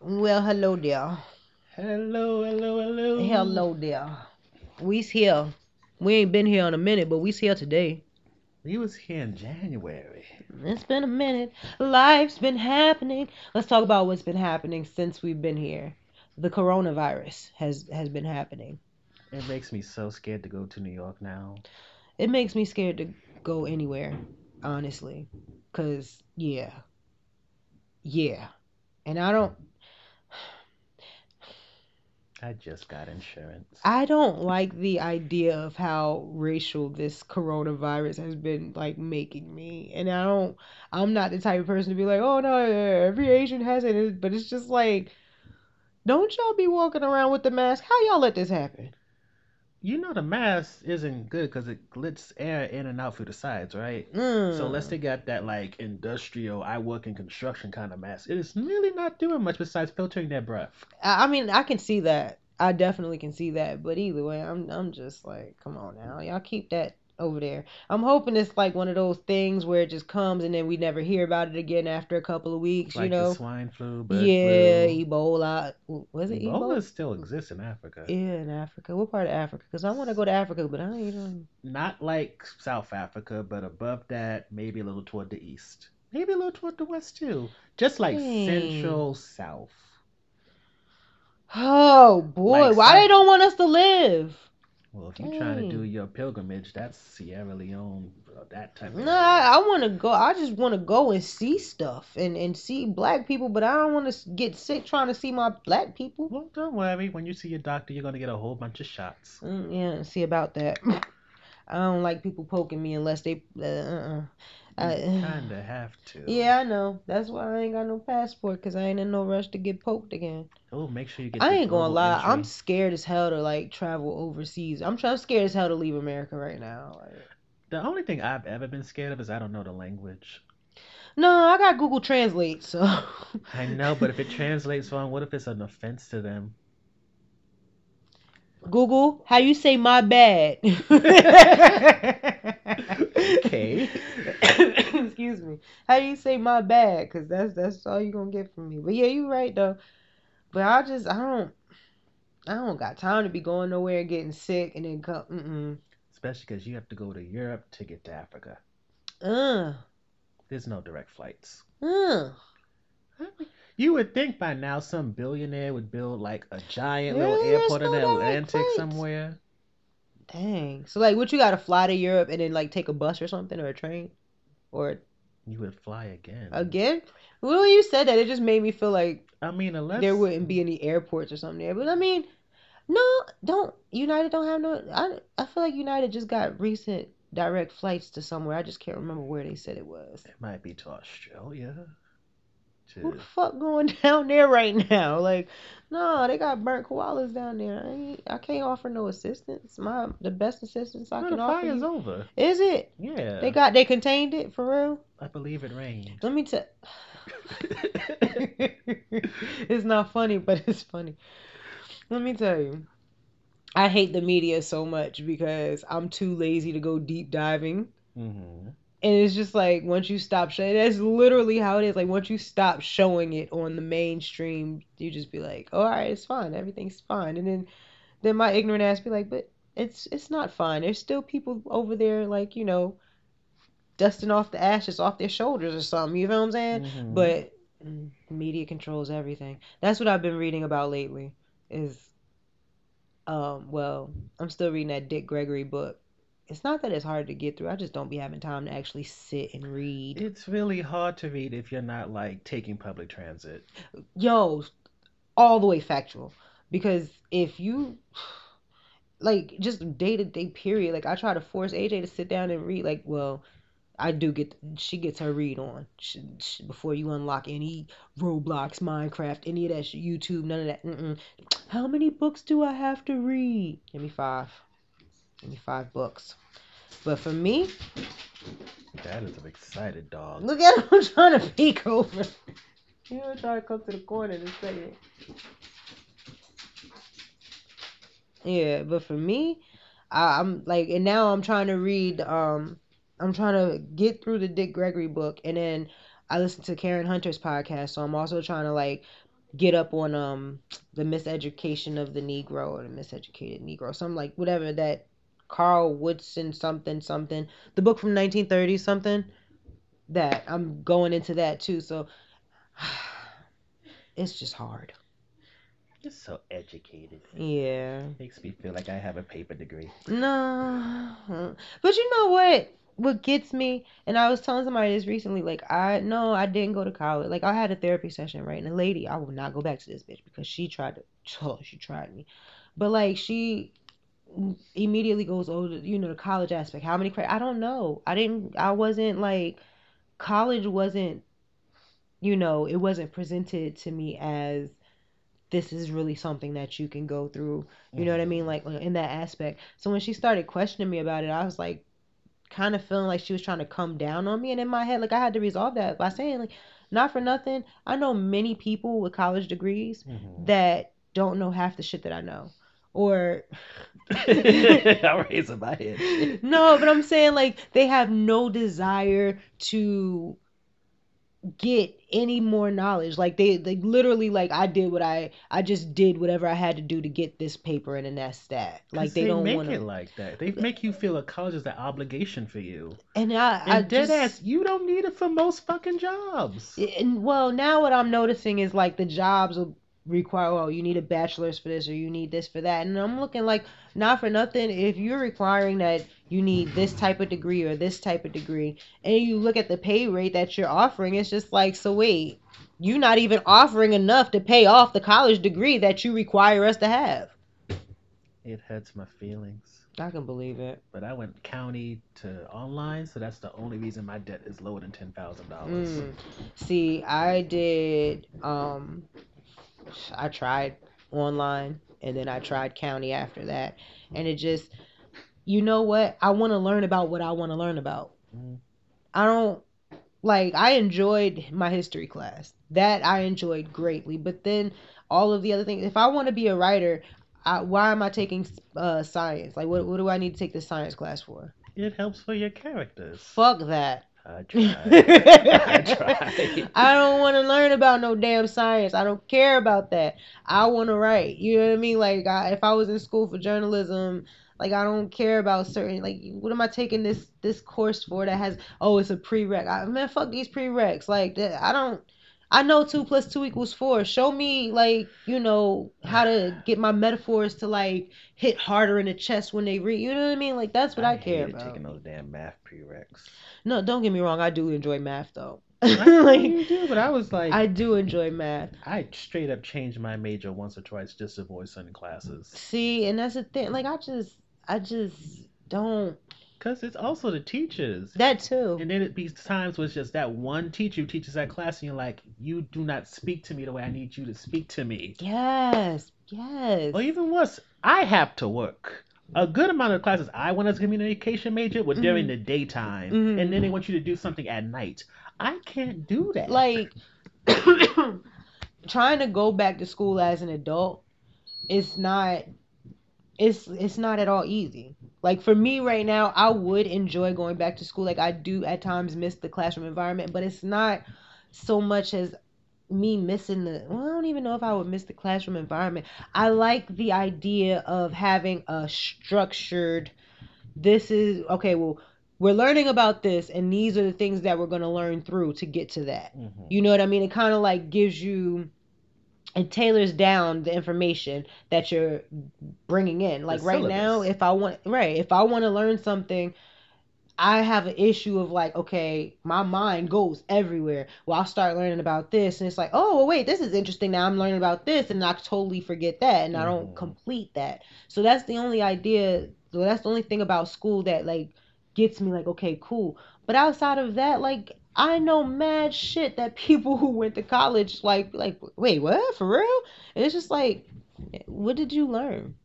Well, hello there. Hello, hello, hello. Hello there. We's here. We ain't been here in a minute, but we's here today. We was here in January. It's been a minute. Life's been happening. Let's talk about what's been happening since we've been here. The coronavirus has has been happening. It makes me so scared to go to New York now. It makes me scared to go anywhere, honestly. Cause yeah. Yeah. And I don't I just got insurance. I don't like the idea of how racial this coronavirus has been like making me. And I don't I'm not the type of person to be like, "Oh no, every Asian has it." But it's just like don't y'all be walking around with the mask? How y'all let this happen? You know the mask isn't good because it lets air in and out through the sides, right? Mm. So unless they got that like industrial, I work in construction kind of mask, it is really not doing much besides filtering that breath. I I mean, I can see that. I definitely can see that. But either way, I'm I'm just like, come on now, y'all keep that over there. I'm hoping it's like one of those things where it just comes and then we never hear about it again after a couple of weeks. Like you know? swine flu, yeah, flu. Ebola. Was it Ebola? Ebola still exists in Africa. Yeah, in Africa. What part of Africa? Because I want to go to Africa, but I ain't. Um... Not like South Africa, but above that, maybe a little toward the east. Maybe a little toward the west too. Just like Dang. central south. Oh boy, Like why South- they don't want us to live? Well, if you're trying to do your pilgrimage, that's Sierra Leone, that type of No, area. I, I want to go. I just want to go and see stuff and and see black people, but I don't want to get sick trying to see my black people. Well, don't worry. When you see your doctor, you're gonna get a whole bunch of shots. Mm, yeah, see about that. I don't like people poking me unless they. Uh, uh, I, kinda have to. yeah, I know. That's why I ain't got no passport because I ain't in no rush to get poked again. Oh, make sure you get. I ain't gonna lie. I'm scared as hell to like travel overseas. I'm trying scared as hell to leave America right now. Like, The only thing I've ever been scared of is I don't know the language. no, I got Google Translate, so. I know, but if it translates wrong, what if it's an offense to them? Google, how you say my bad? Okay. Excuse me. How do you say my bad? Cause that's that's all you gonna get from me. But yeah, you're right though. But I just I don't I don't got time to be going nowhere and getting sick and then come. Mm Especially because you have to go to Europe to get to Africa. Uh. There's no direct flights. Uh. You would think by now some billionaire would build like a giant little Really? There's airport in the Atlantic flights? somewhere. Dang. So like, what you gotta fly to Europe and then like take a bus or something or a train, or You would fly again. again? Well, when you said that, it just made me feel like I mean, unless there wouldn't be any airports or something there. But I mean, no, don't United don't have no. I I feel like United just got recent direct flights to somewhere. I just can't remember where they said it was. it might be to Australia. Who the fuck going down there right now? Like, no, they got burnt koalas down there. I, I can't offer no assistance. My the best assistance I no, can the offer The fire's you. over. Is it? Yeah, They got they contained it for real. I believe it rained. Let me tell. it's not funny, but it's funny. Let me tell you. I hate the media so much because I'm too lazy to go deep diving. hmm And it's just like once you stop showing that's literally how it is. Like once you stop showing it on the mainstream, you just be like, oh, all right, it's fine, everything's fine. And then then my ignorant ass be like, but it's it's not fine. There's still people over there like, you know, dusting off the ashes off their shoulders or something. You know what I'm saying? Mhm. But mm, media controls everything. That's what I've been reading about lately. Is um well, I'm still reading that Dick Gregory book. It's not that it's hard to get through. I just don't be having time to actually sit and read. It's really hard to read if you're not like taking public transit. Yo, all the way factual. Because if you like just day to day period, like I try to force AJ to sit down and read. Like, well, I do get she gets her read on she, she- before you unlock any Roblox, Minecraft, any of that shit, YouTube, none of that. Mm-mm. How many books do I have to read? Give me five. Give me five books. But for me, That is an excited dog. look at him trying to peek over. You know, trying to come to the corner and say it. Yeah, but for me, I, I'm like, and now I'm trying to read. Um, I'm trying to get through the Dick Gregory book, and then I listen to Karen Hunter's podcast. So I'm also trying to like get up on um the miseducation of the Negro or the miseducated Negro, something like whatever that Carl Woodson something something, the book from 1930 something. That I'm going into that too. So it's just hard. You're so educated. Yeah. Makes me feel like I have a paper degree. No, but you know what? What gets me, and I was telling somebody this recently. Like, I no, I didn't go to college. Like, I had a therapy session, right? And the lady, I will not go back to this bitch because she tried to. Oh, she tried me, but like she immediately goes, the- you know, the college aspect. How many credit? I don't know. I didn't. I wasn't like college wasn't. You know, it wasn't presented to me as this is really something that you can go through. You know what I mean? Like in that aspect. So when she started questioning me about it, I was like, kind of feeling like she was trying to come down on me. And in my head, like I had to resolve that by saying, like, not for nothing. I know many people with college degrees Mhm. that don't know half the shit that I know. Or I'm raising my head. no, but I'm saying like they have no desire to get any more knowledge. Like they they literally like I did what I I just did whatever I had to do to get this paper and then that's that. Like 'Cause they, don't make want it like that. They make you feel a college is an obligation for you. And I I And dead just, ass, you don't need it for most fucking jobs. and well now what I'm noticing is like the jobs will require oh you need a bachelor's for this or you need this for that and I'm looking like not for nothing if you're requiring that you need this type of degree or this type of degree and you look at the pay rate that you're offering it's just like so wait you're not even offering enough to pay off the college degree that you require us to have It hurts my feelings. I can believe it But I went county to online, so that's the only reason my debt is lower than ten thousand dollars. Mm. See, I did um I tried online and then I tried county after that. And it just you know what? I want to learn about what I want to learn about. Mhm. I don't like I enjoyed my history class. That I enjoyed greatly. But then all of the other things if I want to be a writer, I, why am I taking uh, science? Like what what do I need to take this science class for? It helps for your characters. Fuck that. I tried. tried. I don't want to learn about no damn science. I don't care about that. I want to write. You know what I mean? Like, I, if I was in school for journalism, like I don't care about certain. Like, what am I taking this this course for that has? Oh, it's a prereq. I, man, fuck these prereqs. Like, that, I don't. I know two plus two equals four. Show me, like, you know, how to get my metaphors to like hit harder in the chest when they read. You know what I mean? Like, that's what I, care about. Taking those damn math prereqs. No, don't get me wrong. I do enjoy math though. I like, you do, but I was like, I I, do enjoy math. I straight up changed my major once or twice just to avoid certain classes. See, and that's the thing. Like, I just, I just don't. Cause it's also the teachers. That too. And then it be times where it's just that one teacher who teaches that class, and you're like, you do not speak to me the way I need you to speak to me. Yes, yes. Or even worse, I have to work. A good amount of classes I went as a communication major were during Mhm. the daytime, Mhm. and then they want you to do something at night. I can't do that. Like, trying to go back to school as an adult, it's not. It's it's not at all easy. Like for me right now, I would enjoy going back to school. Like I do at times miss the classroom environment, but it's not so much as me missing the well, I don't even know if I would miss the classroom environment. I like the idea of having a structured this is okay, well, we're learning about this and these are the things that we're going to learn through to get to that Mhm. you know what i mean it kind of like gives you it tailors down the information that you're bringing in like right now if i want right if i want to learn something I have an issue of like, okay, my mind goes everywhere. Well, I'll start learning about this, and it's like, oh, well, wait, this is interesting. Now I'm learning about this, and I totally forget that, and I don't Mhm. complete that. So that's the only idea. So that's the only thing about school that like gets me like, okay, cool. But outside of that, like, I know mad shit that people who went to college like, like, wait, what? For real? And it's just like, what did you learn?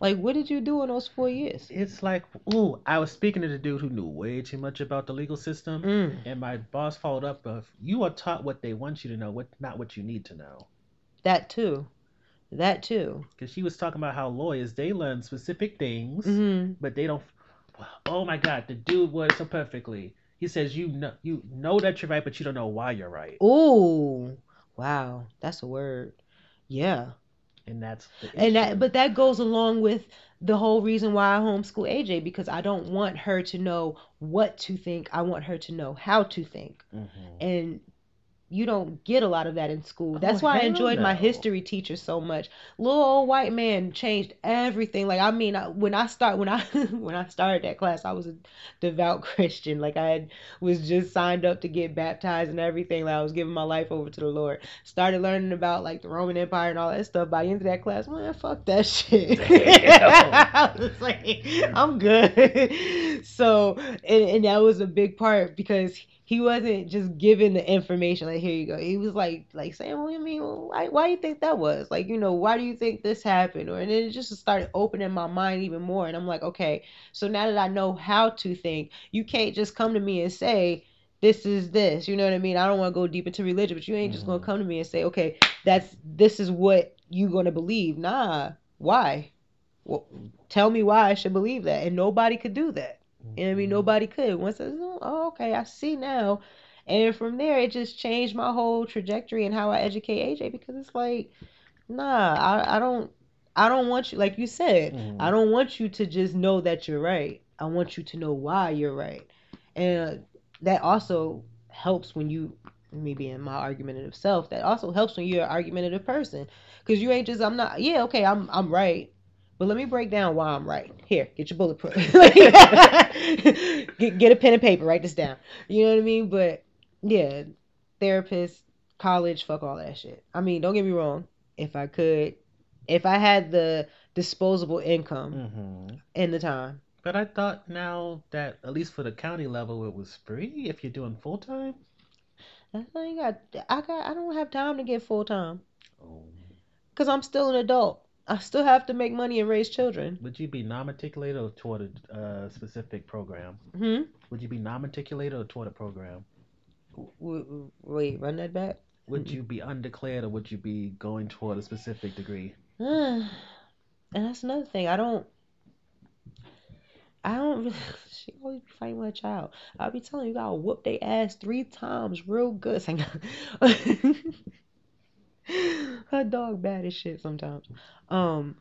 Like, what did you do in those four years? It's like, ooh, I was speaking to the dude who knew way too much about the legal system, Mm. and my boss followed up of, you are taught what they want you to know, what not what you need to know. That too. That too. Because she was talking about how lawyers they learn specific things, hmm but they don't. Oh my God, the dude was so perfectly. He says you know you know that you're right, but you don't know why you're right, Ooh, wow, that's a word. Yeah, and that's the and that, but that goes along with the whole reason why I homeschool AJ because I don't want her to know what to think. I want her to know how to think, Mhm. and you don't get a lot of that in school. Oh, That's why I enjoyed my history teacher so much. Little old white man changed everything. Like I mean, I, when I start when I when I started that class, I was a devout Christian. Like I had, was just signed up to get baptized and everything. Like I was giving my life over to the Lord. Started learning about like the Roman Empire and all that stuff. By the end of that class, man, fuck that shit. I was like, I'm good. so and, and that was a big part because he wasn't just giving the information like here you go. He was like like saying well i mean? Why, why do you think that was? Like you know why do you think this happened? Or and then it just started opening my mind even more and i'm like okay so now that i know how to think you can't just come to me and say this is this you know what i mean? I don't want to go deep into religion but you ain't just gonna Mhm. come to me and say okay that's this is what you gonna believe. Nah why? Well, tell me why i should believe that and nobody could do that you know I mean? Nobody could. Once I was, oh, okay, I see now. And from there, it just changed my whole trajectory and how I educate AJ because it's like, nah, I, I don't, I don't want you, like you said, Mhm. I don't want you to just know that you're right. I want you to know why you're right. And that also helps when you, me being my argumentative self, that also helps when you're an argumentative person. Because you ain't just, I'm not, yeah, okay, I'm, I'm right. But let me break down why I'm right. Here, get your bulletproof. get, get a pen and paper, write this down. You know what I mean? But yeah, therapist, college, fuck all that shit. I mean, don't get me wrong. If I could, if I had the disposable income Mhm. and the time, But I thought now that at least for the county level it was free if you're doing full time. you got. I got. I don't have time to get full time Oh. because I'm still an adult. I still have to make money and raise children. Would you be non-matriculated or toward a uh, specific program? Hmm. Would you be non-matriculated or toward a program? W- wait, run that back. Would you be undeclared or would you be going toward a specific degree? and that's another thing. I don't. I don't. really- She always be fighting with a child. I'll be telling you, you gotta whoop their ass three times real good. Her dog bad as shit sometimes. Um,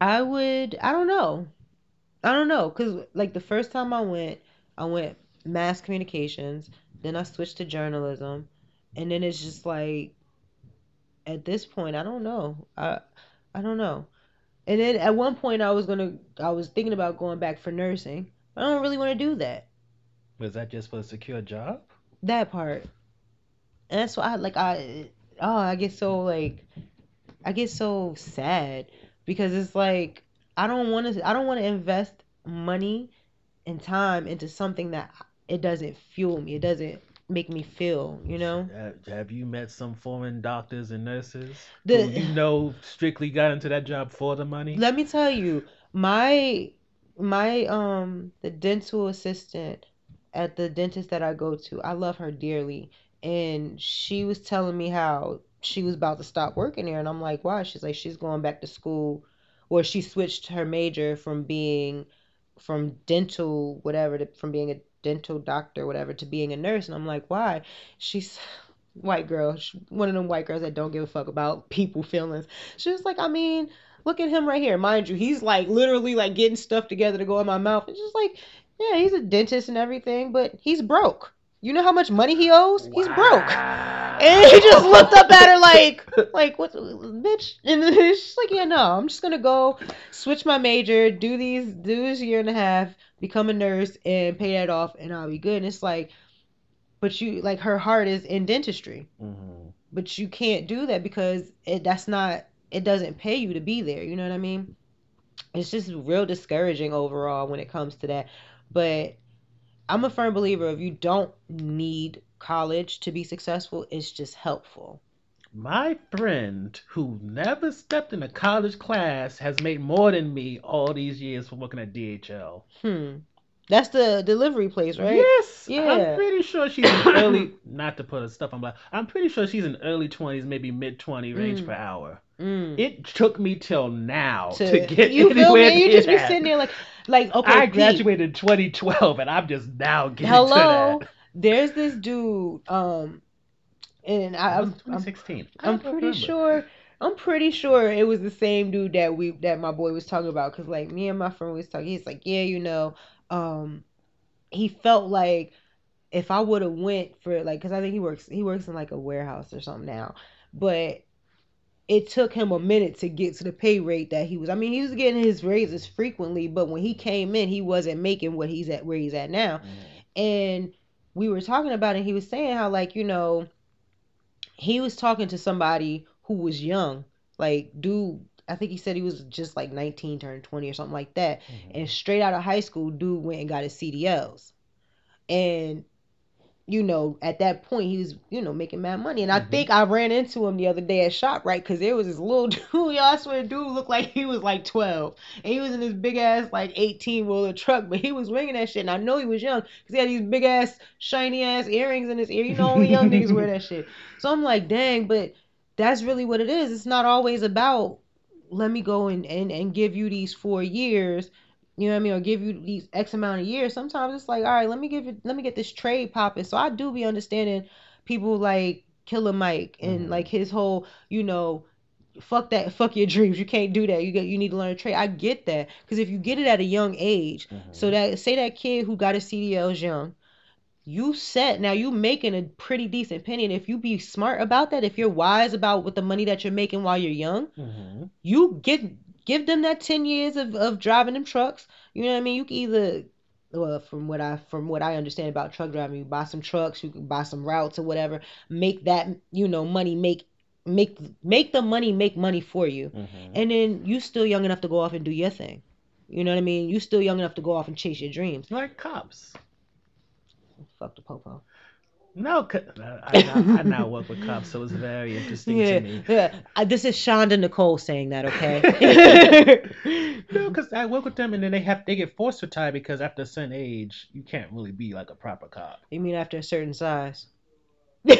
I would. I don't know. I don't know, cause like the first time I went, I went mass communications. Then I switched to journalism, and then it's just like, at this point, I don't know. I I don't know. And then at one point, I was gonna, I was thinking about going back for nursing. I don't really want to do that. Was that just for a secure job? That part. And that's why I like I oh I get so like I get so sad because it's like I don't want to I don't want to invest money and time into something that it doesn't fuel me. It doesn't make me feel, you know? Have, you met some foreign doctors and nurses The- who you know strictly got into that job for the money? Let me tell you, my my um the dental assistant at the dentist that I go to, I love her dearly. And she was telling me how she was about to stop working there and I'm like, "Why?" She's like, "She's going back to school or she switched her major from being from dental whatever to, from being a dental doctor whatever to being a nurse." And I'm like, "Why?" She's white girl, she- one of them white girls that don't give a fuck about people feelings. She was like, "I mean, look at him right here. Mind you, he's like literally like getting stuff together to go in my mouth. It's just like, Yeah, he's a dentist and everything, but he's broke. You know how much money he owes? He's broke. And he just looked up at her like, like what, bitch? And she's like, yeah, no, I'm just gonna go switch my major, do these, do this year and a half, become a nurse, and pay that off, and I'll be good. And it's like, but you, like, her heart is in dentistry, Mhm. but you can't do that because it, that's not, it doesn't pay you to be there. You know what I mean? It's just real discouraging overall when it comes to that. But I'm a firm believer of you don't need college to be successful. It's just helpful. My friend who never stepped in a college class has made more than me all these years from working at DHL. Hmm. That's the delivery place, right? Yes, Yeah. I'm pretty sure she's in early. Not to put her stuff on, but I'm pretty sure she's in early twenties, maybe mid twenty range Mm. per hour. Mm. It took me till now to, To- get you feel me? You just be sitting there like, like okay. I Pete, graduated in 2012, and I'm just now getting Hello. to that. There's this dude, um, and I, was I'm, I'm 2016. I I'm pretty remember. sure. I'm pretty sure it was the same dude that we that my boy was talking about. Cause like me and my friend was talking. He's like, yeah, you know, um, he felt like if I would have went for like, cause I think he works he works in like a warehouse or something now, but it took him a minute to get to the pay rate that he was. I mean, he was getting his raises frequently, but when he came in, he wasn't making what he's at where he's at now Mhm. and we were talking about it. And he was saying how like you know, he was talking to somebody who was young, like dude. I think he said he was just like 19, turned 20 or something like that. Mhm. And straight out of high school, dude went and got his CDLs. And you know, at that point, he was, you know, making mad money. And I Mhm. think I ran into him the other day at shop, right? Because there was this little dude, y'all, I swear, dude looked like he was like 12. And he was in this big ass, like 18 wheeler truck, but he was winging that shit. And I know he was young because he had these big ass, shiny ass earrings in his ear. You know, only young niggas wear that shit. So I'm like, dang, but that's really what it is. It's not always about, let me go and, and, and give you these four years you know what I mean, or give you these X amount of years. Sometimes it's like, all right, let me give it, let me get this trade popping. So I do be understanding people like Killer Mike and Mhm. like his whole, you know, fuck that, fuck your dreams. You can't do that. You get, you need to learn a trade. I get that because if you get it at a young age, so Mhm. that say that kid who got his CDLs young, you set now you making a pretty decent penny, and if you be smart about that, if you're wise about what the money that you're making while you're young Mhm. you get give them that 10 years of, of driving them trucks. You know what i mean? You can either well from what i from what i understand about truck driving you buy some trucks you can buy some routes or whatever make that you know money make make make the money make money for you. Mhm. and then you still young enough to go off and do your thing. You know what i mean? You still young enough to go off and chase your dreams. Like cops. fuck the popo No, I, I, I now work with cops, so it's very interesting yeah, to me. yeah. Uh, this is shonda nicole saying that okay No, because I work with them, and then they have they get forced to tie because after a certain age, you can't really be like a proper cop. You mean after a certain size?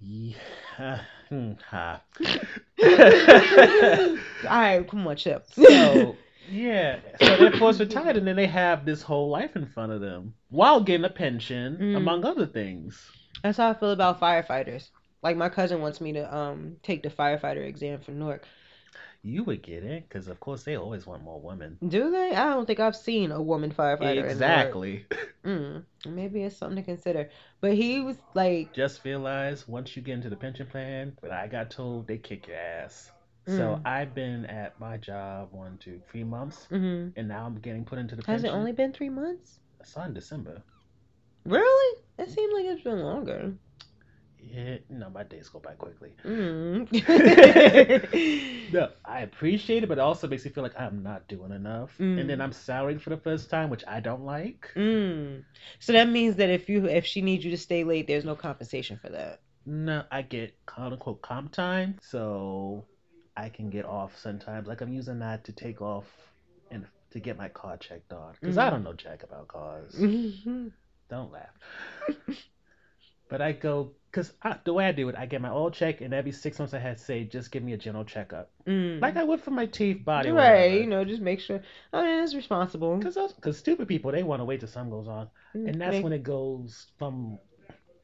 Yeah. Hmm. All right, come on, Chip. so yeah, so they're forced to tie, and then they have this whole life in front of them while getting a pension, Mm. among other things. That's how I feel about firefighters. Like my cousin wants me to um take the firefighter exam for Newark. You would get it, because of course they always want more women. Do they? I don't think I've seen a woman firefighter. Exactly. Mm, maybe it's something to consider. But he was like, Just realize once you get into the pension plan, but I got told they kick your ass. So Mm. I've been at my job one, two, three months, hmm and now I'm getting put into the has pension. it only been three months? I saw in December. Really? It seemed like it's been longer. Yeah, no, my days go by quickly. Mm. No, I appreciate it, but it also makes me feel like I'm not doing enough. Mm. And then I'm salaried for the first time, which I don't like. mm. So that means that if you if she needs you to stay late, there's no compensation for that. No, I get quote unquote comp time, so I can get off sometimes. Like I'm using that to take off and to get my car checked on. Because I Mhm. don't know jack about cars. Mhm. Don't laugh. but I go, because the way I do it, I get my oil check, and every six months I had to say, just give me a general checkup. Mm. Like I would for my teeth, body, right, you know, just make sure. I mean, it's responsible. Because because stupid people, they want to wait till sun goes on. Mm, And that's make- when it goes from,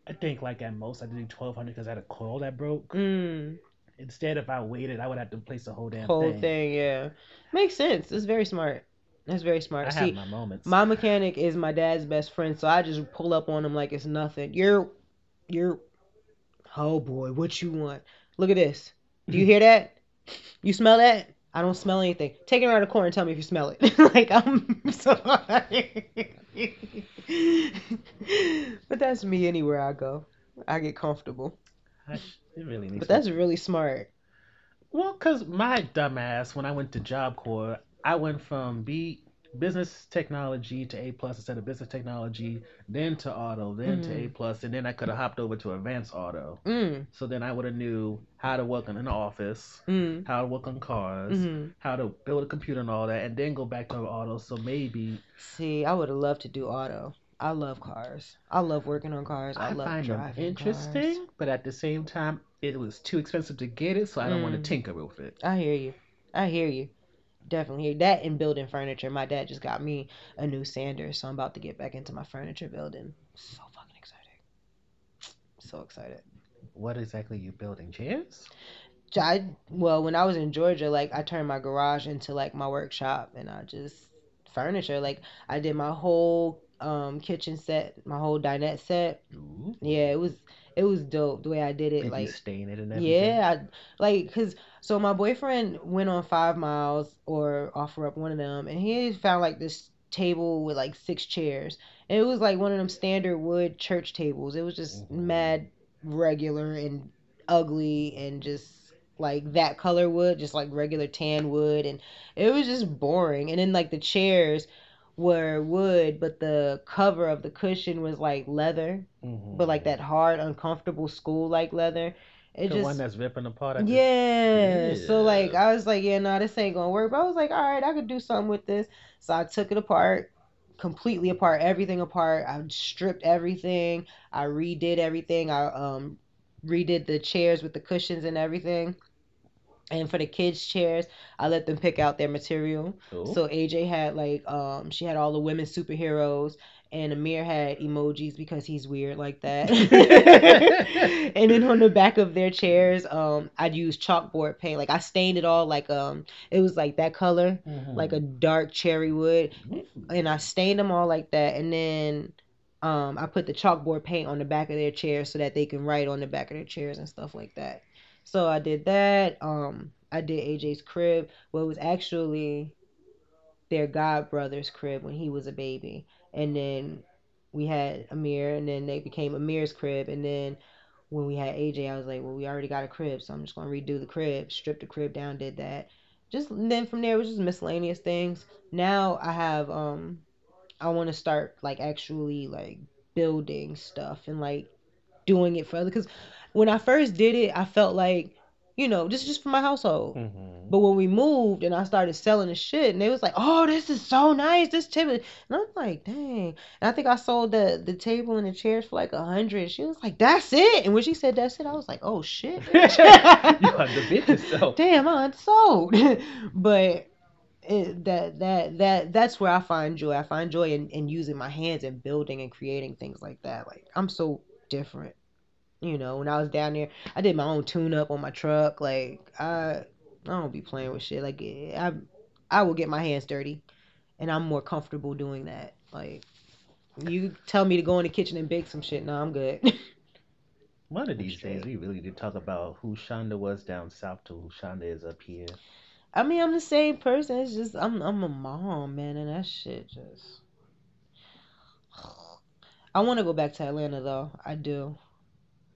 I think like at most I did 1200 because I had a coil that broke. Mm, Instead, if I waited, I would have to place the whole damn whole thing. thing. yeah, makes sense. It's very smart. That's very smart. I See, have my moments. my mechanic is my dad's best friend, so I just pull up on him like it's nothing. You're, you're, oh boy, what you want? Look at this. Do you hear that? You smell that? I don't smell anything. Take it around the corner and tell me if you smell it. like I'm sorry. but that's me anywhere I go. I get comfortable. I sh- it really needs But that's really smart. Well, cause my dumbass, when I went to Job Corps, I went from B business technology to A plus instead of business technology, then to auto, then to A plus, and then I could have hopped over to advanced auto. Mm, So then I would have knew how to work in an office, mm, how to work on cars, hmm how to build a computer and all that, and then go back to auto. So maybe See, I would have loved to do auto. I love cars. I love working on cars. I, I, love find them driving interesting, cars. but at the same time, it was too expensive to get it, so I don't want Mm. to tinker with it. I hear you. I hear you. Definitely hear that in building furniture. My dad just got me a new sander, so I'm about to get back into my furniture building. So fucking excited. So excited. What exactly you building? Chairs? I well, when I was in Georgia, like I turned my garage into like my workshop, and I just furniture. Like I did my whole um kitchen set, my whole dinette set. Ooh. Yeah, it was it was dope the way I did it. Did like stain it and everything? Yeah, I, like cause so my boyfriend went on Five Miles or offer up one of them, and he found like this table with like six chairs, and it was like one of them standard wood church tables. It was just Mhm. mad regular and ugly and just like that color wood, just like regular tan wood, and it was just boring. And then like the chairs were wood, but the cover of the cushion was like leather, Mhm. but like that hard, uncomfortable school like leather. It the just one that's ripping apart. the- yeah. So like I was like, yeah, no, this ain't gonna work. But I was like, all right, I could do something with this. So I took it apart, completely apart, everything apart. I stripped everything. I redid everything. I um redid the chairs with the cushions and everything. And for the kids' chairs, I let them pick out their material. Cool. So AJ had like um she had all the women superheroes and Amir had emojis because he's weird like that. and then on the back of their chairs, um I'd use chalkboard paint. Like I stained it all like um it was like that color, Mhm. like a dark cherry wood. And I stained them all like that and then um I put the chalkboard paint on the back of their chairs so that they can write on the back of their chairs and stuff like that. So I did that. Um I did AJ's crib. Well, it was actually their god brother's crib when he was a baby. And then we had Amir and then they became Amir's crib and then when we had AJ I was like, well, we already got a crib, so I'm just to redo the crib, strip the crib down, did that. Just then from there it was just miscellaneous things. Now I have um I want to start like actually like building stuff and like doing it for other cuz when I first did it, I felt like, you know, this is just for my household. Mhm. But when we moved and I started selling the shit, and they was like, "Oh, this is so nice, this table," and I'm like, "Dang!" And I think I sold the the table and the chairs for like a hundred. She was like, "That's it," and when she said that's it, I was like, "Oh shit!" you underbid yourself. Damn, I unsold. but it, that that that that's where I find joy. I find joy in, in using my hands and building and creating things like that. Like I'm so different. You know, when I was down there, I did my own tune up on my truck. Like I I don't be playing with shit. Like I I will get my hands dirty, and I'm more comfortable doing that. Like you tell me to go in the kitchen and bake some shit. No, I'm good. One of these days, we really did talk about who Shonda was down south to who Shonda is up here. I mean, I'm the same person. It's just I'm I'm a mom, man, and that shit just. I want to go back to Atlanta though. I do.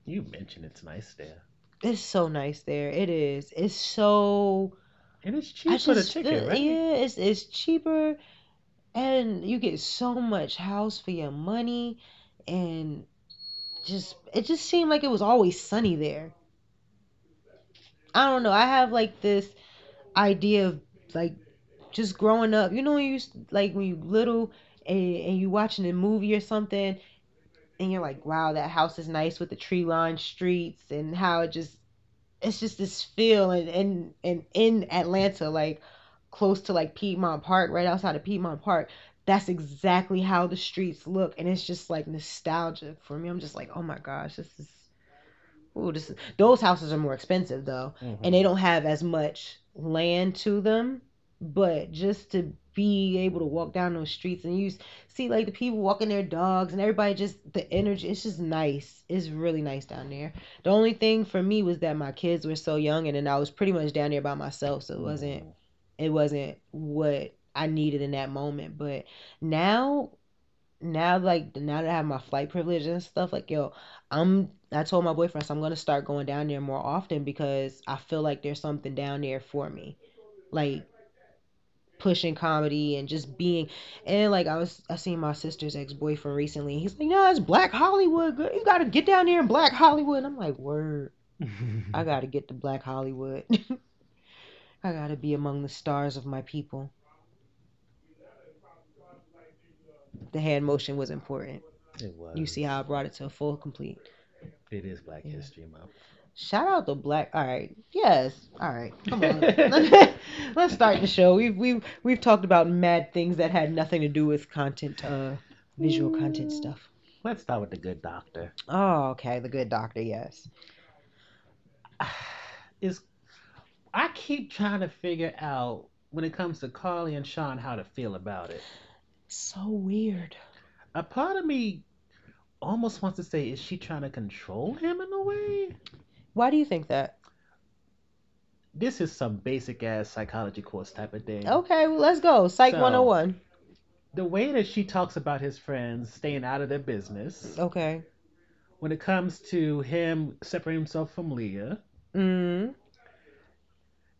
You mentioned it's nice there. It's so nice there. It is. It's so. And it's I cheap for the just ticket, feel- right? Yeah, it's it's cheaper, and you get so much house for your money, and just it just seemed like it was always sunny there. I don't know. I have like this idea of like just growing up. You know, when you like when you little and, and you watching a movie or something, and you're like, wow, that house is nice with the tree lined streets and how it just it's just this feel and and and in Atlanta, like close to like Piedmont Park, right outside of Piedmont Park. That's exactly how the streets look, and it's just like nostalgia for me. I'm just like, oh my gosh, this is. Ooh, this is, those houses are more expensive though, Mhm. and they don't have as much land to them. But just to be able to walk down those streets and you see like the people walking their dogs and everybody just the energy it's just nice. It's really nice down there. The only thing for me was that my kids were so young and then i was pretty much down there by myself so it wasn't mm-hmm. it wasn't what i needed in that moment. But now now like now that i have my flight privilege and stuff like yo i'm i told my boyfriend so i'm gonna start going down there more often because i feel like there's something down there for me. Like pushing comedy and just being and like I was I seen my sister's ex boyfriend recently. He's like, no, it's Black Hollywood. Girl. You gotta get down there in Black Hollywood. And I'm like, word. I gotta get to Black Hollywood. I gotta be among the stars of my people. The hand motion was important. It was. You see how I brought it to a full complete. It is Black yeah. History Month. Shout out to Black. All right. Yes. All right. Come on. Let's start the show. We've we've we've talked about mad things that had nothing to do with content, uh, visual content stuff. Let's start with the Good Doctor. Oh, okay. The Good Doctor. Yes. Is I keep trying to figure out when it comes to Carly and Shaun how to feel about it. So weird. A part of me almost wants to say, is she trying to control him in a way? Why do you think that? This is some basic ass psychology course type of thing. Okay, well, let's go. Psych so, 101. The way that she talks about his friends staying out of their business. Okay. When it comes to him separating himself from Leah. Mm.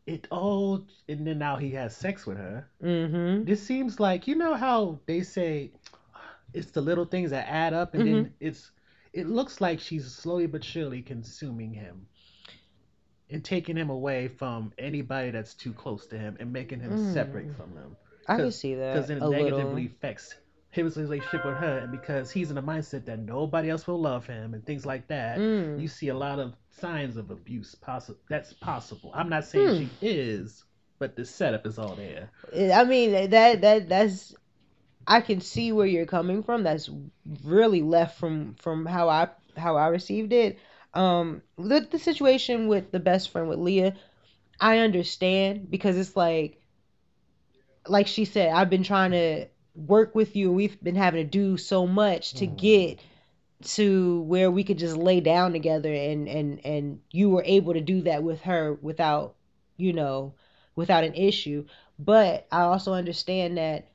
It all, and then now he has sex with her. Mm-hmm. This seems like, you know how they say it's the little things that add up and mm-hmm. then it's it looks like she's slowly but surely consuming him and taking him away from anybody that's too close to him and making him mm. separate from them. I can see that because it negatively little. affects his relationship with her, and because he's in a mindset that nobody else will love him and things like that, mm. you see a lot of signs of abuse. Possible that's possible. I'm not saying mm. she is, but the setup is all there. I mean that that that's I can see where you're coming from. That's really left from from how I how I received it. Um, the the situation with the best friend with Leah, I understand because it's like, like she said, I've been trying to work with you. We've been having to do so much to mm. get to where we could just lay down together and and and you were able to do that with her without you know without an issue but i also understand that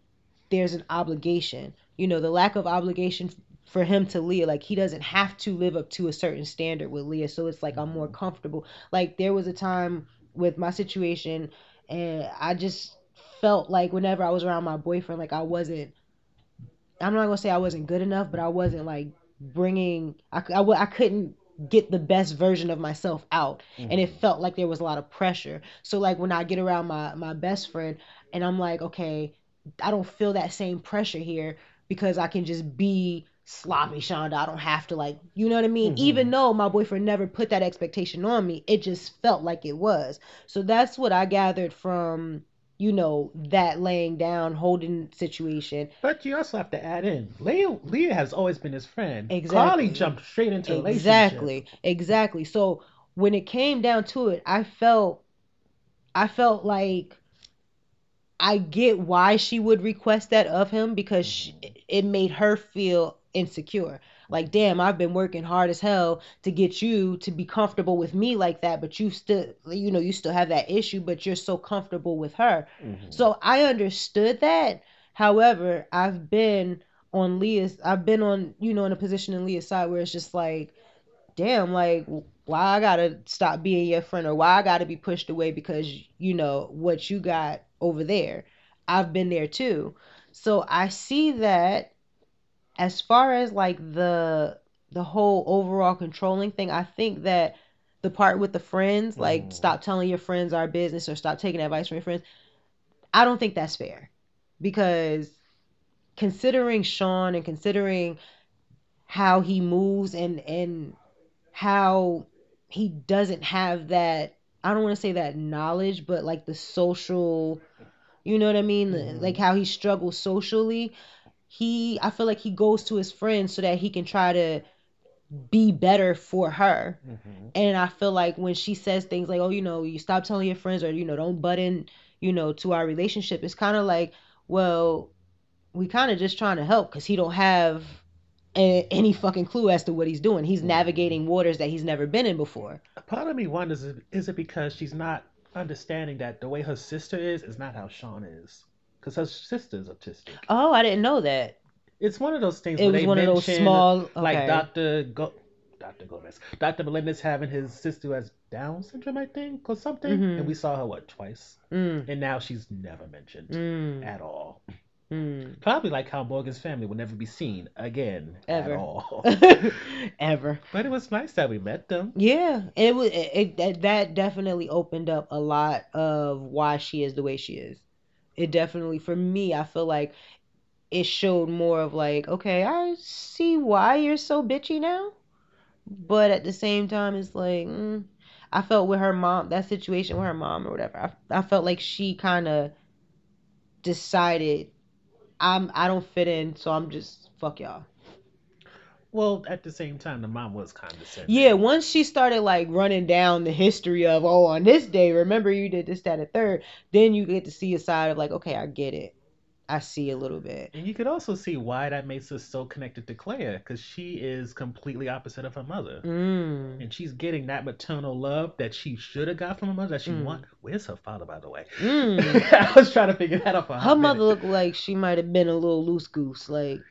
there's an obligation. You know, the lack of obligation for him to Leah, like he doesn't have to live up to a certain standard with Leah. So it's like I'm more comfortable. Like there was a time with my situation and I just felt like whenever I was around my boyfriend, like I wasn't, I'm not gonna say I wasn't good enough, but I wasn't like bringing, I, I, I couldn't get the best version of myself out mm-hmm. and it mm-hmm. felt like there was a lot of pressure so like when i get around my my best friend and i'm like okay I don't feel that same pressure here because I can just be sloppy Shonda. I don't have to like, you know what I mean? Mm-hmm. Even though my boyfriend never put that expectation on me, it just felt like it was. So that's what I gathered from, you know, that laying down, holding situation. But you also have to add in, Leah, Leah has always been his friend. Exactly. Carly jumped straight into exactly, exactly. So when it came down to it, I felt, I felt like I get why she would request that of him because she, it made her feel insecure. Like, damn, I've been working hard as hell to get you to be comfortable with me like that, but you still, you know, you still have that issue, but you're so comfortable with her. Mm-hmm. So I understood that. However, I've been on Leah's, I've been on, you know, in a position in Leah's side where it's just like, damn, like, why I gotta stop being your friend or why I gotta be pushed away because, you know, what you got over there. I've been there too. So I see that as far as like the the whole overall controlling thing, I think that the part with the friends, like mm. stop telling your friends our business or stop taking advice from your friends, I don't think that's fair. Because considering Shaun and considering how he moves and and how he doesn't have that I don't want to say that knowledge, but like the social, you know what I mean? Mm-hmm. Like how he struggles socially. He, I feel like he goes to his friends so that he can try to be better for her. Mm-hmm. And I feel like when she says things like, oh, you know, you stop telling your friends or, you know, don't butt in, you know, to our relationship, it's kind of like, well, we kind of just trying to help because he don't have a, any fucking clue as to what he's doing. He's navigating waters that he's never been in before. Part of me wonders is it because she's not understanding that the way her sister is is not how Shaun is, because her sister's autistic. Oh, I didn't know that. It's one of those things. It where was they one of those small- like. Doctor Go, Doctor Gomez, Doctor Melendez having his sister who has Down syndrome, I think, or something. Mhm. And we saw her what twice, Mm, and now she's never mentioned mm, at all. Mm. Probably like how Morgan's family will never be seen again Ever. at all. Ever. but it was nice that we met them. Yeah, it was it, it that that definitely opened up a lot of why she is the way she is. It definitely for me, I feel like it showed more of like, okay, I see why you're so bitchy now, but at the same time, it's like mm, I felt with her mom, that situation with her mom or whatever. I I felt like she kind of decided I'm I don't fit in, so I'm just fuck y'all. Well, at the same time, the mom was condescending. Yeah, once she started like running down the history of, oh, on this day, remember you did this, that, and third, then you get to see a side of like, okay, I get it. I see a little bit. And you could also see why that makes us so connected to Claire, because she is completely opposite of her mother. Mm. And she's getting that maternal love that she should have got from her mother, that she Mm. want. Where's her father, by the way? Mm. I was trying to figure that out Her mother minute. looked like she might have been a little loose goose. Like,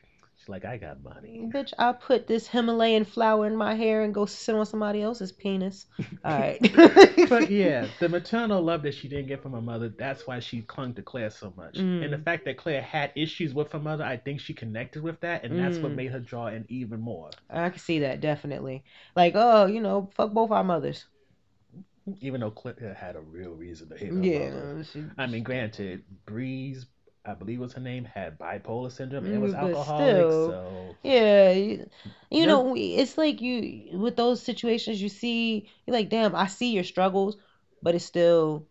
She's like, I got money. bitch, I put this Himalayan flower in my hair and go sit on somebody else's penis. All right. but yeah, the maternal love that she didn't get from her mother, that's why she clung to Claire so much. Mm. And the fact that Claire had issues with her mother, I think she connected with that, and that's what Mm. made her draw in even more. I can see that definitely. Like, oh, you know, fuck both our mothers. Even though Claire had a real reason to hate her Yeah. mother. she- I mean, granted, Breeze, I believe was her name, had bipolar syndrome and was Mm, but alcoholic, still. so Yeah, you, you know, it's like you with those situations you see, you're like, damn, I see your struggles, but it's still,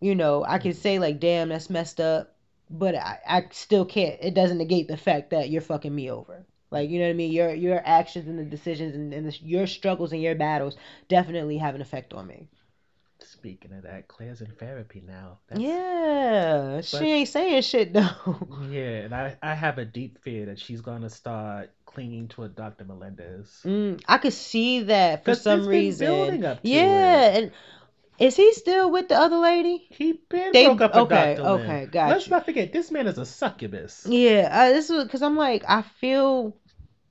you know, I can say like, damn, that's messed up, but I, I still can't. It doesn't negate the fact that you're fucking me over. Like, you know what I mean? Your your actions and the decisions and, and the, your struggles and your battles definitely have an effect on me. Speaking of that, Claire's in therapy now. That's, Yeah, she ain't saying shit though. Yeah, and I, I have a deep fear that she's gonna start clinging to a Dr. Melendez. Mm, I could see that for some reason. building up to yeah, it. and is he still with the other lady? He been They- broke up with okay, Dr. Lim. okay, got Let's you. not forget, this man is a succubus. Yeah, uh, this is because I'm like I feel,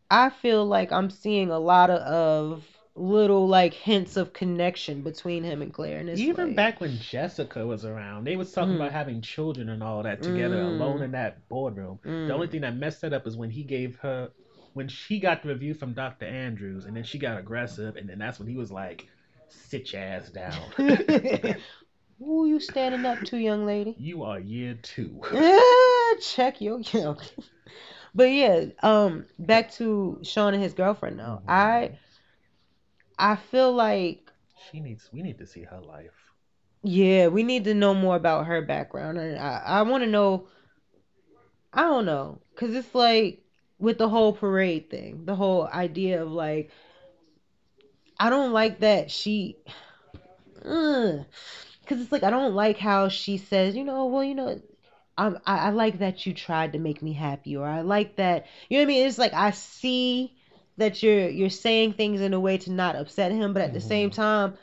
I feel like I'm seeing a lot of, of little like hints of connection between him and Claire. And it's Even like, back when Jessica was around, they was talking Mm. about having children and all that together Mm. alone in that boardroom. Mm. The only thing that messed that up is when he gave her, when she got the review from Dr. Andrews, and then she got aggressive, and then that's when he was like, "Sit your ass down. Who are you standing up to, young lady? you are year two. Ah, Check your count. But yeah, um, back to Shaun and his girlfriend now. Mhm. I, I feel like She needs. We need to see her life. Yeah, we need to know more about her background, and I, I want to know. I don't know, cause it's like with the whole parade thing, the whole idea of like, I don't like that she, Ugh. cause it's like I don't like how she says, you know, well, you know, I'm, I, I like that you tried to make me happy, or I like that, you know what I mean? It's like I see that you're you're saying things in a way to not upset him, but at the same Mhm. time.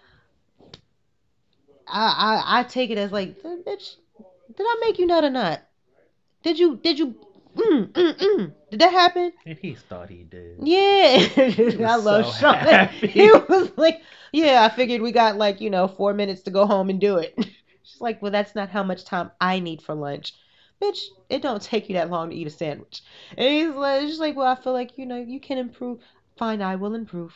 I, I I take it as like, bitch, did I make you nut or not? Did you did you mm, mm, mm. did that happen? And he thought he did. Yeah, I was love so Shaun. happy. He was like, yeah, I figured we got like you know four minutes to go home and do it. She's like, well, that's not how much time I need for lunch, bitch. It don't take you that long to eat a sandwich. And he's like, she's like, well, I feel like you know you can improve. Fine, I will improve.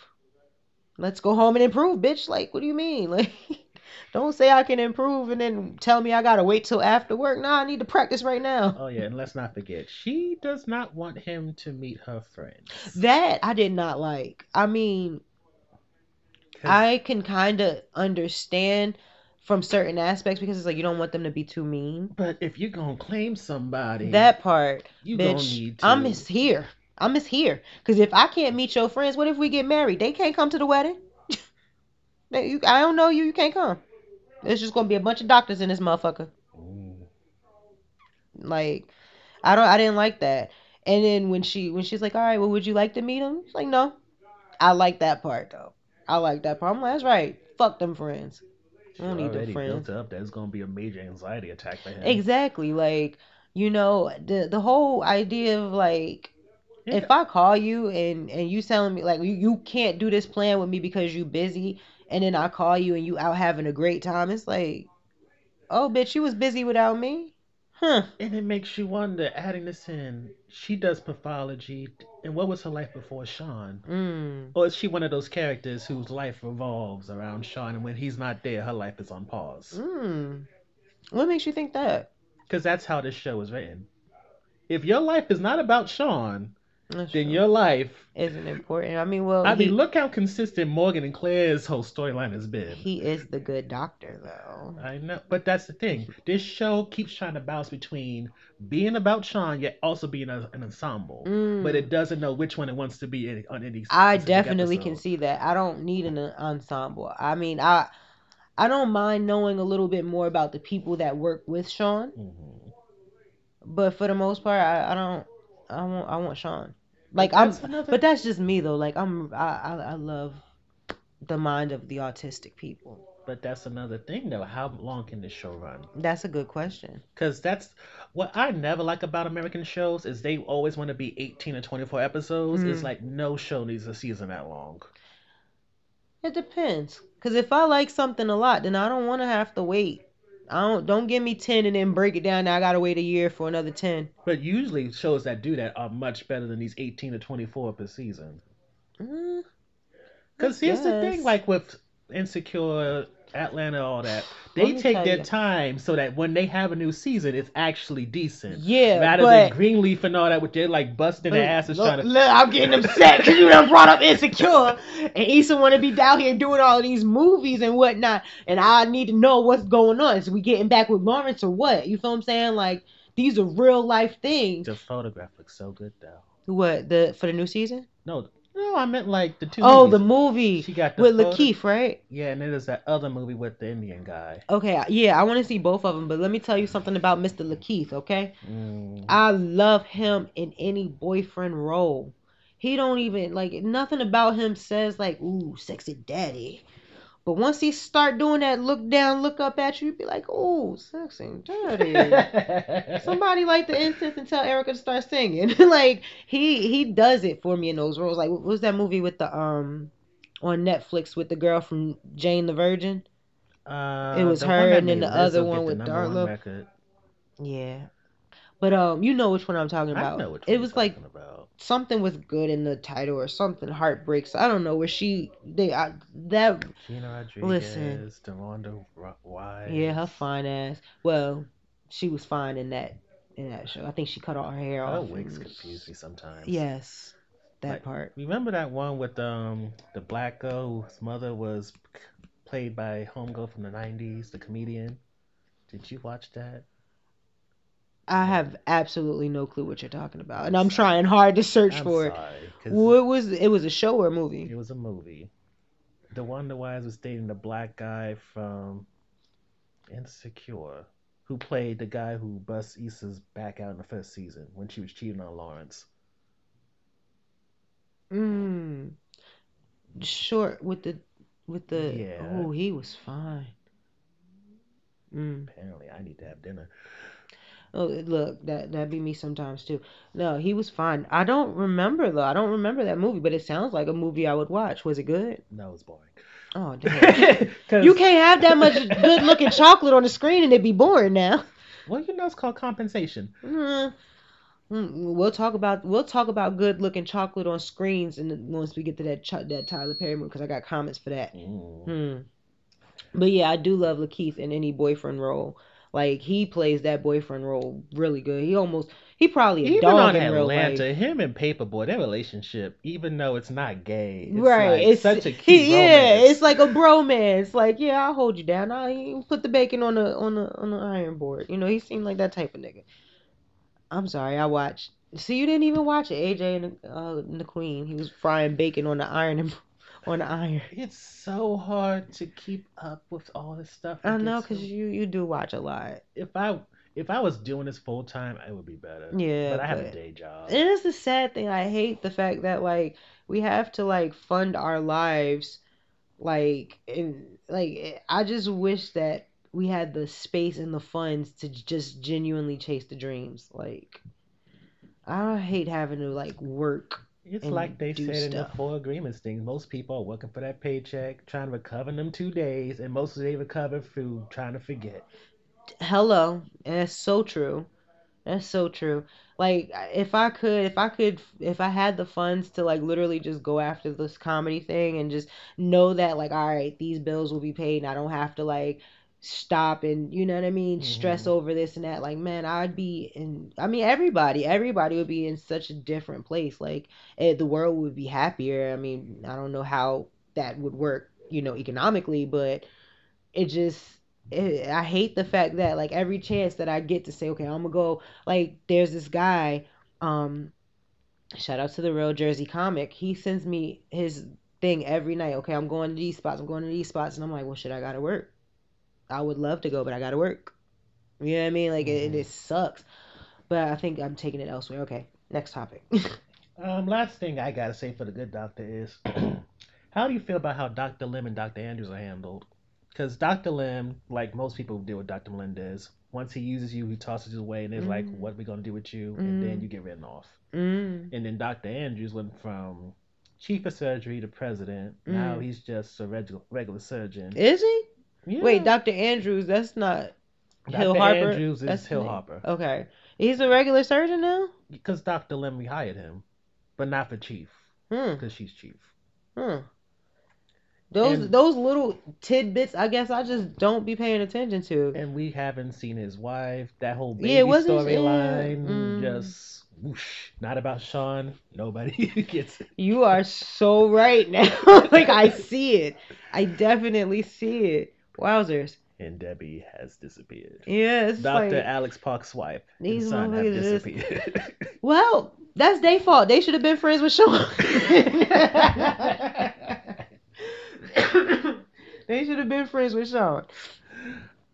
Let's go home and improve, bitch. Like, what do you mean? Like, don't say I can improve and then tell me I gotta wait till after work. Nah, I need to practice right now. Oh yeah, and let's not forget, she does not want him to meet her friends. That I did not like. I mean, I can kind of understand from certain aspects because it's like you don't want them to be too mean. But if you're gonna claim somebody, That part, you gonna bitch, need to. I'm is here. I'm is here. Because if I can't meet your friends, what if we get married? They can't come to the wedding. They- you, I don't know you. You can't come. It's just gonna be a bunch of doctors in this motherfucker. Like, I don't. I didn't like that. And then when she when she's like, all right, well, would you like to meet him? She's like, no. I like that part though. I like that part. I'm like, that's right. Fuck them friends. I don't need already friends. built up that it's gonna be a major anxiety attack for him. Exactly. Like, you know, the the whole idea of like Yeah. if I call you and and you telling me like you, you can't do this plan with me because you busy and then I call you and you out having a great time, it's like, oh bitch, you was busy without me? Huh. And it makes you wonder, adding this in, she does pathology, and what was her life before Shaun? Mm. Or is she one of those characters whose life revolves around Shaun, and when he's not there, her life is on pause? Mm. What makes you think that? Because that's how this show is written. If your life is not about Shaun, That's then true. your life. isn't important. I mean, well, I he, mean, look how consistent Morgan and Claire's whole storyline has been. he is the good doctor though. I know, but that's the thing. This show keeps trying to bounce between being about Shaun, yet also being a, an ensemble. Mm. But it doesn't know which one it wants to be in, on any. I definitely can see that. I don't need an ensemble. I mean, I I don't mind knowing a little bit more about the people that work with Shaun, Mhm. but for the most part, I, I don't. I want I want Shaun. Like But I'm, another- but that's just me though. Like I'm, I, I I love the mind of the autistic people. But that's another thing, though. How long can this show run? That's a good question. Because that's what I never like about American shows is they always want to be 18 or 24 episodes. It's Mm. like no show needs a season that long. It depends. Cause if I like something a lot, then I don't want to have to wait. I don't don't give me ten and then break it down. Now I gotta wait a year for another ten. But usually shows that do that are much better than these 18 to 24 per season. Mm, Because I here's the thing, like with Insecure, Atlanta, all that, they take their you. time so that when they have a new season, it's actually decent. Yeah, Rather but than Greenleaf and all that, with their like busting their asses Look, trying to. look, I'm getting upset because you done brought up Insecure, and Issa want to be down here doing all of these movies and whatnot, and I need to know what's going on. Is we getting back with Lawrence or what? You feel what I'm saying? Like these are real life things. The photograph looks so good though. What the for the new season? No, no, I meant like the two. Oh, movies. the movie She got the with photo- Lakeith, right? Yeah, and there's that other movie with the Indian guy. Okay, yeah, I want to see both of them, but let me tell you something about Mr. Lakeith, okay? Mm. I love him in any boyfriend role. He don't even like nothing about him says like ooh sexy daddy. But once he start doing that look down, look up at you, you be like, ooh, sexy daddy. Somebody light the incense and tell Erica to start singing. like he he does it for me in those roles. Like what was that movie with the um on Netflix with the girl from Jane the Virgin? Uh, It was her and then the other one with number one Darla. Yeah. But um you know which one I'm talking I about. it was like talking about. Something with good in the title or something heartbreaks. I don't know where she they I, that Gina Rodriguez, Listen. Deronda Ro- Wise. yeah her fine ass. Well, she was fine in that in that show. I think she cut all her hair Her off. wigs confuse me sometimes. Yes, that Like, part. Remember that one with um the black girl whose mother was played by homegirl from the '90s, the comedian. Did you watch that? I have absolutely no clue what you're talking about, and I'm trying hard to search I'm for it. What was it? Was a show or a movie? it was a movie. DeWanda Wise was dating the black guy from Insecure, who played the guy who bust Issa's back out in the first season when she was cheating on Lawrence. Mm. Short with the with the. Yeah. Oh, he was fine. Mm. Apparently, I need to have dinner. Oh, look, that that be me sometimes too. No, he was fine. I don't remember though. I don't remember that movie, but it sounds like a movie I would watch. Was it good? No, it was boring. Oh, damn! you can't have that much good looking chocolate on the screen and it be boring now. Well, you know, it's called compensation. Mm. Mm, We'll talk about we'll talk about good looking chocolate on screens and once we get to that that Tyler Perry movie because I got comments for that. Mm. Hmm. But yeah, I do love Lakeith in any boyfriend role. Like he plays that boyfriend role really good. He almost he probably a Even dog on in Atlanta, him and Paper Boi, their relationship, even though it's not gay, it's right, like it's such a cute he, yeah, it's like a bromance. Like, yeah, I'll hold you down. I put the bacon on the on the on the iron board. You know, he seemed like that type of nigga. I'm sorry, I watched. See, you didn't even watch it. AJ and uh, and the Queen. He was frying bacon on the iron and on iron. It's so hard to keep up with all this stuff. I know, cause so- you you do watch a lot. if I if I was doing this full time, it would be better. Yeah, but I have a day job. It is the sad thing. I hate the fact that like we have to like fund our lives, like and like I just wish that we had the space and the funds to just genuinely chase the dreams. Like I hate having to like work. It's like they said in the four agreements thing. Most people are working for that paycheck, trying to recover in them two days, and most of they recover through trying to forget. Hello, and that's so true. That's so true. Like if I could, if I could, if I had the funds to like literally just go after this comedy thing and just know that like, all right, these bills will be paid and I don't have to like stop and you know what I mean, stress Mhm. over this and that. Like, man, I'd be in. I mean, everybody, everybody would be in such a different place. Like, eh, the world would be happier. I mean, I don't know how that would work, you know, economically, but it just it, I hate the fact that like every chance that I get to say, okay, I'm gonna go. Like, there's this guy. Um, shout out to the real Jersey comic. He sends me his thing every night. Okay, I'm going to these spots. I'm going to these spots, and I'm like, well, shit, I gotta work. I would love to go, but I gotta work. You know what I mean? Like, it, Mhm. it sucks. But I think I'm taking it elsewhere. Okay, next topic. Um, last thing I gotta say for the good doctor is, how do you feel about how Dr. Lim and Dr. Andrews are handled? Because Dr. Lim, like most people deal with Dr. Melendez, once he uses you, he tosses you away, and is like, Mm. "What are we gonna do with you?" And then Mm. you get written off. mm. And then Dr. Andrews went from chief of surgery to president. Now Mm. he's just a regular regular surgeon. Is he? Yeah. Wait, Dr. Andrews. That's not Hill Dr. Harper. Andrews is That's Hill. Harper. Okay, he's a regular surgeon now. Because Dr. Lim hired him, but not for chief, Hmm. because she's chief. Hmm. Those And- those little tidbits, I guess I just don't be paying attention to. And we haven't seen his wife. That whole baby Yeah, storyline yeah, mm. just whoosh. Not about Shaun. Nobody gets it. You are so right now. like I see it. I definitely see it. Wowzers. And Debbie has disappeared. Yeah, Dr. like Alex Park's wife These son have motherfuckers just- disappeared. well, that's their fault. They should have been friends with Shaun. they should have been friends with Shaun.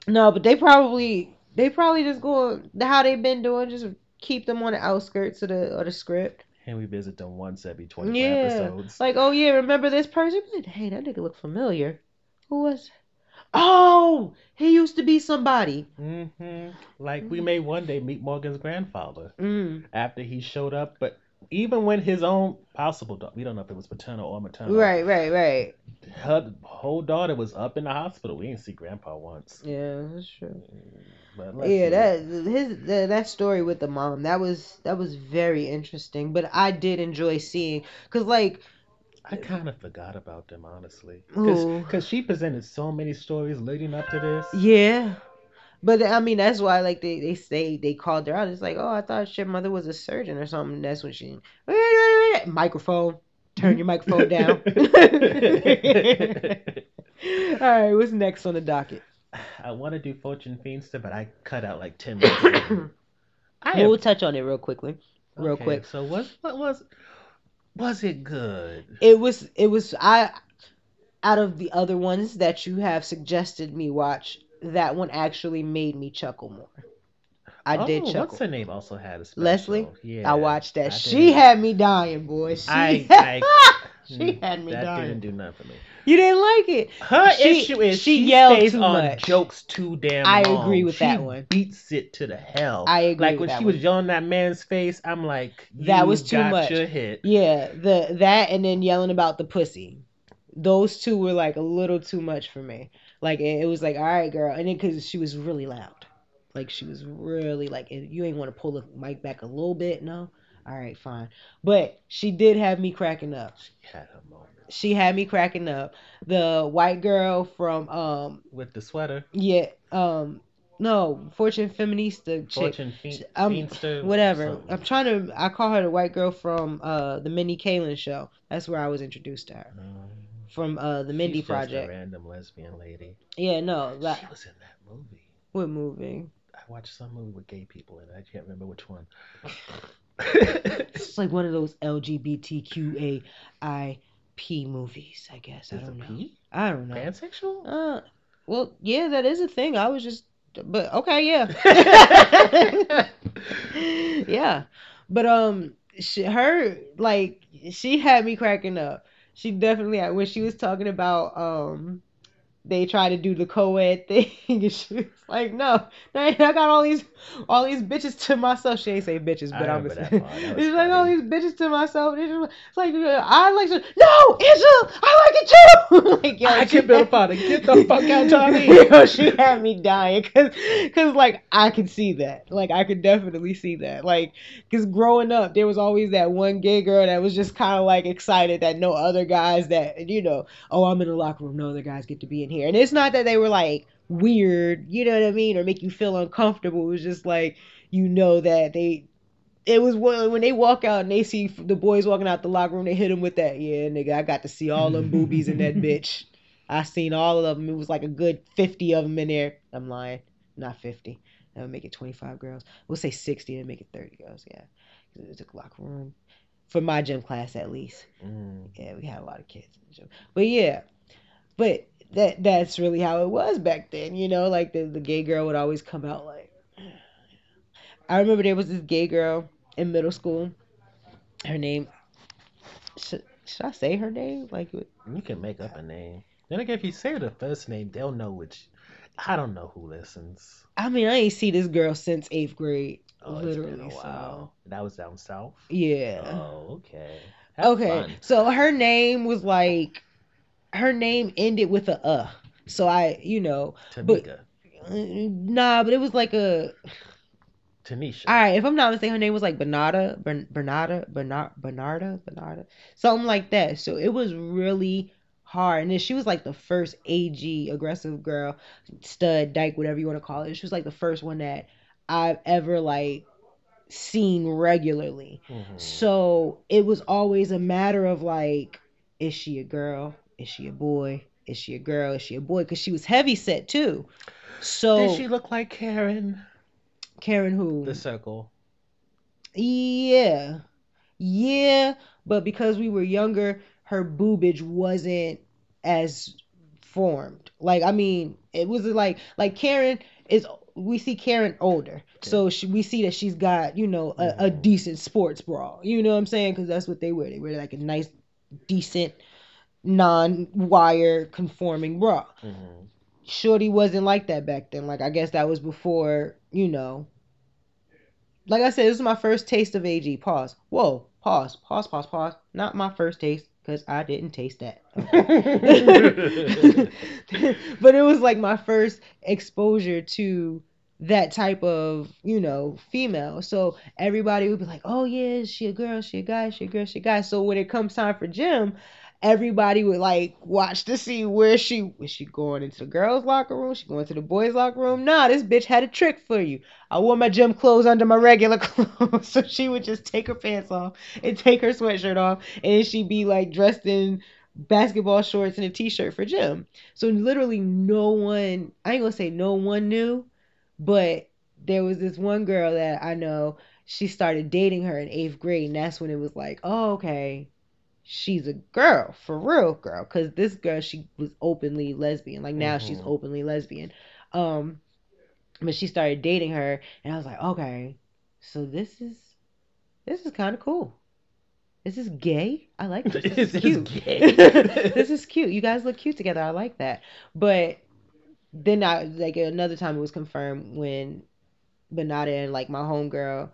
No, but they probably they probably just go how they've been doing, just keep them on the outskirts of the of the script. and we visit them once every 25 Yeah. episodes. Like, oh yeah, remember this person? Hey, that nigga look familiar. Who was? Oh, he used to be somebody. hmm Like we may one day meet Morgan's grandfather Mm. after he showed up, but even when his own possible daughter, we don't know if it was paternal or maternal. Right, right, right. Her whole daughter was up in the hospital. We didn't see grandpa once. Yeah, that's true. Yeah, that his that, that story with the mom that was that was very interesting. But I did enjoy seeing because like I kind of forgot about them honestly, because she presented so many stories leading up to this. yeah, but I mean that's why like they they say they called her out. It's like oh I thought your mother was a surgeon or something. That's when she microphone. Turn your microphone down. All right, what's next on the docket? I want to do Fortune Feimster, but I cut out like ten minutes. I We'll have, touch on it real quickly, real okay, quick. So was what was was it good? It was it was I out of the other ones that you have suggested me watch, that one actually made me chuckle more. I did Oh, chuckle. What's her name? Also had a special. Leslie? Yeah, I watched that. I she had me dying, boy. She, I- I- she Mm, had me that dying. didn't do nothing for me. You didn't like it. Her She- issue is she she, too on much. jokes too damn I long. agree with she that one. Beats it to the hell. I agree Like when she one. was yelling that man's face, I'm like, That was too much. Yeah, the that and then yelling about the pussy. Those two were like a little too much for me. Like it, it was like, all right, girl, and then because she was really loud, like she was really like, you ain't want to pull the mic back a little bit, no. All right, fine. But she did have me cracking up. She had her moment She had me cracking up. The white girl from um with the sweater. yeah um no Fortune Feminista chick. Fortune Fe- Um, whatever. I'm trying to. I call her the white girl from uh the Mindy Kaling show. That's where I was introduced to her Um, from uh the Mindy she's just a Project. random lesbian lady. Yeah, no, She was in that movie. what movie? I watched some movie with gay people in it. I can't remember which one. It's like one of those LGBTQAIP movies. I guess I Is it don't know. P? I don't know. Pansexual? Uh, well, yeah, that is a thing. I was just but okay, yeah, yeah. But um, she, her like she had me cracking up. She definitely when she was talking about um they try to do the co-ed thing and she was like no i got all these all these bitches to myself. She ain't say bitches but i'm just that gonna part. That was she's like all these bitches to myself. It's like i like to no Angel, i like it too. Like yo I can build a father. Get the fuck out, Tommy. Yo, she had me dying because cause, like I could see that. Like I could definitely see that. Like because growing up there was always that one gay girl that was just kind of like excited that no other guys that you know oh I'm in the locker room. No other guys get to be in here and it's not that they were like weird you know what I mean or make you feel uncomfortable it was just like you know that they it was when when they walk out and they see the boys walking out the locker room they hit them with that yeah nigga I got to see all them boobies in that bitch I seen all of them. It was like a good 50 of them in there. I'm lying. Not 50. That would make it 25 girls. We'll say 60 and make it 30 girls. Yeah. It was a locker room. For my gym class, at least. Mm. Yeah, we had a lot of kids in the gym. But yeah. But that that's really how it was back then. You know, like the, the gay girl would always come out like. I remember there was this gay girl in middle school. Her name. Should, should I say her name? Like, You can make up a name. Then again, if you say the first name, they'll know which. I don't know who listens. I mean, I ain't see this girl since eighth grade. Oh, it's been literally, a while. That was down south. yeah. Oh, okay. Have okay, fun. so her name was like, her name ended with a uh. So I, you know, Tamika. uh, nah, but it was like a. Tanisha. All right, if I'm not mistaken, her name was like Bernarda, Bern, Bernarda, Bernard, Bernarda, Bernarda, something like that. So it was really hard, and then she was like the first AG aggressive girl, stud, dyke, whatever you want to call it. She was like the first one that I've ever like seen regularly. Mhm. So it was always a matter of like, is she a girl? Is she a boy? Is she a girl? Is she a boy? Because she was heavy set too. So Did she look like Karen? Karen who? The circle. Yeah. Yeah, but because we were younger, her boobage wasn't as formed. Like I mean, it was like like Karen is we see Karen older. So she, we see that she's got, you know, a, a Mhm. decent sports bra. You know what I'm saying? Cuz that's what they wear. They wear like a nice decent non-wire conforming bra. hmm Shorty wasn't like that back then. Like I guess that was before, you know. Like I said, this is my first taste of AG. Pause. Whoa. Pause. Pause. Pause. Pause. Not my first taste because I didn't taste that. but it was like my first exposure to that type of, you know, female. So everybody would be like, "Oh yeah, she a girl? She a guy? She a girl? She a guy?" So when it comes time for gym, everybody would like watch to see where she was she going into the girls' locker room, she going to the boys' locker room. Nah, this bitch had a trick for you. I wore my gym clothes under my regular clothes, so she would just take her pants off and take her sweatshirt off, and she'd be like dressed in basketball shorts and a t-shirt for gym. So literally no one, I ain't gonna say no one knew, but there was this one girl that I know. She started dating her in eighth grade, and that's when it was like, oh okay she's a girl for real girl because this girl she was openly lesbian like now she's Mhm. openly lesbian. Um but she started dating her and i was like okay so this is this is kind of cool this is gay? I like this. This is This is cute this is cute. You guys look cute together. I like that. But then i like another time it was confirmed when Benada and like my homegirl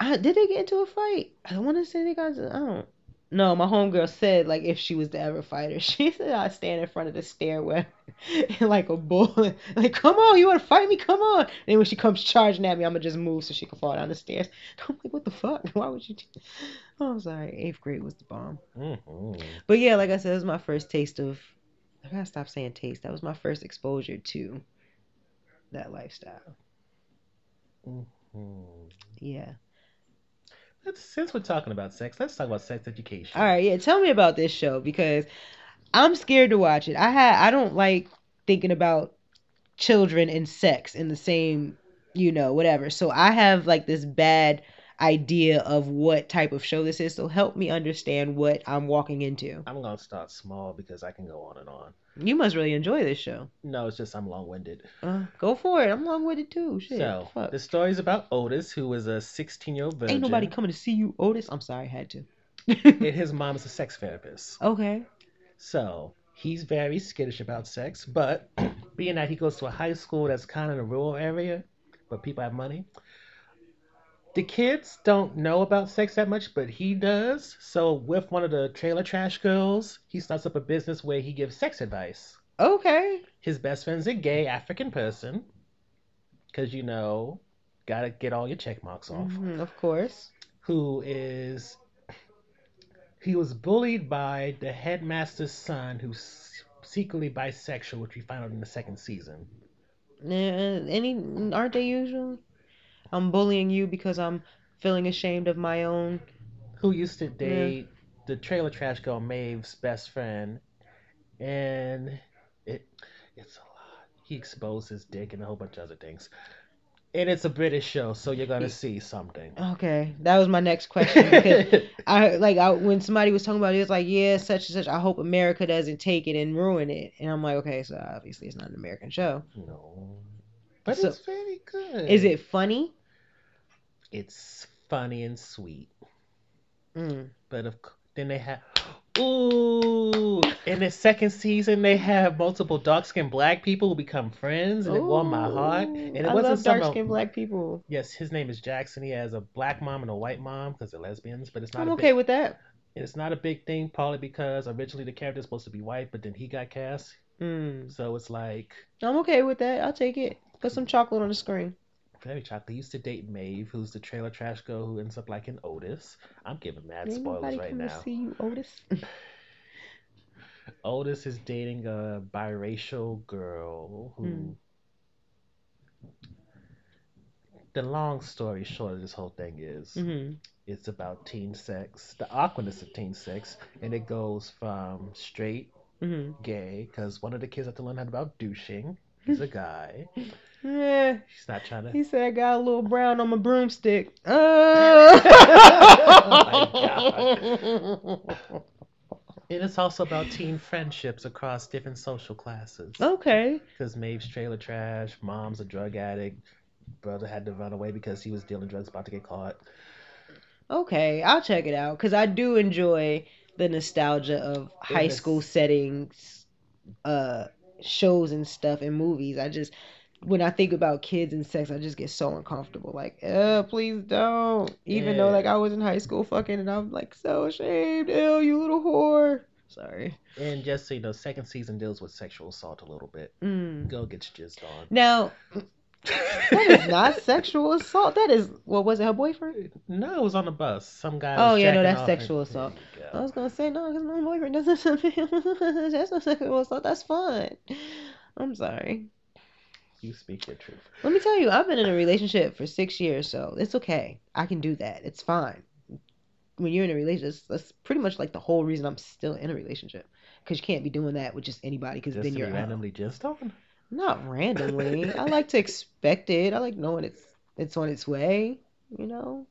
I, did they get into a fight? I don't want to say they got i don't no, my homegirl said like if she was to ever fight her, she said I'd stand in front of the stairwell like a bull, like come on, you want to fight me? Come on! And then when she comes charging at me, I'm gonna just move so she can fall down the stairs. I'm like, what the fuck? Why would you? Do? Oh, I'm sorry. Eighth grade was the bomb. hmm But yeah, like I said, it was my first taste of. I gotta stop saying taste. That was my first exposure to that lifestyle. hmm Yeah. Let's, since we're talking about sex, let's talk about sex education. All right, yeah. Tell me about this show because I'm scared to watch it. I had I don't like thinking about children and sex in the same, you know, whatever. So I have like this bad. idea of what type of show this is. So help me understand what I'm walking into. I'm gonna start small because I can go on and on. You must really enjoy this show. No, it's just I'm long winded. Uh, go for it. I'm long winded too. Shit. So fuck. the story's about Otis, who was a 16 year old virgin. Ain't nobody coming to see you, Otis. I'm sorry, I had to. and his mom is a sex therapist. okay. So he's very skittish about sex, but being that he goes to a high school that's kind of in a rural area, but people have money, the kids don't know about sex that much, but he does. So with one of the trailer trash girls, he starts up a business where he gives sex advice. Okay. His best friend's a gay African person, because you know, gotta get all your check marks off. Mhm, of course. who is he was bullied by the headmaster's son who's secretly bisexual which we find out in the second season Yeah, any aren't they usually? I'm bullying you because I'm feeling ashamed of my own. who used to date the trailer trash girl Maeve's best friend and it it's a lot he exposed his dick and a whole bunch of other things and it's a British show so you're gonna see something Okay, that was my next question because I like I, when somebody was talking about it, it was like, yeah, such and such. I hope America doesn't take it and ruin it. And I'm like, okay, so obviously it's not an American show. no but So- it's very good Is it funny? it's funny and sweet Mm. But of then they have ooh in the second season they have multiple dark skinned black people who become friends and it warmed my heart. And it I wasn't dark skinned black people. Yes, his name is Jackson. He has a black mom and a white mom because they're lesbians, but it's not I'm okay big, with that. it's not a big thing probably because originally the character is supposed to be white, but then he got cast. Mm. So it's like I'm okay with that. I'll take it. Put some chocolate on the screen. very chocolate. Used to date Maeve, who's the trailer trash girl who ends up like in Otis. I'm giving mad Ain't spoilers right now. see you, Otis. Otis is dating a biracial girl who. Hmm. The long story short of this whole thing is hmm it's about teen sex, the awkwardness of teen sex, and it goes from straight, hmm gay, because one of the kids have to learn how about douching. He's a guy. Yeah. He's not trying to. He said I got a little brown on my broomstick. Oh. And it's also about teen friendships across different social classes. okay. Because Maeve's trailer trash, mom's a drug addict, brother had to run away because he was dealing drugs, about to get caught. Okay, I'll check it out because I do enjoy the nostalgia of high Yes. school settings, uh, shows and stuff and movies. I just when I think about kids and sex, I just get so uncomfortable. Like, uh, please don't. Even though like I was in high school fucking and I'm like so ashamed. Ew, you little whore. Sorry. And just so you know, second season deals with sexual assault a little bit. Mm. Go get your jizzed on. Now that is not sexual assault. That is what was it? Her boyfriend? No, it was on the bus. Some guy. Oh yeah, no, that's sexual and- assault. I was gonna say no, because my boyfriend doesn't. that's not sexual assault. That's fun. I'm sorry. You speak your truth. Let me tell you, I've been in a relationship for six years, so it's okay. I can do that. It's fine. When you're in a relationship, that's pretty much like the whole reason I'm still in a relationship. Because you can't be doing that with just anybody. Because then you're be out. randomly jizzed on. not randomly. I like to expect it. I like knowing it's it's on its way. You know.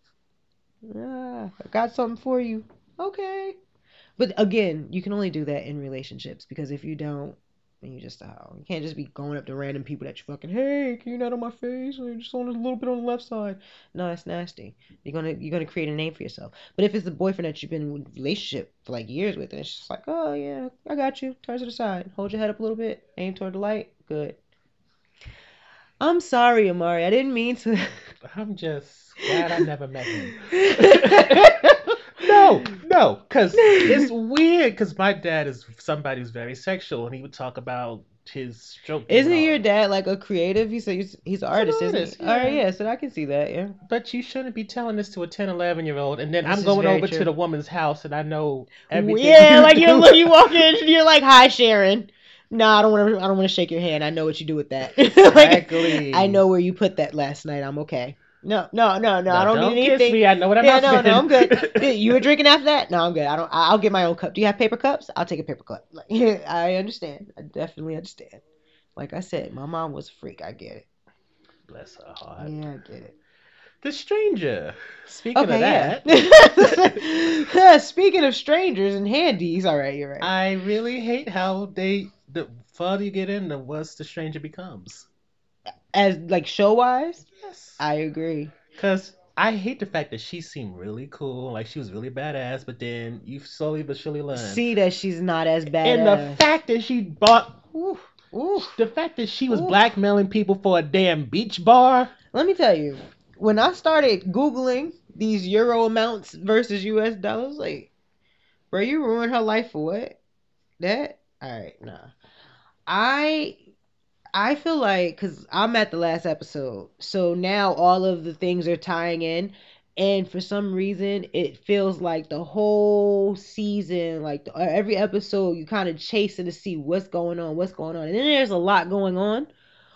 Yeah, I got something for you. Okay. But again, you can only do that in relationships because if you don't, you just oh, you can't just be going up to random people that you fucking hey, can you not on my face? Or just on a little bit on the left side. No, that's nasty. You're gonna you're gonna create a name for yourself. But if it's the boyfriend that you've been in a relationship for like years with, and it's just like, oh yeah, I got you. Turn to the side, hold your head up a little bit, aim toward the light. Good. I'm sorry, Amari. I didn't mean to. I'm just glad I never met him. No, no, because it's weird. Because my dad is somebody who's very sexual, and he would talk about his stroke. Isn't your dad like a creative? Said he's, he's an artist, isn't artist, he? All right, yeah. yeah. So I can see that. Yeah. But you shouldn't be telling this to a 10, 11 year old, and then This I'm going over true. to the woman's house, and I know everything. Yeah, you like you you walk in, and you're like, "Hi, Sharon." No, I don't want to. I don't want to shake your hand. I know what you do with that. like, Exactly. I know where you put that last night. I'm okay. No, no, no, no. I don't, don't need kiss anything. me. I know what I'm yeah, no, no, I'm good. You were drinking after that? No, I'm good. I don't. I'll get my own cup. Do you have paper cups? I'll take a paper cup. Like, I understand. I definitely understand. Like I said, my mom was a freak. I get it. Bless her heart. Yeah, I get it. The Stranger. Speaking Okay, of that, yeah. Speaking of strangers and handies, all right, you're right. I really hate how they the farther you get in, the worse the stranger becomes. As like show wise, Yes. I agree. Because I hate the fact that she seemed really cool, like she was really badass, but then you slowly but surely learn. See that she's not as bad. and the fact that she bought, Ooh, ooh. the fact that she was Oof. blackmailing people for a damn beach bar. Let me tell you, when I started googling these euro amounts versus U.S. dollars, like, bro, you ruined her life for what? That? All right, nah. I I feel like because I'm at the last episode, so now all of the things are tying in, and for some reason it feels like the whole season, like the, every episode, you kind of chasing to see what's going on, what's going on, and then there's a lot going on.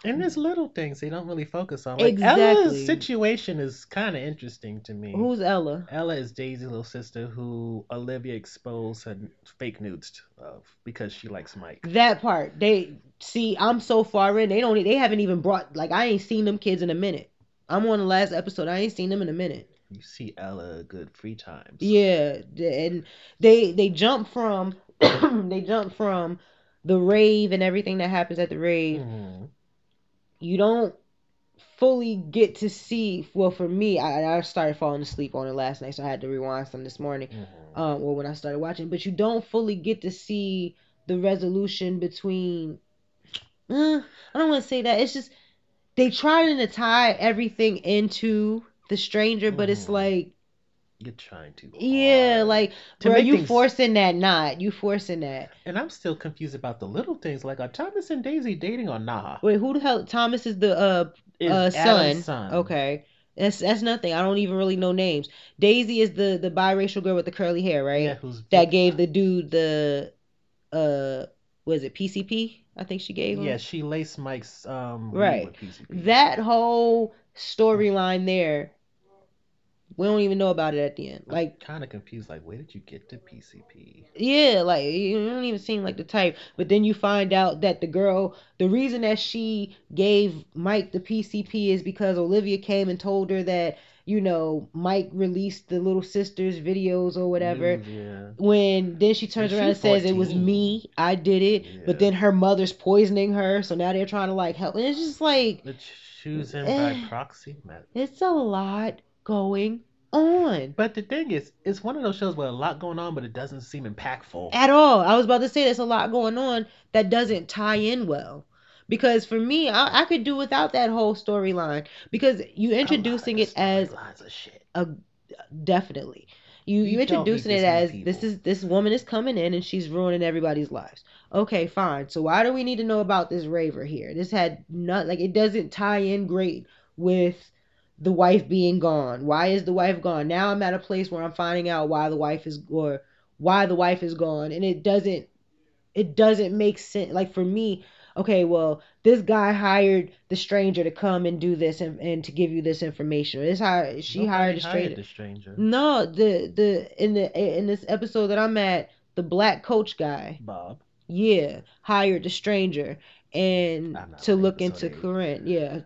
And there's little things they don't really focus on. Like Exactly. Ella's situation is kind of interesting to me. Who's Ella? Ella is Daisy's little sister who Olivia exposed her fake nudes of because she likes Mike. That part, they see. I'm so far in. They don't. They haven't even brought. Like I ain't seen them kids in a minute. I'm on the last episode. I ain't seen them in a minute. You see Ella good free times. Yeah, and they they jump from they jump from the rave and everything that happens at the rave. Mhm. You don't fully get to see. Well, for me, I I started falling asleep on it last night, so I had to rewind some this morning. Mhm. um, or when I started watching, but you don't fully get to see the resolution between. Uh, I don't want to say that. It's just they trying to tie everything into the stranger, but it's Mhm. like, You're trying to. yeah, like, To bro, you things- forcing that knot. You forcing that. And I'm still confused about the little things like are Thomas and Daisy dating or nah? Wait, who the hell? Thomas is the uh Is uh son. Son. Okay. That's that's nothing. I don't even really know names. Daisy is the the biracial girl with the curly hair, right? Yeah, who's that gave the dude the uh was it PCP? I think she gave him. Yeah, she laced Mike's um Right. with PCP. That whole storyline there, we don't even know about it at the end. Like, kind of confused. Like, where did you get the PCP? yeah, like you don't even seem like the type. But then you find out that the girl, the reason that she gave Mike the PCP is because Olivia came and told her that you know Mike released the little sister's videos or whatever. Yeah. when then she turns And around and says it was me, I did it, Yeah. but then her mother's poisoning her, so now they're trying to like help. And it's just like The choosing Eh. by proxy. Man. it's a lot going on But the thing is, it's one of those shows where a lot going on, but it doesn't seem impactful. at all. I was about to say there's a lot going on that doesn't tie in well. Because for me, I, I could do without that whole storyline because you introducing it as lots of shit. a definitely you You you introducing it as this is this woman is coming in and she's ruining everybody's lives okay fine so why do we need to know about this raver here this had not like it doesn't tie in great with the wife being gone why is the wife gone now i'm at a place where i'm finding out why the wife is or why the wife is gone and it doesn't it doesn't make sense like for me okay well this guy hired the stranger to come and do this and, and to give you this information or this hire she Nobody hired a stranger the stranger. no, the the in the in this episode that I'm at, the black coach guy, Bob. yeah, hired the stranger and to look into. Corinne. Yeah,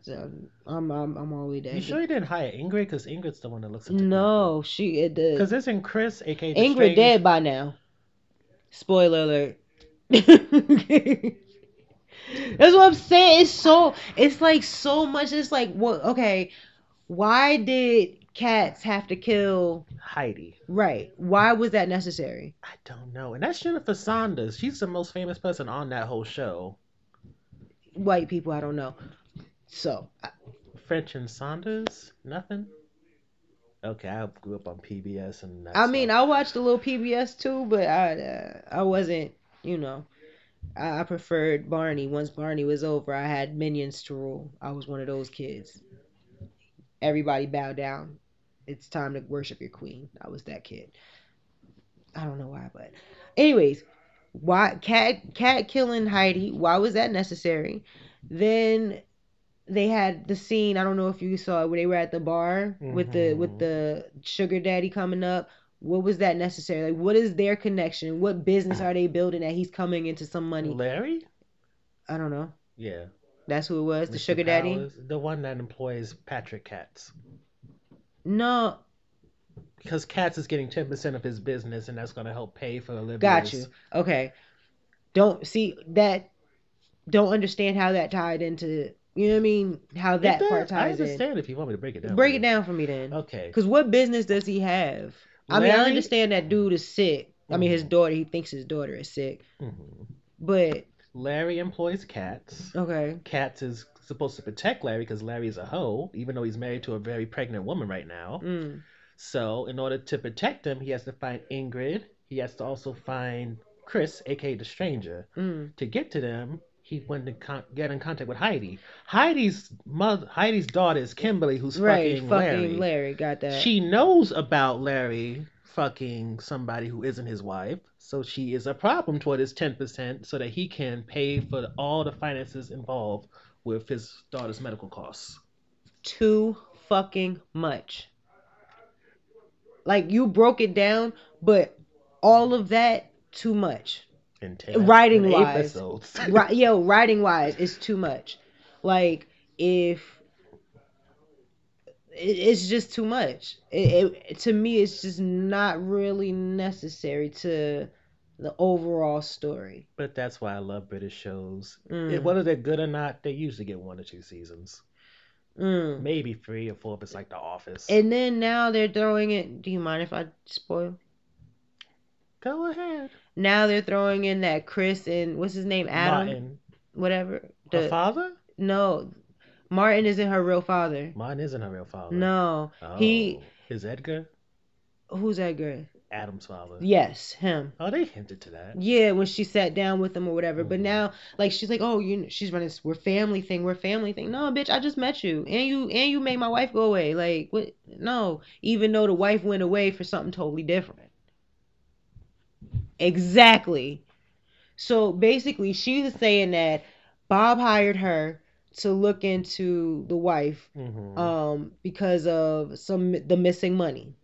I'm I'm I'm all the way there. You sure you didn't hire Ingrid? Because Ingrid's the one that looks into No, she it Because the isn't Chris, aka Ingrid dead by now. Spoiler alert. That's what I'm saying. It's so it's like so much. It's like what? Okay, why did Katz have to kill? Heidi. Right. Why was that necessary? I don't know. And that's Jennifer Saunders. She's the most famous person on that whole show. White people, I don't know. So, I- French and Saunders? Nothing? Okay, I grew up on PBS and that's I mean, all. I watched a little PBS too, but I uh, I wasn't, you know, I, I preferred Barney. Once Barney was over, I had minions to rule. I was one of those kids. Everybody bow down. It's time to worship your queen. I was that kid. I don't know why, but anyways, why cat cat killing Heidi? Why was that necessary? Then they had the scene. I don't know if you saw it where they were at the bar with the with Mhm. the sugar daddy coming up. What was that necessary? Like, what is their connection? What business are they building that he's coming into some money? Larry? I don't know. Yeah. That's who it was, the Mr. sugar daddy. The one that employs Patrick Katz. No, because Katz is getting ten percent of his business, and that's going to help pay for Olivia's. got you. Okay. Don't see that. Don't understand how that tied into. You know what I mean? How that does- part ties in. I understand if you want me to break it down. Break it down for me then. Okay. Because what business does he have? I mean, I understand that dude is sick. I mean, his Mhm. daughter. He thinks his daughter is sick, Mhm. but Larry employs Katz. okay. Katz is supposed to protect Larry because Larry is a hoe, even though he's married to a very pregnant woman right now. Mm. So, in order to protect him, he has to find Ingrid. He has to also find Chris, aka the stranger. Mm. To get to them, he went to con- get in contact with Heidi. Heidi's mother, Heidi's daughter is Kimberly, who's Right. fucking, Fucking Larry. Larry. Got that. She knows about Larry fucking somebody who isn't his wife, so she is a problem toward his ten percent, so that he can pay for all the finances involved with his daughter's medical costs. too fucking much. Like you broke it down, but all of that too much. In ten Writing wise. yo, writing wise, it's too much. Like if it, it's just too much. It, it to me, it's just not really necessary to the overall story. But that's why I love British shows. Mm. Whether they're good or not, they usually get one or two seasons, Mm. maybe three or four if it's like The Office. And then now they're throwing it. Do you mind if I spoil? Go ahead. Now they're throwing in that Chris and what's his name, Adam, Martin, whatever. her The, father? no, Martin isn't her real father. Martin isn't her real father. No, Oh, he. is Edgar Who's girl? Adam's father. Yes, him. Oh, they hinted to that. Yeah, when she sat down with him or whatever. But Mhm. now, like, she's like, "Oh, you," she's running. We're family thing. We're family thing. No, bitch, I just met you, and you and you made my wife go away. Like, what? No, even though the wife went away for something totally different. Exactly. So basically, she was saying that Bob hired her to look into the wife, hmm um, because of some the missing money.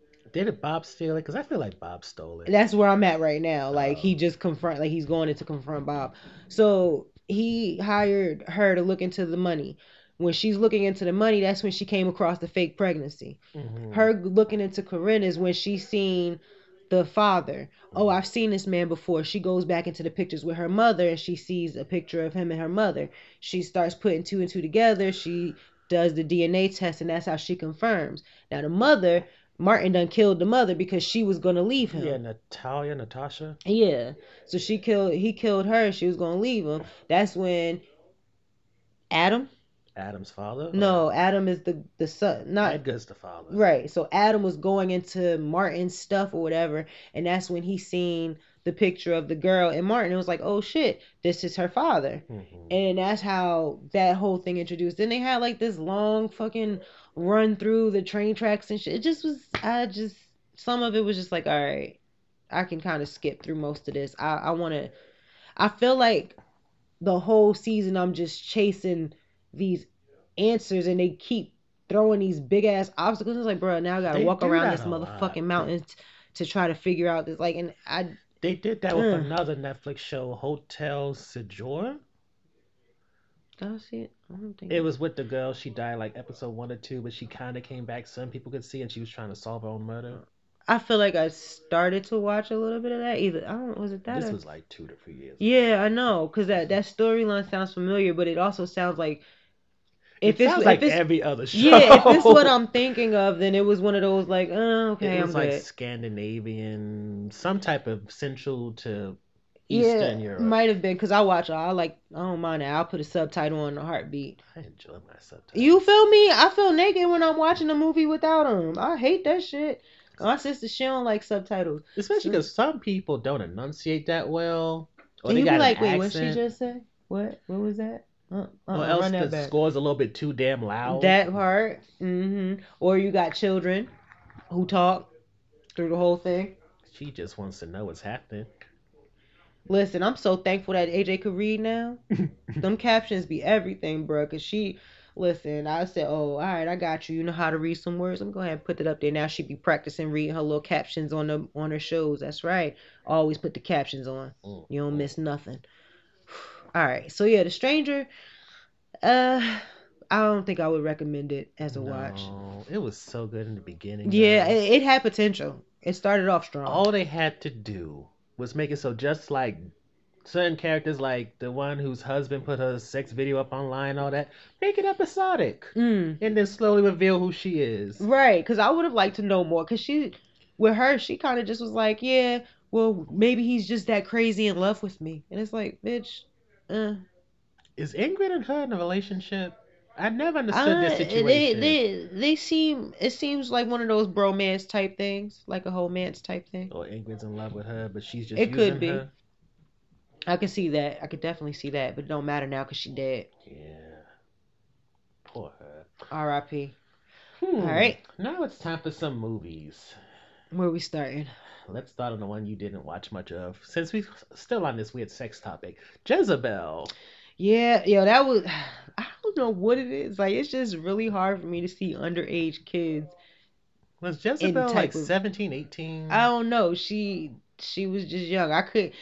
Did Bob steal it? Because I feel like Bob stole it. That's where I'm at right now. Like Oh. he just confront, like he's going in to confront Bob. So he hired her to look into the money. When she's looking into the money, that's when she came across the fake pregnancy. Mhm. Her looking into Corinne is when she seen the father. Oh, I've seen this man before. She goes back into the pictures with her mother and she sees a picture of him and her mother. She starts putting two and two together. She does the DNA test and that's how she confirms. Now the mother, Martin done killed the mother because she was gonna leave him. Yeah, Natalia, Natasha. Yeah. So she killed he killed her, she was gonna leave him. That's when Adam? Adam's father. No, Adam is the the son. Not Edgar's the father. right. So Adam was going into Martin's stuff or whatever, and that's when he seen the picture of the girl and Martin It was like, Oh shit, this is her father. hmm And that's how that whole thing introduced. Then they had like this long fucking run through the train tracks and shit. It just was I just some of it was just like, all right, I can kind of skip through most of this. I, I wanna I feel like the whole season I'm just chasing these answers and they keep throwing these big ass obstacles. It's like, bro, now I gotta They walk around this a lot. motherfucking mountain t- to try to figure out this like and I They did that with another Netflix show, Hotel Sejour. Oh, I see it? I don't think It was with the girl. She died like episode one or two, but she kind of came back. Some people could see, and she was trying to solve her own murder. I feel like I started to watch a little bit of that. Either I don't was it that This or- was like two to three years. Yeah, I know, cause that that storyline sounds familiar, but it also sounds like if it it's sounds if like it's every other show. yeah, if it's what I'm thinking of, then it was one of those like, oh, okay, it I'm was like good. Scandinavian, some type of central to Yeah, Eastern Europe. might have been, cause I watch. I like. I don't mind it. I'll put a subtitle on the heartbeat. I enjoy my subtitles. You feel me? I feel naked when I'm watching a movie without them. I hate that shit. My sister, she don't like subtitles. Especially because some people don't enunciate that well. Or And you be like, wait, what she just say? What? What was that? Uh, uh, Or else the back. score's a little bit too damn loud. That part. Mm-hmm. Or you got children who talk through the whole thing. She just wants to know what's happening. Listen, I'm so thankful that AJ could read now. Them captions be everything, bro. Cause she, listen, I said, oh, all right, I got you. You know how to read some words. I'm going to go ahead and put that up there. Now she be practicing reading her little captions on the on her shows. That's right. Always put the captions on. Mm, You don't mm. miss nothing. All right. So yeah, the stranger. Uh, I don't think I would recommend it as a watch. No, It was so good in the beginning. Yeah, it, it had potential. It started off strong. all they had to do was making so just like certain characters, like the one whose husband put her sex video up online, all that, make it episodic, Mm, and then slowly reveal who she is. right, because I would have liked to know more. Because she, with her, she kind of just was like, yeah, well, maybe he's just that crazy in love with me, and it's like, bitch, uh, Is Ingrid and her in a relationship? I never understood Uh, this situation. they they seem it seems like one of those bromance type things, like a romance type thing. Or Ingrid's in love with her, but she's just It could be. her. I could see that. I could definitely see that, but it don't matter now because she dead. Yeah. Poor her. R.I.P. Hmm. All right, Now it's time for some movies. where we starting? Let's start on the one you didn't watch much of. Since we're still on this weird sex topic, Jezebel. Yeah, yo, that was. I don't know what it is. Like, it's just really hard for me to see underage kids. Was Jezebel like of- 17, 18? I don't know. She she was just young. I could.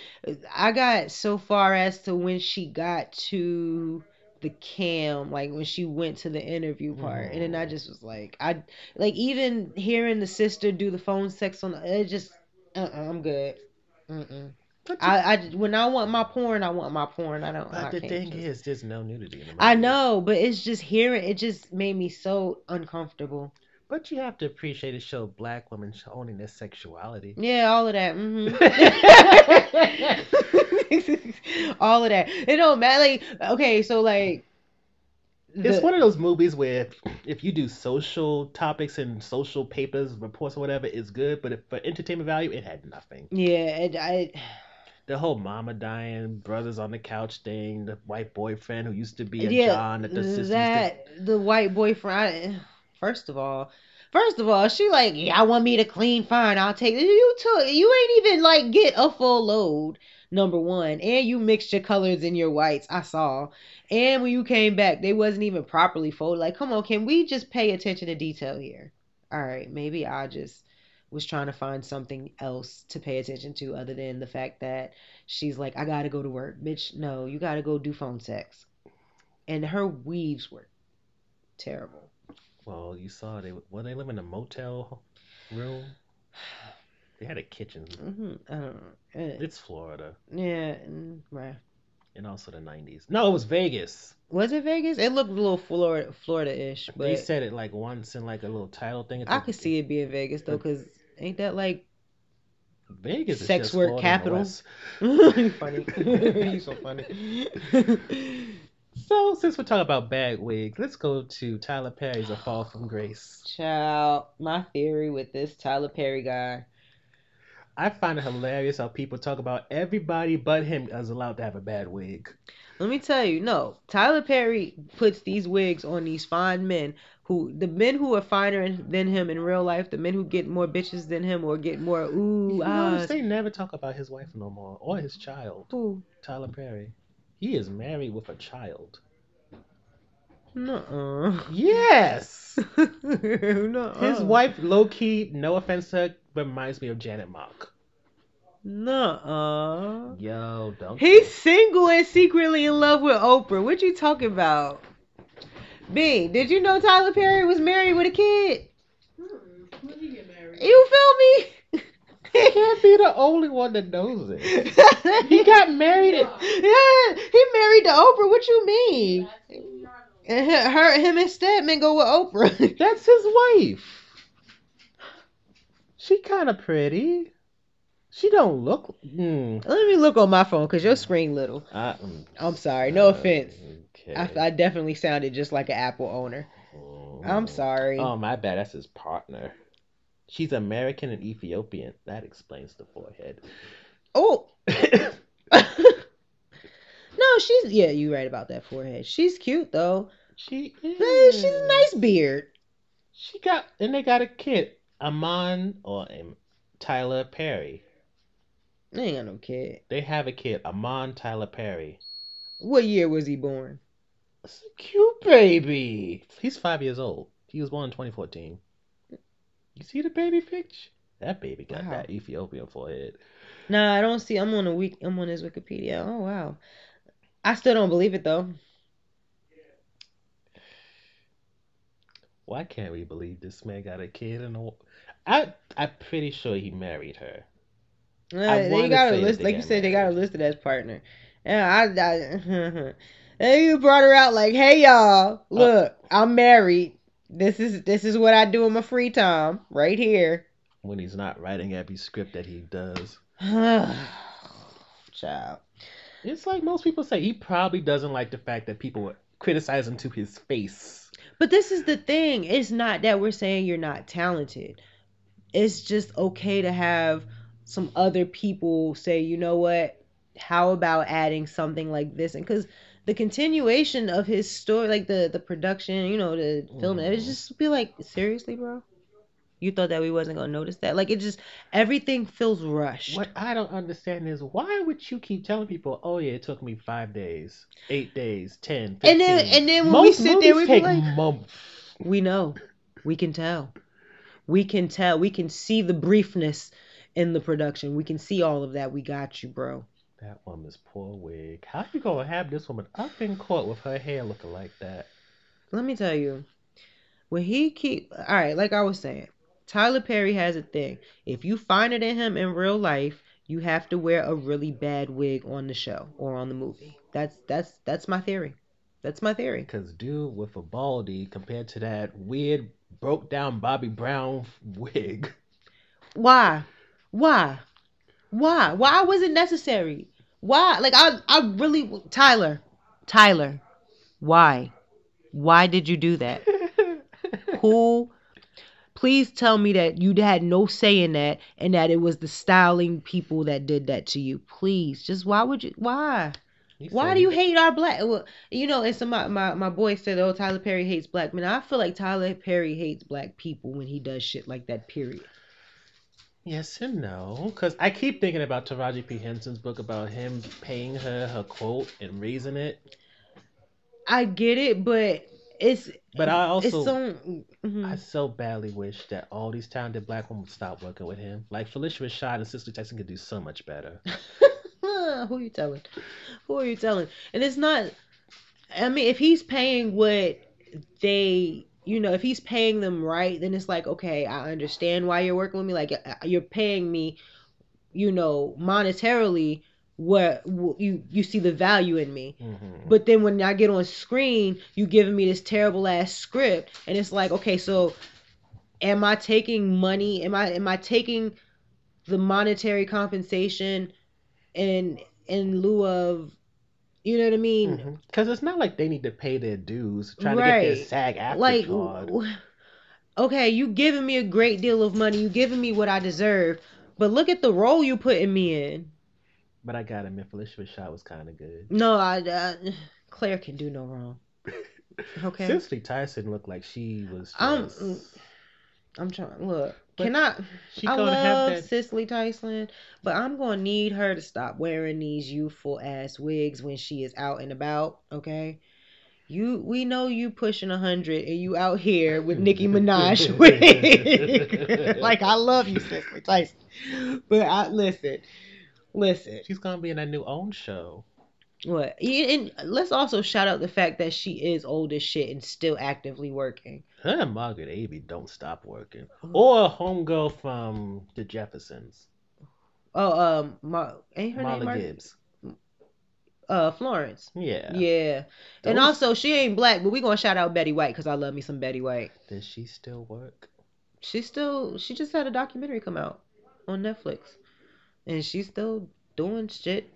I got so far as to when she got to the cam, like when she went to the interview part, and then I just was like, I like even hearing the sister do the phone sex on the, it just, uh, uh I'm good. Mm-mm. The, I, I when I want my porn, I want my porn. I don't. I but the thing just- is, there's no nudity in the. I know, but it's just hearing it just made me so uncomfortable. But you have to appreciate it show black women owning their sexuality. Yeah, all of that. hmm all of that. It don't matter. Like, okay, so like, It's one of those movies where if, if you do social topics and social papers, reports, or whatever, it's good. But if, for entertainment value, it had nothing. yeah, it, I The whole mama dying, brothers on the couch thing, the white boyfriend who used to be a yeah John that the used to that the white boyfriend. I, first of all. First of all, she like, yeah, I want me to clean fine. I'll take it. You took, you ain't even like get a full load. Number one, and you mixed your colors in your whites. I saw. And when you came back, they wasn't even properly folded. Like, come on, can we just pay attention to detail here? All right, maybe I just was trying to find something else to pay attention to other than the fact that she's like, I gotta go to work. Bitch, no, you gotta go do phone sex. And her weaves were terrible. Well, you saw they well they live in a motel room. They had a kitchen. hmm I don't know. Eh, It's Florida Yeah, right. and also the nineties. No, it was Vegas. Was it Vegas? It looked a little Florida, Florida-ish, but they said it like once in like a little title thing. I could see it being Vegas though, cause ain't that like Vegas sex just work Florida capital? West. you funny. you so funny. So since we're talking about bag wigs, let's go to Tyler Perry's A Fall from Grace. Child, my theory with this Tyler Perry guy. I find it hilarious how people talk about everybody but him is allowed to have a bad wig. Let me tell you, no. Tyler Perry puts these wigs on these fine men who the men who are finer than him in real life, the men who get more bitches than him or get more ooh You ah. notice they never talk about his wife no more or his child, Ooh, Tyler Perry. He is married with a child. nuh-uh. Yes. nuh-uh. His wife, low key, no offense to her, reminds me of Janet Mock. Nuh-uh. Yo, don't. He's single and secretly in love with Oprah. What you talking about? B, did you know Tyler Perry was married with a kid? When did he get married? You feel me? He can't be the only one that knows it. He got married. At, yeah, he married to Oprah. What you mean? That's Chicago. And her, her- him and Stedman go with Oprah. that's his wife. She kind of pretty. She don't look. Mm, Let me look on my phone because your screen little. I, mm, I'm sorry. No offense. Okay. I, I definitely sounded just like an Apple owner. I'm sorry. Oh my bad. That's his partner. She's American and Ethiopian. That explains the forehead. Oh. no, she's yeah. You're right about that forehead. She's cute though. she is. She's a nice beard. She got and they got a kid, Aman or um, Tyler Perry. They ain't got no kid. They have a kid, Aman Tyler Perry. What year was he born? It's a cute baby. He's five years old. He was born in 2014. You see the baby picture? That baby got Wow. that Ethiopian forehead. Nah, I don't see. I'm on a week. I'm on his Wikipedia. Oh wow. I still don't believe it though. Why can't we believe this man got a kid and a... I I'm pretty sure he married her. Uh, I they wanna got a list, like you got said, they got a listed as partner. And I, I and you brought her out like, hey y'all, uh, look, I'm married. This is this is what I do in my free time, right here. When he's not writing every script that he does. Child. It's like most people say, he probably doesn't like the fact that people criticize him to his face. But this is the thing. It's not that we're saying you're not talented. It's just okay to have some other people say, you know what? How about adding something like this? And because the continuation of his story, like the the production, you know, the filming, it Mhm. just be like, seriously, bro. You thought that we wasn't gonna notice that? Like it just everything feels rushed. What I don't understand is why would you keep telling people, oh yeah, it took me five days, eight days, ten, 15. And then- and then when we Most sit there, we take like- months. We know. We can tell. We can tell. We can see the briefness in the production. We can see all of that. We got you, bro. That woman's poor wig. How you gonna have this woman up in court with her hair looking like that? Let me tell you. When he keep all right, like I was saying, Tyler Perry has a thing. If you find it in him in real life, you have to wear a really bad wig on the show or on the movie. That's that's that's my theory. That's my theory. Because dude with a baldy compared to that weird broke down Bobby Brown wig. Why? Why? Why? Why was it necessary? Why? Like I I really Tyler. Tyler. Why? Why did you do that? Who Please tell me that you had no say in that and that it was the styling people that did that to you. Please. Just why would you why? Why do you hate our black? Well, you know, and some my, my my boy said, "Oh, Tyler Perry hates black men." I feel like Tyler Perry hates black people when he does shit like that. Period. Yes and no, because I keep thinking about Taraji P Henson's book about him paying her her quote and raising it. I get it, but it's But I it's also so. mhm. I so badly wish that all these talented black women would stop working with him. Like Phylicia Rashad and Cicely Tyson could do so much better. Who are you telling? Who are you telling? And it's not. I mean, if he's paying what they, you know, if he's paying them right, then it's like, okay, I understand why you're working with me. Like, uh, you're paying me, you know, monetarily. What you you see the value in me, Mhm. but then when I get on screen, you giving me this terrible ass script, and it's like, okay, so am I taking money? Am I am I taking the monetary compensation in in lieu of you know what I mean? Because it's not like they need to pay their dues trying to get Right. their SAG after Like, card. okay, you giving me a great deal of money, you giving me what I deserve, but look at the role you putting me in. But I got admit, Phylicia Rashad was kind of good. No, I, uh, Claire can do no wrong. Okay. Cicely Tyson looked like she was just. I'm- I'm trying. Look, But can I? she I love have that. Cicely Tyson, but I'm gonna need her to stop wearing these youthful ass wigs when she is out and about. Okay, you we know you pushing a hundred and you out here with Nicki Minaj wig. like I love you, Cicely Tyson, but I listen, listen. She's gonna be in that new own show. What? And let's also shout out the fact that she is old as shit and still actively working. Her and Margaret Avery don't stop working. Mm. Or homegirl from the Jeffersons, Oh, um, Mar- ain't her name Mar- Gibbs. Uh, Florence. Yeah. Yeah. And also, she ain't black, but we gonna shout out Betty White because I love me some Betty White. Does she still work? She still, she just had a documentary come out on Netflix, and she's still doing shit.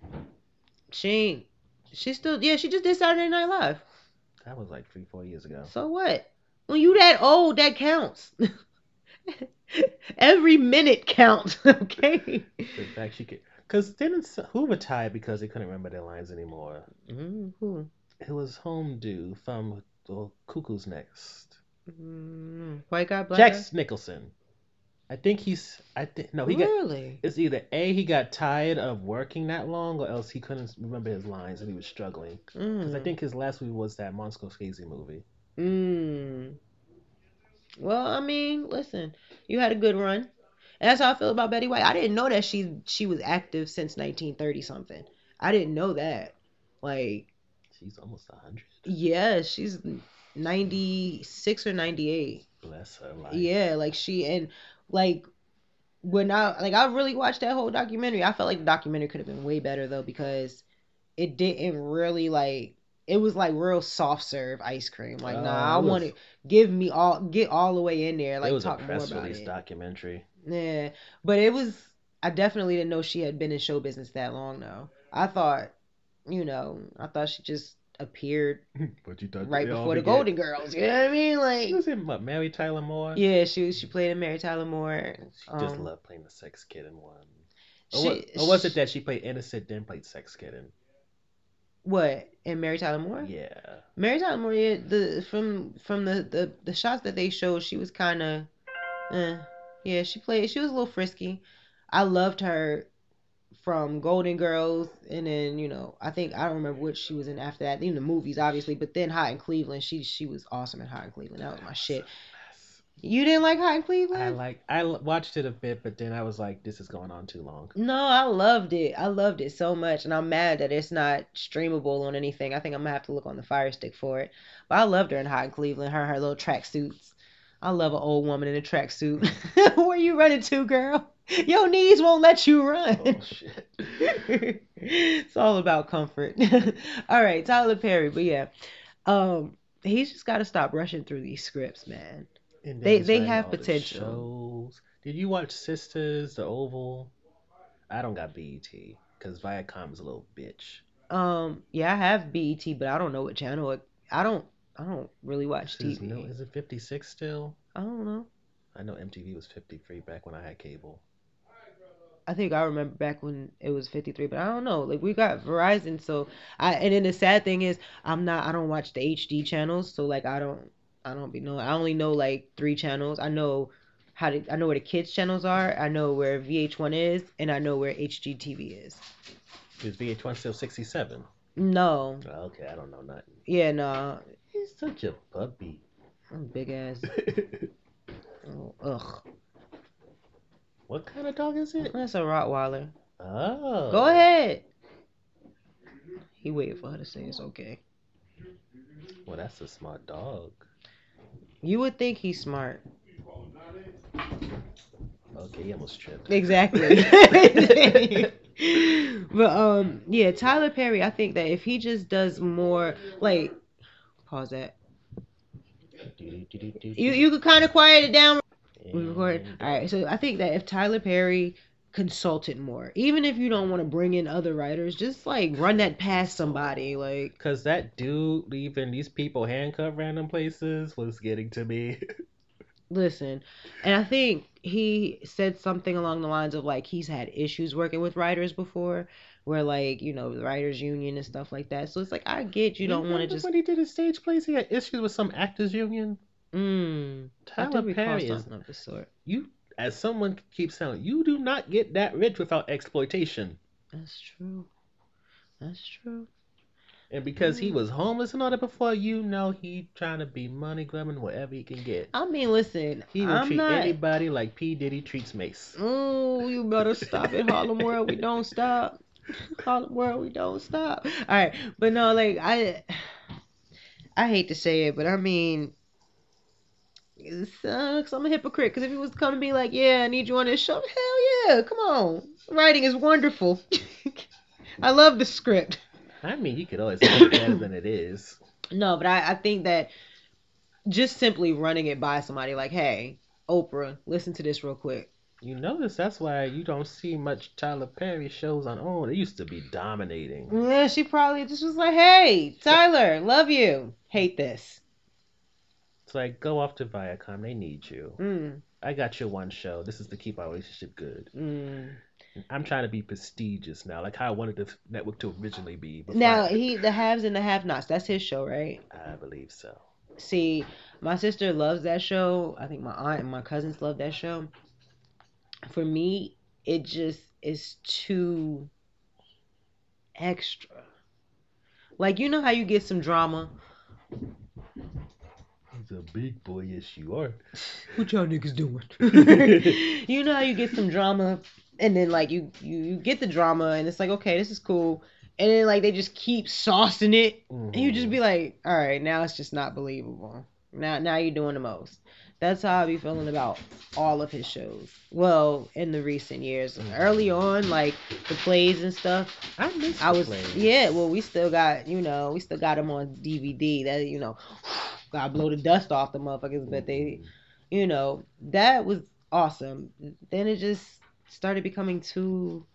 She ain't. She still, yeah, she just did Saturday Night Live. That was like three, four years ago. So what? When you that old, that counts. Every minute counts. Okay. The fact she could, because didn't who retired because they couldn't remember their lines anymore? Mm, who? It was Home Do from the Cuckoo's Nest. Mm, white guy, black Jack Nicholson. I think he's. I think no, he got. really. It's either a he got tired of working that long, or else he couldn't remember his lines and he was struggling. Because I Mm. think his last movie was that Monster Scorsese movie. Mm. Well, I mean, listen, you had a good run. And that's how I feel about Betty White. I didn't know that she she was active since 1930 something. I didn't know that. Like, She's almost a hundred. yeah, she's 96 or 98. Bless her life. Yeah, like she and like when I like I really watched that whole documentary. I felt like the documentary could have been way better though because it didn't really like it was like real soft serve ice cream. Like Oh, nah, I want to give me all get all the way in there. Like it was a talk more press about release it. documentary. Yeah, but it was. I definitely didn't know she had been in show business that long though. I thought, you know, I thought she just appeared But you thought right before the began- Golden Girls. You know what I mean? Like She Like, was in what, Mary Tyler Moore? yeah, she. She played in Mary Tyler Moore. She just Um, loved playing the sex kid in one. Or, She, what, or was it that she played innocent then played sex kid in? what in Mary Tyler Moore? Yeah. Mary Tyler Moore. Yeah, the from from the the the shots that they showed, she was kind of, eh. yeah, she played. She was a little frisky. I loved her from Golden Girls, and then you know, I think I don't remember what she was in after that. Even the movies, obviously, but then Hot in Cleveland, she she was awesome in Hot in Cleveland. That was my shit. You didn't like Hot in Cleveland? I like I watched it a bit, but then I was like, this is going on too long. No, I loved it. I loved it so much, and I'm mad that it's not streamable on anything. I think I'm gonna have to look on the Fire Stick for it. But I loved her in Hot in Cleveland. Her her little track suits. I love an old woman in a tracksuit. Where you running to, girl? Your knees won't let you run. Oh shit. it's all about comfort. all right, Tyler Perry, but yeah, um, he's just got to stop rushing through these scripts, man. They- they have potential. Did you watch Sistas, The Oval? I don't got BET because Viacom's a little bitch. Um, yeah, I have BET, but I don't know what channel. It, I don't. I don't really watch TV. no, is it 56 still? I don't know. I know MTV was 53 back when I had cable. I think I remember back when it was 53, but I don't know. Like we got Verizon, so I and then the sad thing is I'm not I don't watch the HD channels, so like I don't I don't be know I only know like three channels. I know how to I know where the kids channels are, I know where VH1 is, and I know where HGTV is. Is VH1 still 67? No. Okay, I don't know nothing. Yeah, no. He's such a puppy. I'm big ass. Oh, ugh. what kind of dog is it? That's a Rottweiler. Oh. Go ahead. He waited for her to say it's okay. Well, that's a smart dog. You would think he's smart. Okay, he almost tripped. Exactly. but um yeah, Tyler Perry, I think that if he just does more like pause that. You you could kind of quiet it down. We recording. All right, so I think that if Tyler Perry consulted more, even if you don't want to bring in other writers, just like run that past somebody. Like Cause that dude leaving these people handcuffed random places was getting to me. listen, and I think he said something along the lines of like he's had issues working with writers before, where like you know the writers union and stuff like that. So it's like I get you don't want to just. when he did his stage plays, he had issues with some actors union. Mm, Tyler Perry is of the sort. you. As someone keeps saying, you do not get that rich without exploitation. That's true. That's true. And because Mm. he was homeless and all that before, you know he trying to be money grubbing wherever he can get. I mean, listen, He will I'm treat not. anybody like P Diddy treats Mase. Oh, you better stop it, Harlem World. We don't stop. Harlem World, we don't stop. All right, but no, like I, I hate to say it, but I mean, it's, uh, 'cause I'm a hypocrite. Because if he was coming to be like, yeah, I need you on this show, hell yeah, come on. Writing is wonderful. I love the script. I mean, you could always make it better than it is. No, but I, I think that just simply running it by somebody like, hey, Oprah, listen to this real quick. You notice that's why you don't see much Tyler Perry shows on OWN. They used to be dominating. Yeah, she probably just was like, hey, Tyler, love you. Hate this. It's like go off to Viacom. They need you. Mm, I got your one show. This is to keep our relationship good. mm. I'm trying to be prestigious now, like how I wanted the network to originally be. Now, I- he, the haves and the have nots, that's his show, right? I believe so. See, my sister loves that show. I think my aunt and my cousins love that show. For me, it just is too extra. Like, you know how you get some drama? He's a big boy, yes you are. What y'all niggas doing? you know how you get some drama and then like you, you you get the drama and it's like okay this is cool and then like they just keep saucing it, and you just Mhm. be like, all right, now it's just not believable. Now, now you're doing the most. That's how I be feeling about all of his shows. Well, in the recent years, Mhm. early on, like the plays and stuff, I miss I the was plays. yeah. Well, we still got you know we still got them on DVD. That you know, gotta blow the dust off the motherfuckers. But they, Mhm. you know, that was awesome. Then it just started becoming too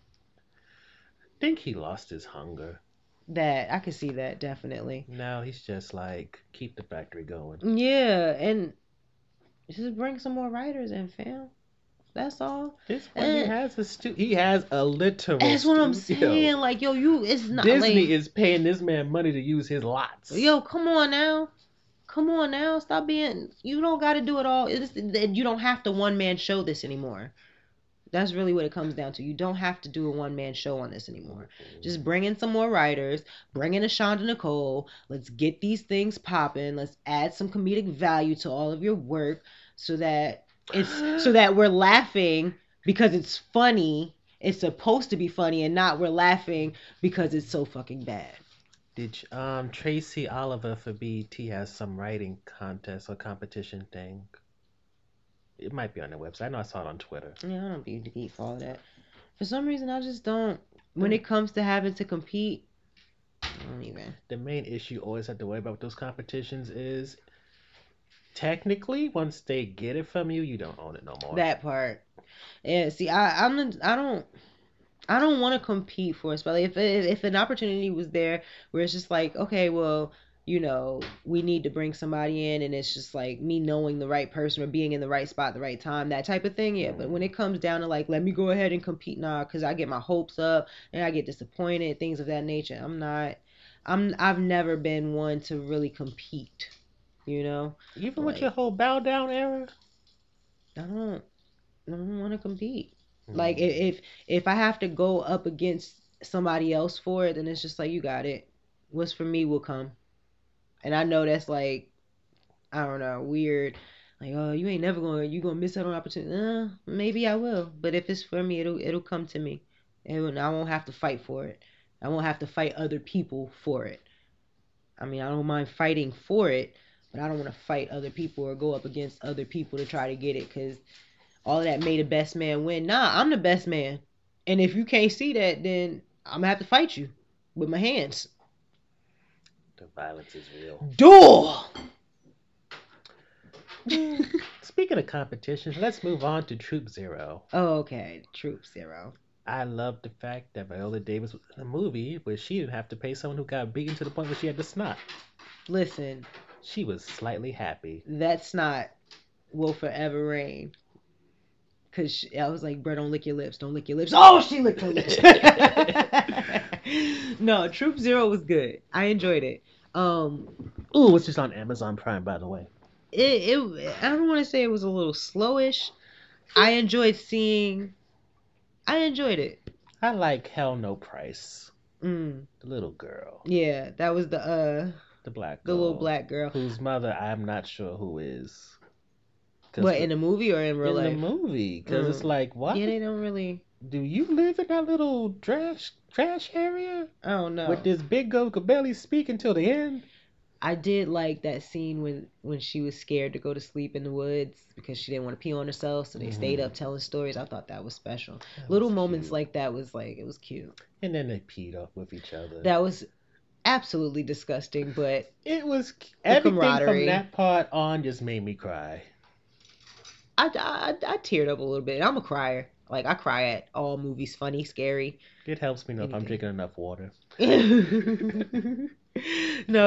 I think he lost his hunger. that I could see that definitely. Now he's just like keep the factory going. Yeah, and just bring some more writers in, fam. That's all. This one he has a stu- he has a literal. That's what I'm saying. Like, yo, you, it's not Disney like, is paying this man money to use his lots. yo, come on now, come on now, stop being. You don't got to do it all. It's, you don't have to one man show this anymore. That's really what it comes down to. You don't have to do a one man show on this anymore. Just bring in some more writers, bring in a Shonda Nicole. Let's get these things popping. Let's add some comedic value to all of your work so that it's so that we're laughing because it's funny. It's supposed to be funny and not we're laughing because it's so fucking bad. Did you- um Tracy Oliver for BET has some writing contest or competition thing? It might be on their website. I know I saw it on Twitter. Yeah, I don't be deep for all that. For some reason, I just don't. When mm. it comes to having to compete, I don't even. The main issue you always have to worry about with those competitions is technically once they get it from you, you don't own it no more. That part. Yeah, see, I, I'm, the- I don't, I don't want to compete for it. But if if an opportunity was there where it's just like, okay, well, you know, we need to bring somebody in, and it's just like me knowing the right person or being in the right spot, at the right time, that type of thing. Yeah, but when it comes down to like, let me go ahead and compete, nah, because I get my hopes up and I get disappointed, things of that nature. I'm not. I'm. I've never been one to really compete. You know. Even with your whole bow down era. I don't I don't want to compete. Mm. Like if if I have to go up against somebody else for it, then it's just like you got it. What's for me will come. And I know that's like I don't know, weird. Like, oh, you ain't never to you to miss out on opportunity. Uh, maybe I will, but if it's for me, it'll it'll come to me. And I won't have to fight for it. I won't have to fight other people for it. I mean, I don't mind fighting for it, but I don't want to fight other people or go up against other people to try to get it because all that made a best man win. Nah, I'm the best man. And if you can't see that, then I'm gonna have to fight you with my hands. The violence is real. Duel. Speaking of competitions, let's move on to Troop Zero. oh, okay. Troop Zero. I love the fact that Viola Davis was in a movie where she didn't have to pay someone who got beaten to the point where she had to snot. Listen, She was slightly happy. that snot will forever reign. Cause she, I was like, bro, don't lick your lips. Don't lick your lips. Oh, she licked her lips. no, Troop Zero was good. I enjoyed it. Um, Ooh, it's just on Amazon Prime, by the way. it, it I don't want to say it was a little slowish. I enjoyed seeing. I enjoyed it. I like Hell No Price. Mm, The little girl. yeah, that was the uh The black the girl. little black girl. Whose mother I'm not sure who is. What in a movie or in real in life? In the movie. Because it's Mm. like, what? Yeah, they don't really. Do you live in that little trash trash area? I don't know. With this big girl could barely speak until the end? I did like that scene when when she was scared to go to sleep in the woods because she didn't want to pee on herself, so they stayed Mhm. up telling stories. I thought that was special. That Little was moments cute. like that was like it was cute. And then they peed off with each other. That was absolutely disgusting, but It was everything from that part on just made me cry. I, I I teared up a little bit. I'm a crier. Like I cry at all movies, funny, scary. It helps me know if I'm drinking enough water. no,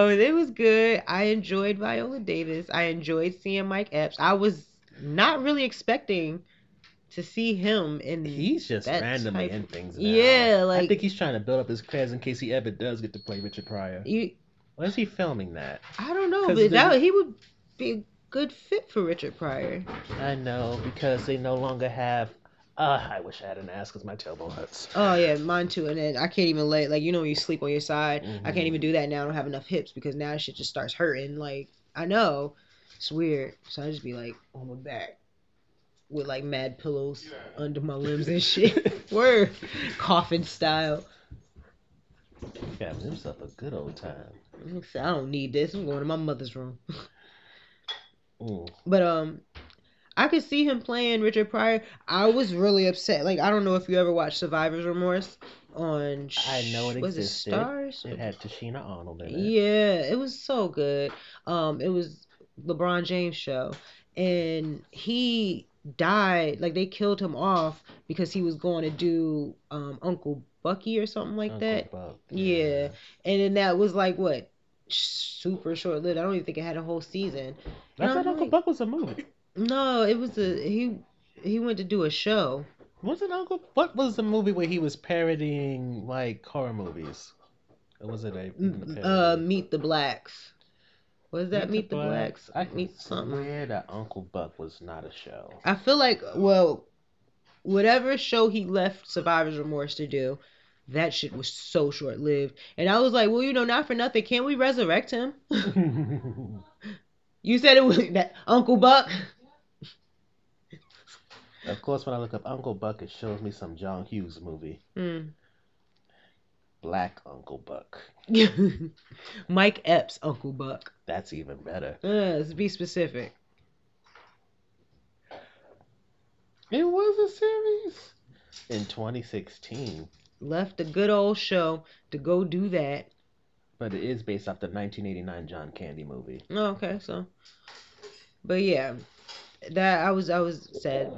it was good. I enjoyed Viola Davis. I enjoyed seeing Mike Epps. I was not really expecting to see him in He's just randomly type- in things now. Yeah, like I think he's trying to build up his credits in case he ever does get to play Richard Pryor. you When's he filming that? I don't know, but that he would be a good fit for Richard Pryor. I know because they no longer have. Uh, I wish I had an ass because my tailbone hurts. Oh yeah, mine too. And then I can't even lay like you know when you sleep on your side. I Mhm. can't even do that now. I don't have enough hips because now shit just starts hurting. Like I know it's weird, so I just be like on my back with like mad pillows under my limbs and shit. Word, coffin style. He having himself a good old time. I don't need this. I'm going to my mother's room. Mm. But um, I could see him playing Richard Pryor. I was really upset. Like I don't know if you ever watched Survivor's Remorse on. I know it was existed. it Starz? It had Tichina Arnold in it. Yeah, it was so good. Um, it was LeBron James show, and he died. Like they killed him off because he was going to do um Uncle Bucky or something like Uncle that. Buck. Yeah, and then that was like what super short lived. I don't even think it had a whole season. I thought Uncle like- Buck was a movie. No, it was a he. He went to do a show. Was it Uncle? What was the movie where he was parodying like horror movies? Or was it a? a Uh. Meet the Blacks. Was that Meet the Blacks? I Meet something. swear that Uncle Buck was not a show. I feel like well, whatever show he left Survivor's Remorse to do, that shit was so short lived. And I was like, well, you know, not for nothing, can't we resurrect him? You said it was that Uncle Buck. Of course, when I look up Uncle Buck, it shows me some John Hughes movie, Hmm. Black Uncle Buck. Mike Epps, Uncle Buck. That's even better. Uh, let's be specific. It was a series in 2016, Left a good old show to go do that. but it is based off the 1989 John Candy movie. Oh, okay, so, but yeah, that I was I was sad.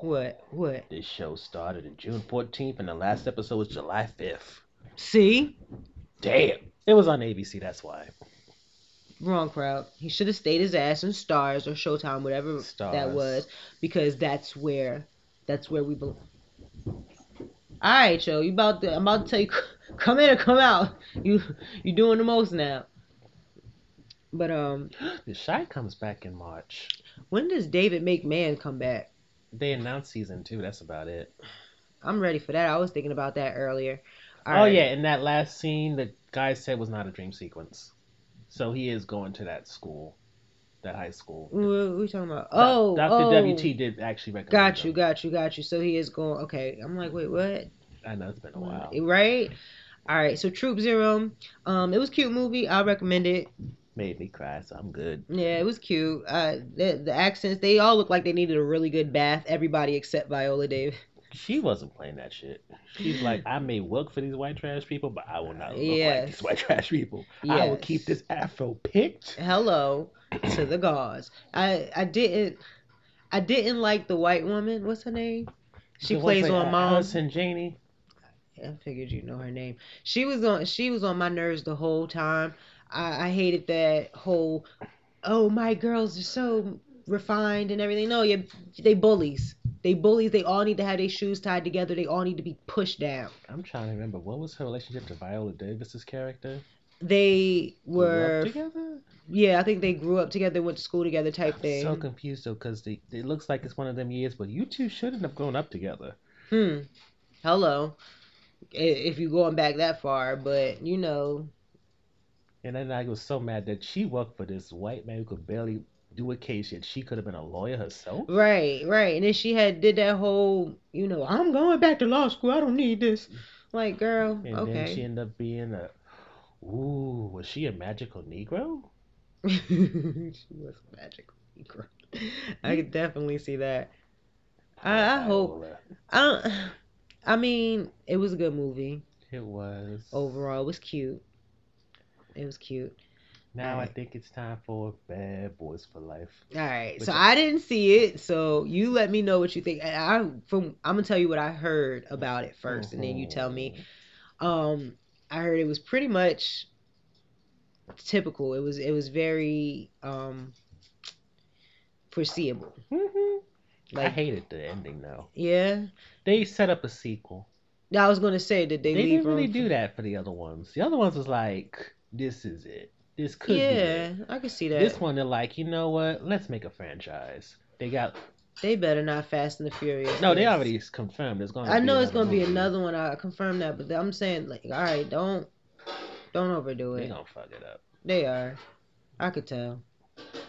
What what? This show started in June 14th, and the last episode was July 5th. See, Damn, it was on ABC. That's why. wrong crowd. He should have stayed his ass in Starz or Showtime, whatever that was, because that's where that's where we belong. All right, yo, you about to? I'm about to tell you, come in or come out. You you doing the most now. But um, The Chi comes back in March. when does David McMahon come back? They announced season two. That's about it. I'm ready for that. I was thinking about that earlier. All oh right. yeah, in that last scene, the guy said was not a dream sequence. So he is going to that school, that high school. What are we talking about? Oh, Dr. oh. WT did actually recommend. Got you, him. got you, got you. So he is going. Okay, I'm like, wait, what? I know it's been a while. Right? All right. So Troop Zero, um, it was a cute movie. I recommend it. Made me cry, so I'm good. Yeah, it was cute. Uh, the the accents, they all look like they needed a really good bath. Everybody except Viola Davis. She wasn't playing that shit. She's like, I may work for these white trash people, but I will not look Yes. like these white trash people. I will keep this afro picked. Hello to the gods. I I didn't I didn't like the white woman. What's her name? She The plays on Mom. Allison Janney. I figured you know her name. She was on she was on my nerves the whole time. I, I hated that whole oh my girls are so refined and everything. No, yeah, they bullies. They bullies. They all need to have their shoes tied together. They all need to be pushed down. I'm trying to remember what was her relationship to Viola Davis's character. They Grew up were together. yeah, I think they grew up together, went to school together type I'm thing. so confused though, because it looks like it's one of them years, but you two shouldn't have grown up together. Hmm. Hello. If you're going back that far, but you know, And then I was so mad that she worked for this white man who could barely do a case, yet she could have been a lawyer herself. Right, right. And then she had did that whole, you know, I'm going back to law school. I don't need this. Like, girl, And then she ended up being a. Ooh, was she a magical Negro? she was a magical Negro. I could definitely see that. I, I hope. I, I mean, it was a good movie It was. overall. It was cute. It was cute. Now I think it's time for Bad Boys for Life. All right, Which so I- I didn't see it, so you let me know what you think. And I from I'm gonna tell you what I heard about it 1st and then you tell me. Um, I heard it was pretty much typical. It was it was very um foreseeable. hmm I hated the ending though. yeah, They set up a sequel. I was gonna say that they, They, leave didn't really room do that for the other ones. The other ones was like, this is it. This could be Yeah. I can see that. This one they're like, you know what? Let's make a franchise. They got They better not Fast and the Furious. no. They already confirmed. it's going. to I know it's gonna be another one. I confirm that, but I'm saying like, all right, don't don't overdo it. They gonna fuck it up. They are. I could tell.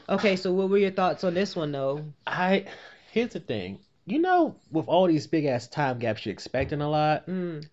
Okay, so what were your thoughts on this one though? I here's the thing. You know, with all these big ass time gaps, you're expecting a lot. Mm,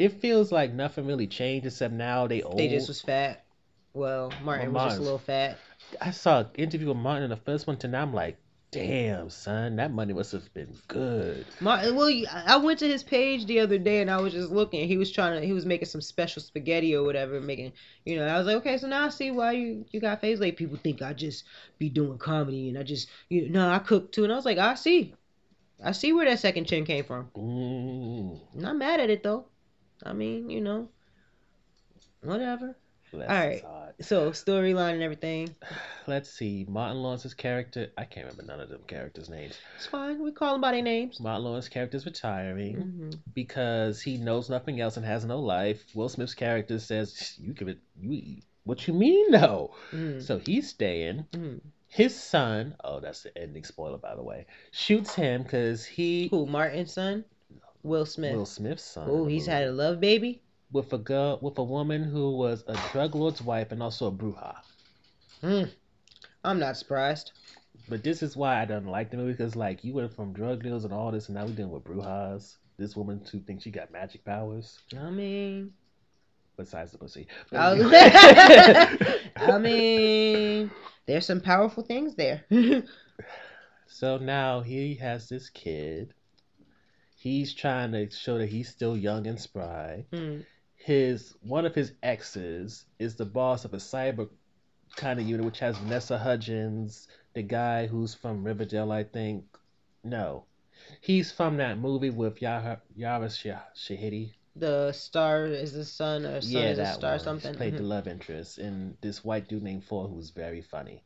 it feels like nothing really changed except now they old. They just was fat. Well, Martin was just a little fat. I saw an interview with Martin in the first one, and I'm like, damn, son, that money must have been good. Martin, well, I went to his page the other day and I was just looking. He was trying to, he was making some special spaghetti or whatever, making, you know. I was like, okay, so now I see why you you got face like people think I just be doing comedy and I just, you know, I cook too. And I was like, I see, I see where that second chin came from. Mm, Not mad at it though. I mean, you know, whatever. All his So storyline and everything, Let's see. Martin Lawrence's character, I can't remember none of them characters' names. it's fine. We call them by their names. Martin Lawrence's character is retiring hmm because he knows nothing else and has no life. Will Smith's character says, "You give it, you what you mean no?" mm So he's staying. mm His son, oh, that's the ending spoiler by the way, shoots him because he Who? Martin's son? Will Smith. Will Smith's son. Oh, he's had a love baby. with a girl with a woman who was a drug lord's wife and also a bruja. Hmm. I'm not surprised. But this is why I don't like the movie because like you went from drug deals and all this, and now we're dealing with brujas. This woman who thinks she got magic powers I mean, besides the pussy. I mean, there's some powerful things there. so now he has this kid. He's trying to show that he's still young and spry. Hmm. His one of his exes is the boss of a cyber kind of unit, which has Vanessa Hudgens, the guy who's from Riverdale, I think. No, he's from that movie with Yara, Yara Shahidi. The star is the son, or son yeah, is a star, one. something. He played the Mhm. love interest, and this white dude named Ford who's very funny.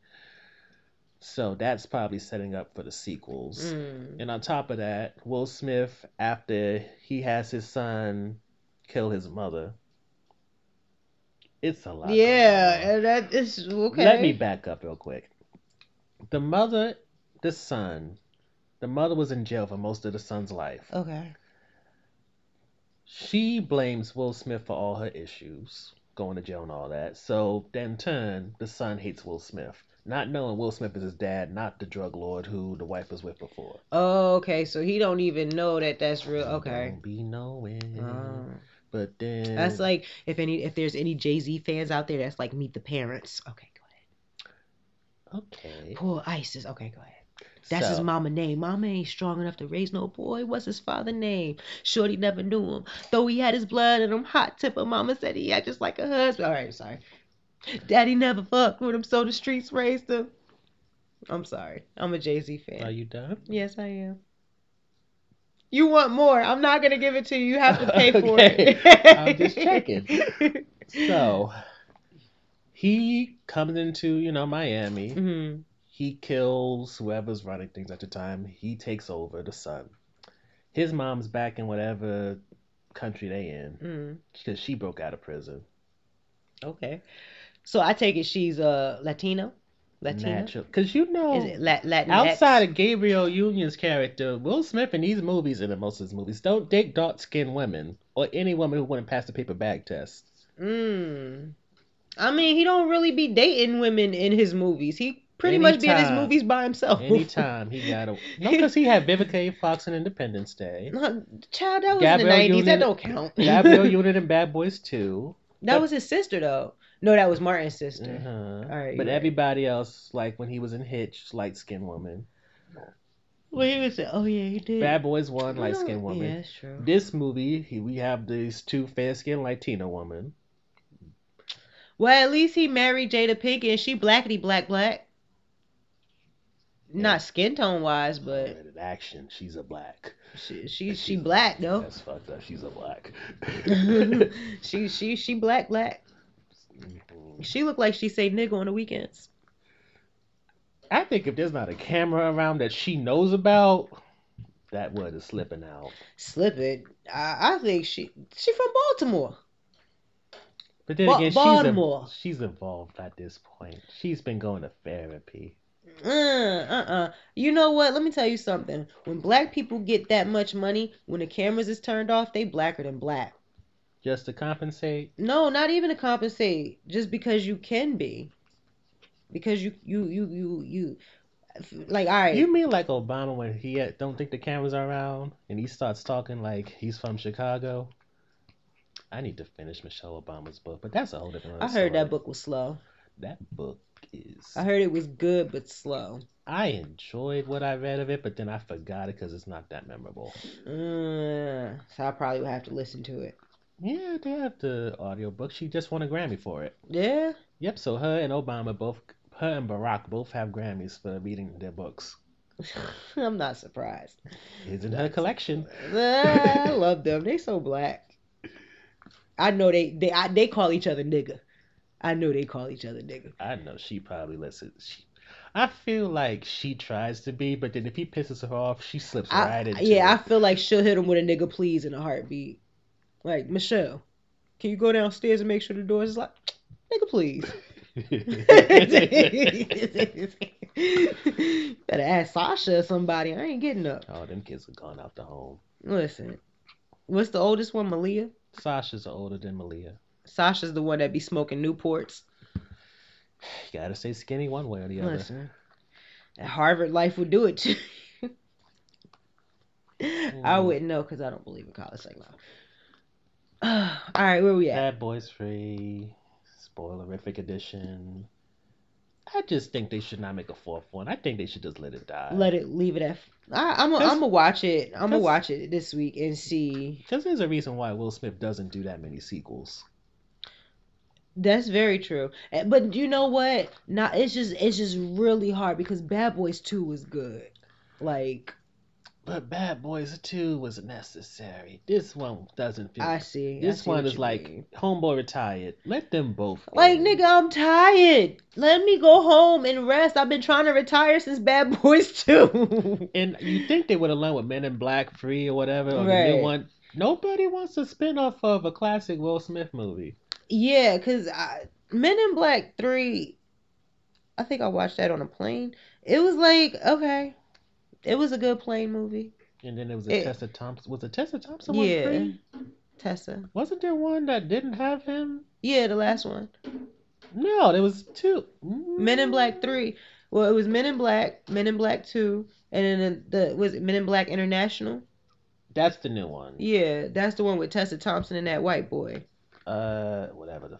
So that's probably setting up for the sequels. Mm. And on top of that, Will Smith, after he has his son kill his mother, it's a lot. Yeah, and that is okay. Let me back up real quick. The mother, the son, the mother was in jail for most of the son's life. Okay. She blames Will Smith for all her issues, going to jail and all that. So, then turn, the son hates Will Smith, not knowing Will Smith is his dad, not the drug lord who the wife was with before. Oh, okay. So he don't even know that that's real. Okay. Don't be knowing. Oh. But then That's like if any if there's any Jay Z fans out there, that's like meet the parents. Okay, go ahead. okay. Poor Isis. Okay, go ahead. That's his mama name. Mama ain't strong enough to raise no boy. What's his father name? Shorty never knew him. Though he had his blood in him, hot temper. Mama said he had just like a husband. All right, sorry. Daddy never fucked with him, so the streets raised him. I'm sorry. I'm a Jay Z fan. Are you done? Yes, I am. You want more? I'm not gonna give it to you. You have to pay for Okay. it. I'm just checking. So he comes into you know Miami. hmm He kills whoever's running things at the time. He takes over the son. His mom's back in whatever country they in mm because she broke out of prison. Okay. So I take it she's a Latino. Latina. Because you know Is it La- Latin? outside of Gabrielle Union's character, Will Smith in these movies and in most of his movies don't date dark skinned women or any woman who wouldn't pass the paper bag test. Mm. I mean, he don't really be dating women in his movies. He pretty much be in his movies by himself. Anytime he got a no, because he had Vivica A. Fox in Independence Day. No, Child, that was in the nineties. That don't count. Gabrielle Union in Bad Boys 2. that was his sister though. No, that was Martin's sister. Uh-huh. All right, but you're right. everybody else, like when he was in Hitch, light skinned woman. Well, he was. Oh yeah, he did. Bad Boys 1, light don't- skinned woman. Yeah, that's true. This movie, he, we have these two fair skinned Latina women. Well, at least he married Jada Pinkett, and she blackety black black. Yeah. Not skin tone wise, but in action, she's a black. she she she black though. That's fucked up. She's a black. she she she black black. She looked like she say nigga on the weekends. I think if there's not a camera around that she knows about, that word is slipping out. Slipping. I, I think she she from Baltimore. But then Ba- again, Baltimore. she's she's involved at this point. She's been going to therapy. Uh, uh-uh. You know what? Let me tell you something. When black people get that much money, when the cameras is turned off, they blacker than black. Just to compensate. No, not even to compensate. Just because you can be. Because you you you you you like all right. You mean like Obama when he had, don't think the cameras are around and he starts talking like he's from Chicago? I need to finish Michelle Obama's book, but that's a whole different. I heard that book was slow. That book is. I heard it was good but slow. I enjoyed what I read of it, but then I forgot it because it's not that memorable. Uh, so I probably would have to listen to it. Yeah, they have the audiobook. She just won a Grammy for it. Yeah. Yep. So her and Obama both, her and Barack both have Grammys for reading their books. I'm not surprised. It's in her collection. I love them. They so black. I know they they I, they call each other nigga. I know they call each other nigga. I know she probably listens. She, I feel like she tries to be, but then if he pisses her off, she slips I, right into yeah, I feel like she'll hit him with a nigga please in a heartbeat. Like Michelle, can you go downstairs and make sure the door is locked? Nigga please. Better ask Sasha or somebody. I ain't getting up. oh, them kids are gone out the home. Listen, what's the oldest one? Malia. Sasha's older than Malia. Sasha's the one that be smoking Newports. You gotta stay skinny one way or the other. Listen, that Harvard life would do it too. I Mm. wouldn't know because I don't believe in college like that. All right, where we at? Bad Boys Free, spoilerific edition. I just think they should not make a fourth one. I think they should just let it die. Let it leave it at. I, gonna I'm gonna watch it. I'm gonna watch it this week and see. Because there's a reason why Will Smith doesn't do that many sequels. That's very true. Eh, But you know what? Not it's just it's just really hard because Bad Boys Two was good. Like But Bad Boys 2 was necessary. This one doesn't feel. I see. I this see one is like mean. Homeboy retired. Let them both. Like nigga, I'm tired. Let me go home and rest. I've been trying to retire since Bad Boys Two. And you think they would have learned with Men in Black 3 or whatever, or the Right. new one. Nobody wants a spin off of a classic Will Smith movie. yeah, cause I, Men in Black Three. I think I watched that on a plane. It was like okay, it was a good plane movie. And then there was a It- Tessa Thompson. Was it Tessa Thompson one Yeah. free? Tessa. Wasn't there one that didn't have him? Yeah, the last one. No, there was two. Men in Black Three. Well, it was Men in Black, Men in Black Two, and then the, was it Men in Black International? That's the new one. Yeah, that's the one with Tessa Thompson and that white boy. Uh, whatever the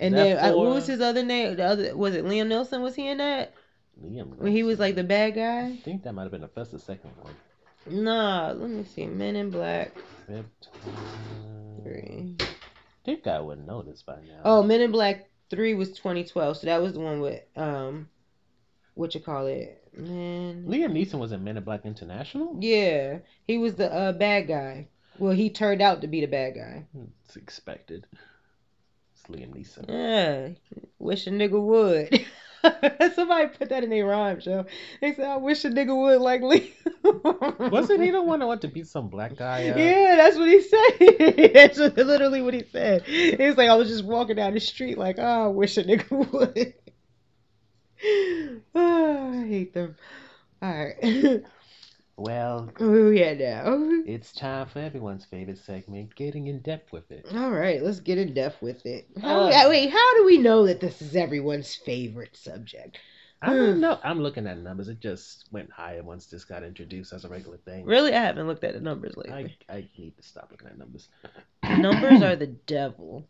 And then uh, what was his other name? The other was it Liam Neeson? Was he in that Liam. when he was like the bad guy? I think that might have been the first or second one. Nah, let me see. Men in Black Three. I think I would know this by now. Oh, Men in Black Three was 2012, so that was the one with um, what you call it? Man. Liam Neeson was in Men in Black International. Yeah, he was the uh, bad guy. Well, he turned out to be the bad guy. It's expected. It's Liam Neeson. Yeah, wish a nigga would. Somebody put that in a rhyme show. They said, "I wish a nigga would like Lee." Wasn't he the one that wanted to beat some black guy up? Yeah, that's what he said. that's literally what he said. He's like, I was just walking down the street, like, oh, I wish a nigga would. oh, I hate them. All right, Well, oh yeah, at now? it's time for everyone's favorite segment, getting in depth with it. All right, let's get in depth with it. How, Uh. wait, how do we know that this is everyone's favorite subject? I Hmm. don't know. I'm looking at numbers. It just went higher once this got introduced as a regular thing. Really, I haven't looked at the numbers lately. I, I need to stop looking at numbers. Numbers are the devil.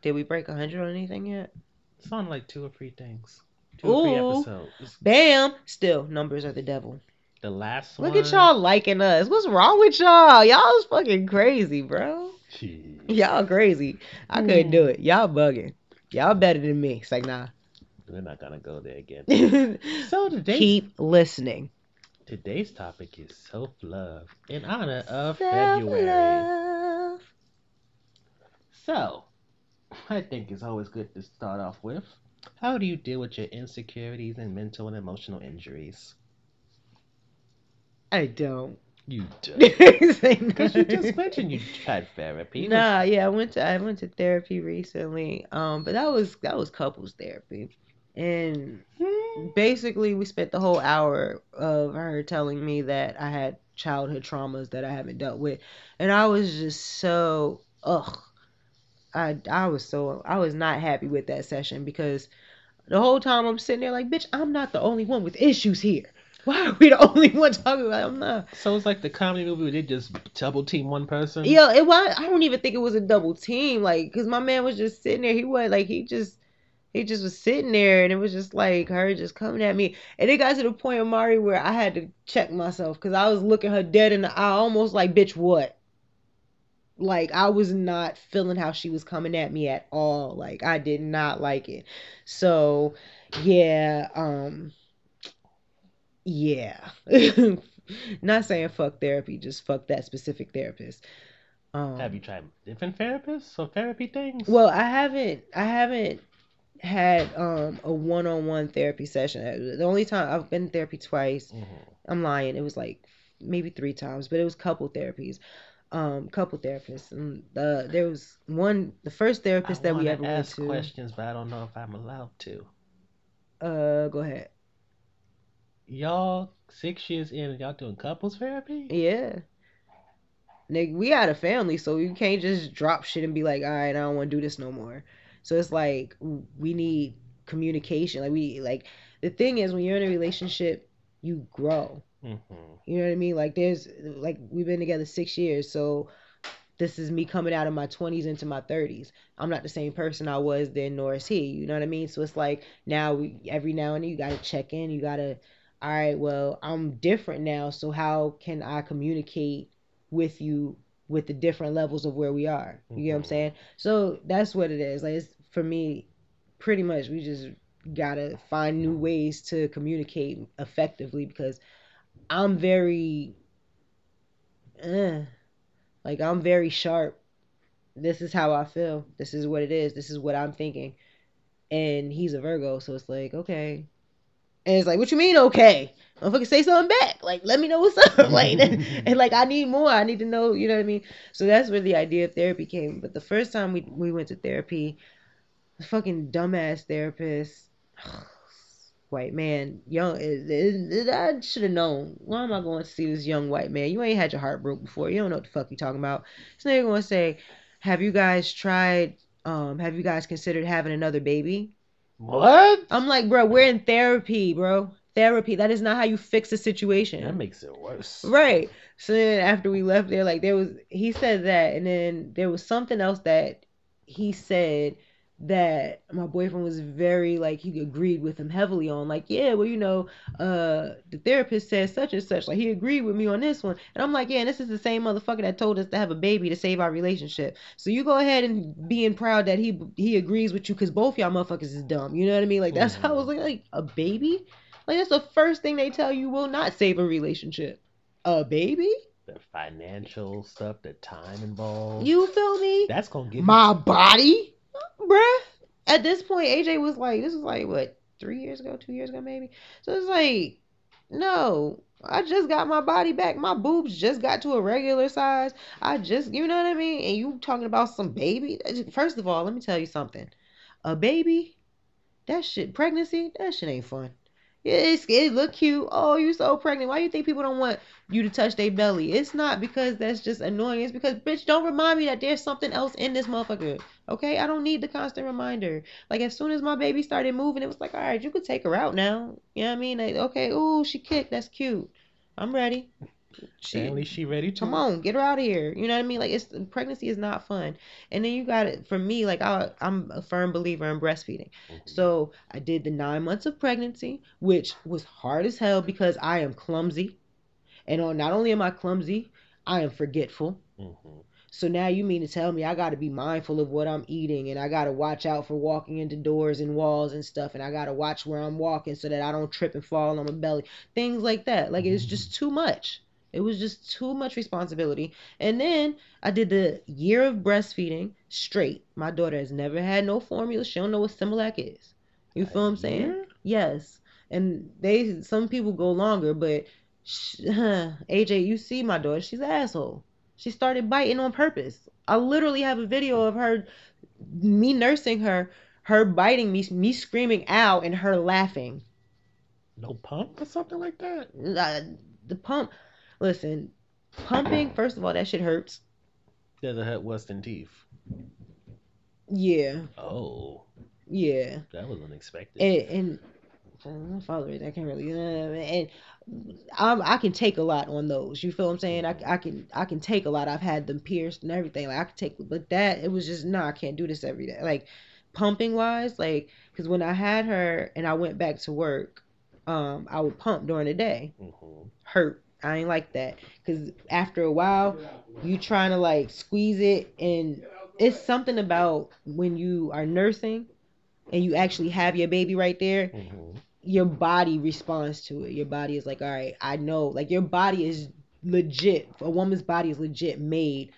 Did we break 100 on anything yet? It's on like two or three things. Two or three episodes. Bam! Still, numbers are the devil. The last Look one. at y'all liking us. What's wrong with y'all? Y'all is fucking crazy, bro. Jeez. Y'all crazy. I couldn't do it. Y'all bugging. Y'all better than me. It's like, nah. We're not gonna go there again. so today, keep listening. today's topic is self love in honor of February. Self-love. So, I think it's always good to start off with how do you deal with your insecurities and mental and emotional injuries? I don't. You do. Because you just mentioned you tried therapy. Nah, yeah, I went to I went to therapy recently. Um, but that was that was couples therapy. And Hmm. basically we spent the whole hour of her telling me that I had childhood traumas that I haven't dealt with. And I was just so ugh. I I was so I was not happy with that session because the whole time I'm sitting there like, bitch, I'm not the only one with issues here. Why are we the only one talking about? I'm not. So it's like the comedy movie where they just double team one person. Yeah, it was. I don't even think it was a double team. Like, cause my man was just sitting there. He was like, he just, he just was sitting there, and it was just like her just coming at me. And it got to the point of Mari where I had to check myself because I was looking her dead in the eye, almost like, bitch, what? Like I was not feeling how she was coming at me at all. Like I did not like it. So, yeah, um yeah. Not saying fuck therapy, just fuck that specific therapist. Um, Have you tried different therapists or therapy things? Well, I haven't. I haven't had um a one-on-one therapy session. The only time I've been in therapy twice. Mhm. I'm lying. It was like maybe three times, but it was couple therapies. Um, couple therapists. And the there was one. The first therapist I that we ever went to. questions, but I don't know if I'm allowed to. Uh, go ahead. Y'all six years in, and y'all doing couples therapy? Yeah. Nigga, we had a family, so you can't just drop shit and be like, all right, I don't want to do this no more. So it's like we need communication. Like we like the thing is when you're in a relationship, you grow. Mm-hmm. You know what I mean? Like there's like we've been together six years, so this is me coming out of my 20s into my 30s. I'm not the same person I was then, nor is he. You know what I mean? So it's like now we every now and then you gotta check in. You gotta, all right, well I'm different now, so how can I communicate with you with the different levels of where we are? You get what I'm Mhm. saying? So that's what it is. Like it's, for me, pretty much we just gotta find new ways to communicate effectively because I'm very, uh, like I'm very sharp. This is how I feel. This is what it is. This is what I'm thinking. And he's a Virgo, so it's like okay. And it's like, what you mean okay? Motherfucker, say something back. Like, let me know what's up. like, and like, I need more. I need to know. You know what I mean? So that's where the idea of therapy came. But the first time we we went to therapy, the fucking dumbass therapist, white man, young. It, it, it- I should have known. Why am I going to see this young white man? You ain't had your heart broke before. You don't know what the fuck you talking about. This nigga gonna say, "Have you guys tried? Um, have you guys considered having another baby?" What? I'm like, bro, we're in therapy, bro. Therapy. That is not how you fix a situation. That makes it worse. Right. So then after we left there, like there was he said that and then there was something else that he said that my boyfriend was very like he agreed with him heavily on like yeah well you know uh the therapist said such and such like he agreed with me on this one. And i'm like yeah and this is the same motherfucker that told us to have a baby to save our relationship. So you go ahead and being proud that he he agrees with you because both y'all motherfuckers is dumb. You know what i mean? Like that's how i was like, like a baby? Like that's the first thing they tell you will not save a relationship. A baby? The financial stuff, the time involved. you feel me? That's gonna give my body, bruh. At this point, AJ was like, this was like what three years ago, two years ago, maybe. So it's like, no, I just got my body back. My boobs just got to a regular size. I just, you know what I mean. And you talking about some baby? First of all, let me tell you something. A baby, that shit, pregnancy, that shit ain't fun. It's, it look cute. Oh, you so pregnant. Why you think people don't want you to touch their belly? It's not because that's just annoying. It's because, bitch, don't remind me that there's something else in this motherfucker. Okay, I don't need the constant reminder. Like as soon as my baby started moving, it was like, all right, you could take her out now. You know what I mean? Like, okay, ooh, she kicked. That's cute. I'm ready. She, Apparently, she ready to. come on, get her out of here. You know what I mean? Like it's pregnancy is not fun. And then you got it for me. Like I, I'm a firm believer in breastfeeding. Mhm. So I did the nine months of pregnancy, which was hard as hell because I am clumsy, and on not only am I clumsy, I am forgetful. Mhm. So now you mean to tell me I got to be mindful of what I'm eating and I got to watch out for walking into doors and walls and stuff and I got to watch where I'm walking so that I don't trip and fall on my belly. Things like that. Like it's just too much. It was just too much responsibility. And then I did the year of breastfeeding straight. My daughter has never had no formula. She don't know what Similac is. You feel what I'm saying? Yes. And they some people go longer, but sh AJ, you see my daughter, she's an asshole. She started biting on purpose. I literally have a video of her, me nursing her, her biting me, me screaming out, and her laughing. No pump or something like that. Uh, the pump, listen, pumping. First of all, that shit hurts. Does it hurt worse than teeth? Yeah, Oh, yeah, that was unexpected. and, and my father. I can't really, uh, and I'm, I can take a lot on those. You feel what I'm saying? I, I can I can take a lot. I've had them pierced and everything. Like I could take, but that it was just no. Nah, I can't do this every day. Like pumping wise, like because when I had her and I went back to work, um, I would pump during the day. Mm-hmm. Hurt. I ain't like that because after a while, you trying to like squeeze it, and it's something about when you are nursing and you actually have your baby right there Mm-hmm. Your body responds to it. Your body is like, all right, I know. Like your body is legit. A woman's body is legit made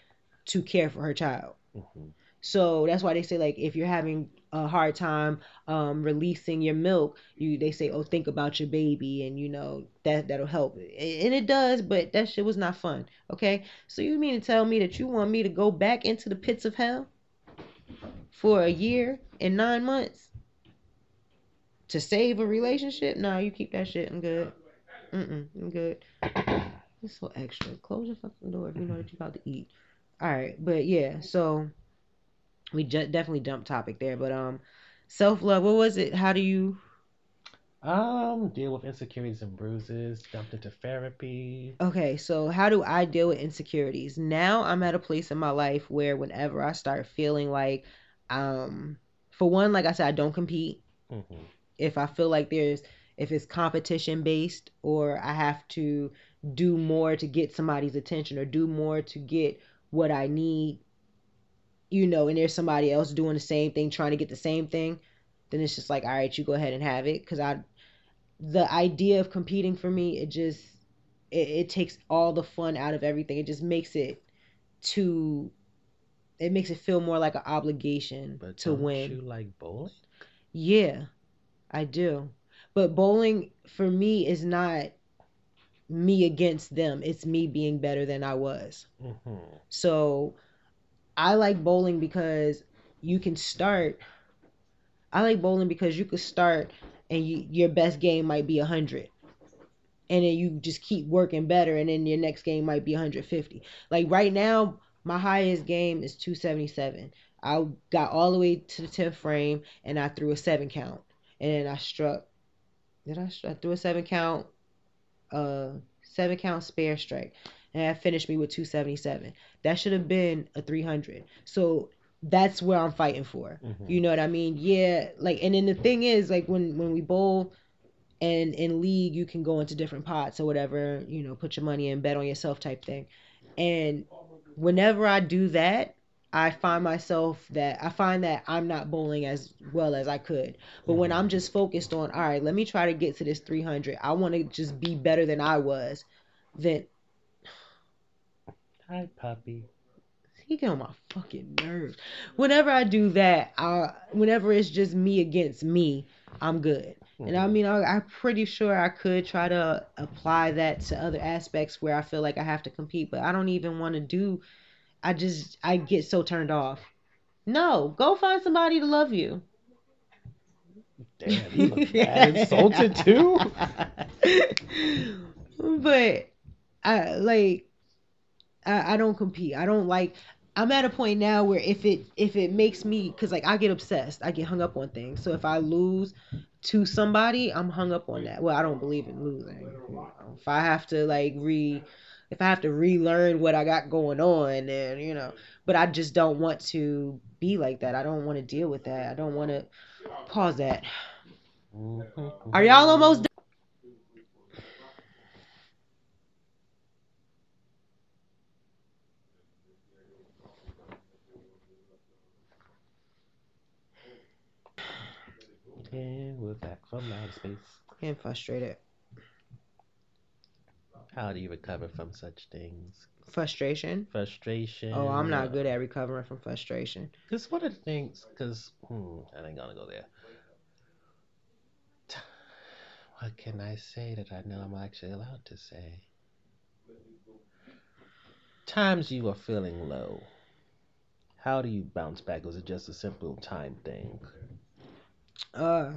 to care for her child. Mm-hmm. So that's why they say like if you're having a hard time um, releasing your milk, you they say oh think about your baby and you know that that'll help. And it does, but that shit was not fun. Okay, so you mean to tell me that you want me to go back into the pits of hell for a year and nine months to save a relationship? nah, you keep that shit. I'm good. Mm-mm, I'm good. It's so extra. Close your fucking door if you know that you're about to eat. All right, but yeah, so we ju- definitely jumped topic there, but um, self love. What was it? How do you? Um, deal with insecurities and bruises. Dumped into therapy. Okay, so how do I deal with insecurities? Now I'm at a place in my life where whenever I start feeling like, um, for one, like I said, I don't compete. Mm-hmm. If I feel like there's, if it's competition based, or I have to do more to get somebody's attention, or do more to get what I need, you know, and there's somebody else doing the same thing, trying to get the same thing, then it's just like, all right, you go ahead and have it. Cause I, the idea of competing for me, it just, it, it takes all the fun out of everything. It just makes it too, it makes it feel more like an obligation But to win. you like bowling? Yeah, I do. But bowling for me is not me against them. It's me being better than I was. Mm-hmm. So I like bowling because you can start. I like bowling because you could start and you, your best game might be 100. And then you just keep working better and then your next game might be 150. Like right now, my highest game is 277. I got all the way to the 10th frame and I threw a 7 count. And then I struck. Did I, I threw a 7 count? Uh, 7 count spare strike. And that finished me with 277. That should have been a 300. So that's where I'm fighting for. Mhm. You know what I mean? Yeah, like and then the thing is like when when we bowl and in league you can go into different pots or whatever, you know, put your money in, bet on yourself type thing. And whenever I do that, I find myself that I find that I'm not bowling as well as I could. But when I'm just focused on, all right, let me try to get to this 300. I want to just be better than I was. Then Hi, puppy. he get on my fucking nerves. Whenever I do that, I whenever it's just me against me, I'm good. And I Mhm. mean, I, I'm pretty sure I could try to apply that to other aspects where I feel like I have to compete, but I don't even want to do. I just I get so turned off. No, go find somebody to love you. Damn, you look bad insulted too. but I like I, I don't compete. I don't like I'm at a point now where if it if it makes me cuz like I get obsessed. I get hung up on things. So if I lose to somebody, I'm hung up on that. Well, I don't believe in losing. If I have to like re if I have to relearn what I got going on and you know, but I just don't want to be like that. I don't want to deal with that. I don't want to pause that. Are y'all almost done? And we're back from outer space. Getting frustrated. How do you recover from such things? Frustration. Frustration. Oh, I'm not good at recovering from frustration. Because one of the things, because hmm, I ain't gonna go there. What can I say that I know I'm actually allowed to say? Times you are feeling low. How do you bounce back? Was it just a simple time thing? Uh.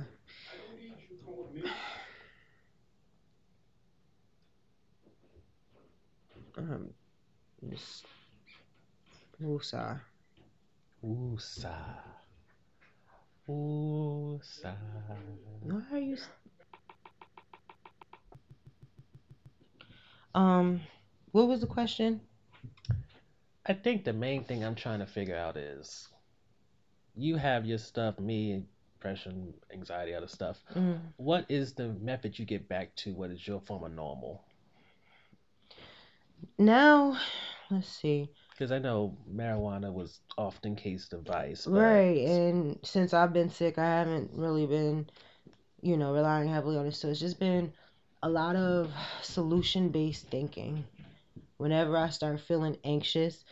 Um, just Woosa. Woosa. Woosa. Why are you? Um, what was the question? I think the main thing I'm trying to figure out is you have your stuff, me, depression, anxiety, other stuff. Mm. What is the method you get back to what is your form of normal? Now, let's see. Because I know marijuana was often cased of vice. But Right, and since I've been sick, I haven't really been, you know, relying heavily on it. So it's just been a lot of solution-based thinking. Whenever I start feeling anxious,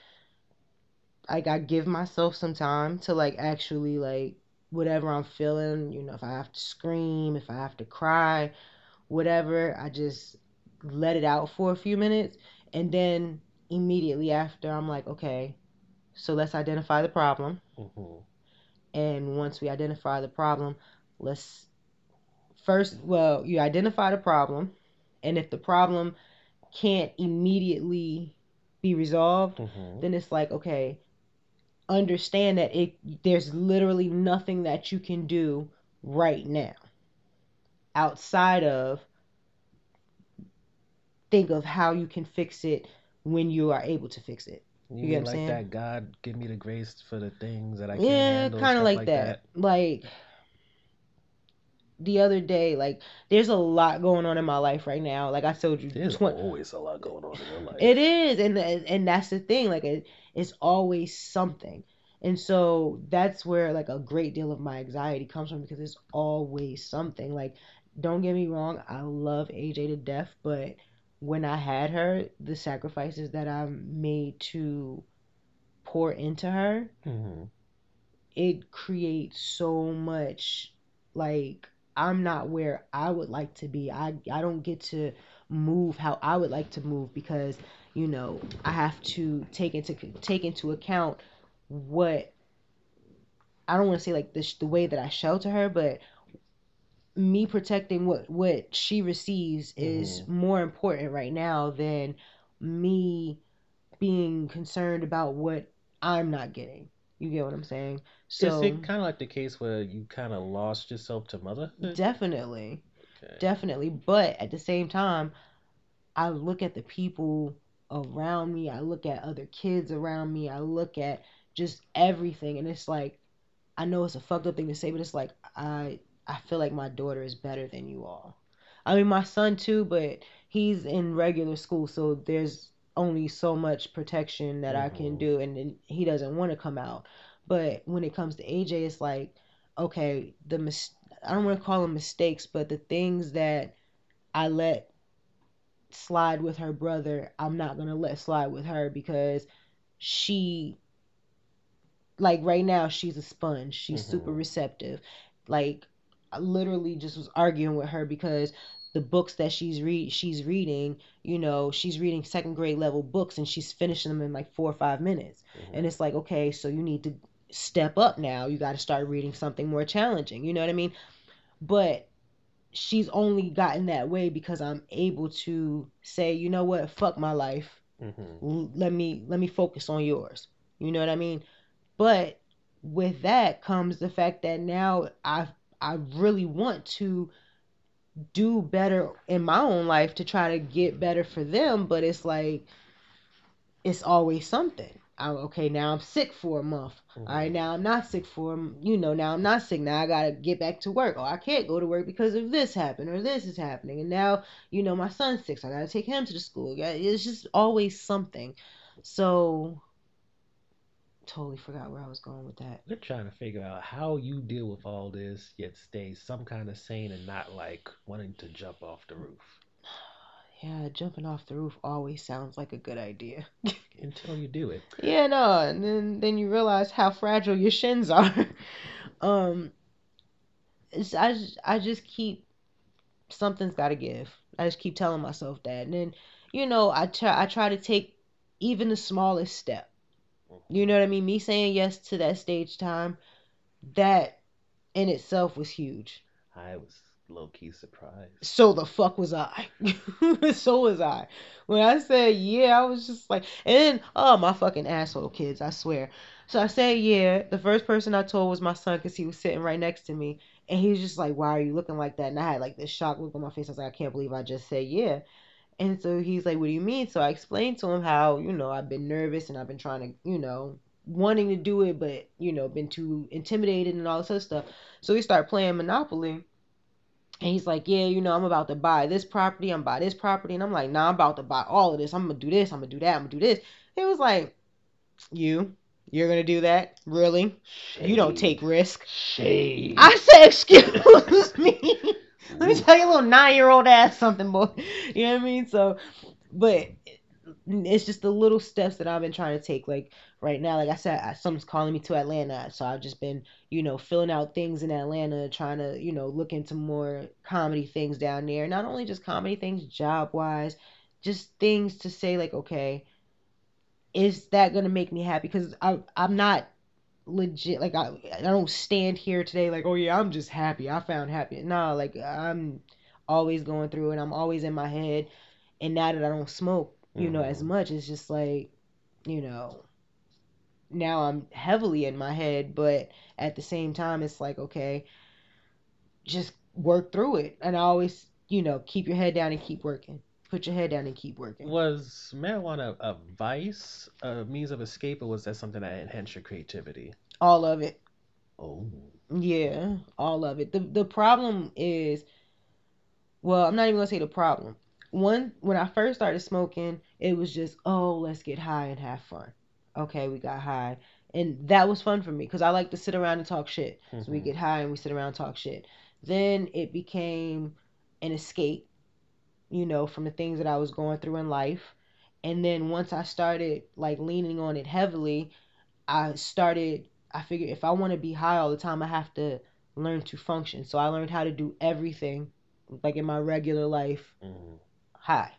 like I give myself some time to like actually like whatever I'm feeling, you know, if I have to scream, if I have to cry, whatever, I just let it out for a few minutes and then immediately after I'm like, okay, so let's identify the problem. Mhm. And once we identify the problem, let's first, well, you identify the problem, and if the problem can't immediately be resolved, Mhm. then it's like, okay, understand that it there's literally nothing that you can do right now outside of think of how you can fix it when you are able to fix it. You, You get what I'm like saying? that? God, give me the grace for the things that I can't Yeah, handle. kind of like, like that. Like the other day, like there's a lot going on in my life right now. Like I told you, There's twen- always a lot going on in your life. It is, and and that's the thing. Like it, it's always something, and so that's where like a great deal of my anxiety comes from because it's always something. Like, don't get me wrong, I love AJ to death, but when I had her, the sacrifices that I made to pour into her, hmm it creates so much like I'm not where I would like to be. I I don't get to move how I would like to move because you know I have to take into take into account what I don't want to say like the the way that I shelter her, but me protecting what what she receives is Mhm. more important right now than me being concerned about what I'm not getting. You get what I'm saying? So Is it kind of like the case where you kind of lost yourself to motherhood? definitely. Okay. Definitely. But at the same time, I look at the people around me, I look at other kids around me, I look at just everything and it's like I know it's a fucked up thing to say, but it's like I I feel like my daughter is better than you all. I mean my son too, but he's in regular school, so there's only so much protection that I can Mhm. do and he doesn't want to come out. But when it comes to AJ, it's like okay, the mis- I don't want to call them mistakes, but the things that I let slide with her brother, I'm not gonna let slide with her because she, like right now, she's a sponge. She's super Mhm. receptive. Like I literally just was arguing with her because the books that she's read she's reading, you know, she's reading second grade level books and she's finishing them in like four or five minutes. Mhm. And it's like, okay, so you need to step up now. You got to start reading something more challenging. You know what I mean? But she's only gotten that way because I'm able to say, you know what, fuck my life. Mhm. L- Let me let me focus on yours. You know what I mean? But with that comes the fact that now I I really want to do better in my own life to try to get better for them, but it's like it's always something. I, okay, now I'm sick for a month. All right, now I'm not sick for, you know, now I'm not sick. Now I gotta get back to work. Oh, I can't go to work because of this happened or this is happening. And now, you know, my son's sick, so I gotta take him to the school. Yeah, It's just always something. So, totally forgot where I was going with that. We're trying to figure out how you deal with all this, yet stay some kind of sane and not like wanting to jump off the roof Yeah, jumping off the roof always sounds like a good idea. until you do it. Yeah, no, and then then you realize how fragile your shins are. um, it's, I I just keep something's got to give. I just keep telling myself that, and then you know I try I try to take even the smallest step. You know what I mean? Me saying yes to that stage time, that in itself was huge. I was low key surprised. So the fuck was I. so was I. When I said yeah, I was just like, and then, oh, my fucking asshole kids, I swear. So I said yeah. The first person I told was my son because he was sitting right next to me. And he was just like, why are you looking like that? And I had like this shock look on my face. I was like, I can't believe I just said yeah. And so he's like, What do you mean? So I explained to him how, you know, I've been nervous and I've been trying to, you know, wanting to do it, but, you know, been too intimidated and all this other stuff. So we start playing Monopoly. And he's like, Yeah, you know, I'm about to buy this property, I'm buy this property. And I'm like, Nah, I'm about to buy all of this. I'm gonna do this, I'm gonna do that, I'm gonna do this. He was like, You, you're gonna do that? Really? You don't take risk. Shade. I said, excuse me. Let me tell your little nine year old ass something, boy. You know what I mean? So, but it's just the little steps that I've been trying to take. Like right now, like I said, I, someone's calling me to Atlanta, so I've just been, you know, filling out things in Atlanta, trying to, you know, look into more comedy things down there. Not only just comedy things, job wise, just things to say like, okay, is that gonna make me happy? Because I I'm not legit like I I don't stand here today like oh yeah I'm just happy. I found happy. No like I'm always going through it. I'm always in my head. And now that I don't smoke you know as Mhm. much it's just like you know now I'm heavily in my head but at the same time it's like okay just work through it. And I always you know keep your head down and keep working put your head down and keep working Was marijuana a vice, a means of escape, or was that something that enhanced your creativity? all of it Oh. Yeah, all of it. The the problem is, well, I'm not even gonna say the problem. One, when I first started smoking, it was just, oh, let's get high and have fun. Okay, we got high, and that was fun for me because I like to sit around and talk shit. So we Mhm. get high and we sit around and talk shit. Then it became an escape, you know, from the things that I was going through in life. And then once I started like leaning on it heavily, I started, I figured if I want to be high all the time, I have to learn to function. So I learned how to do everything, like in my regular life, Mhm. high.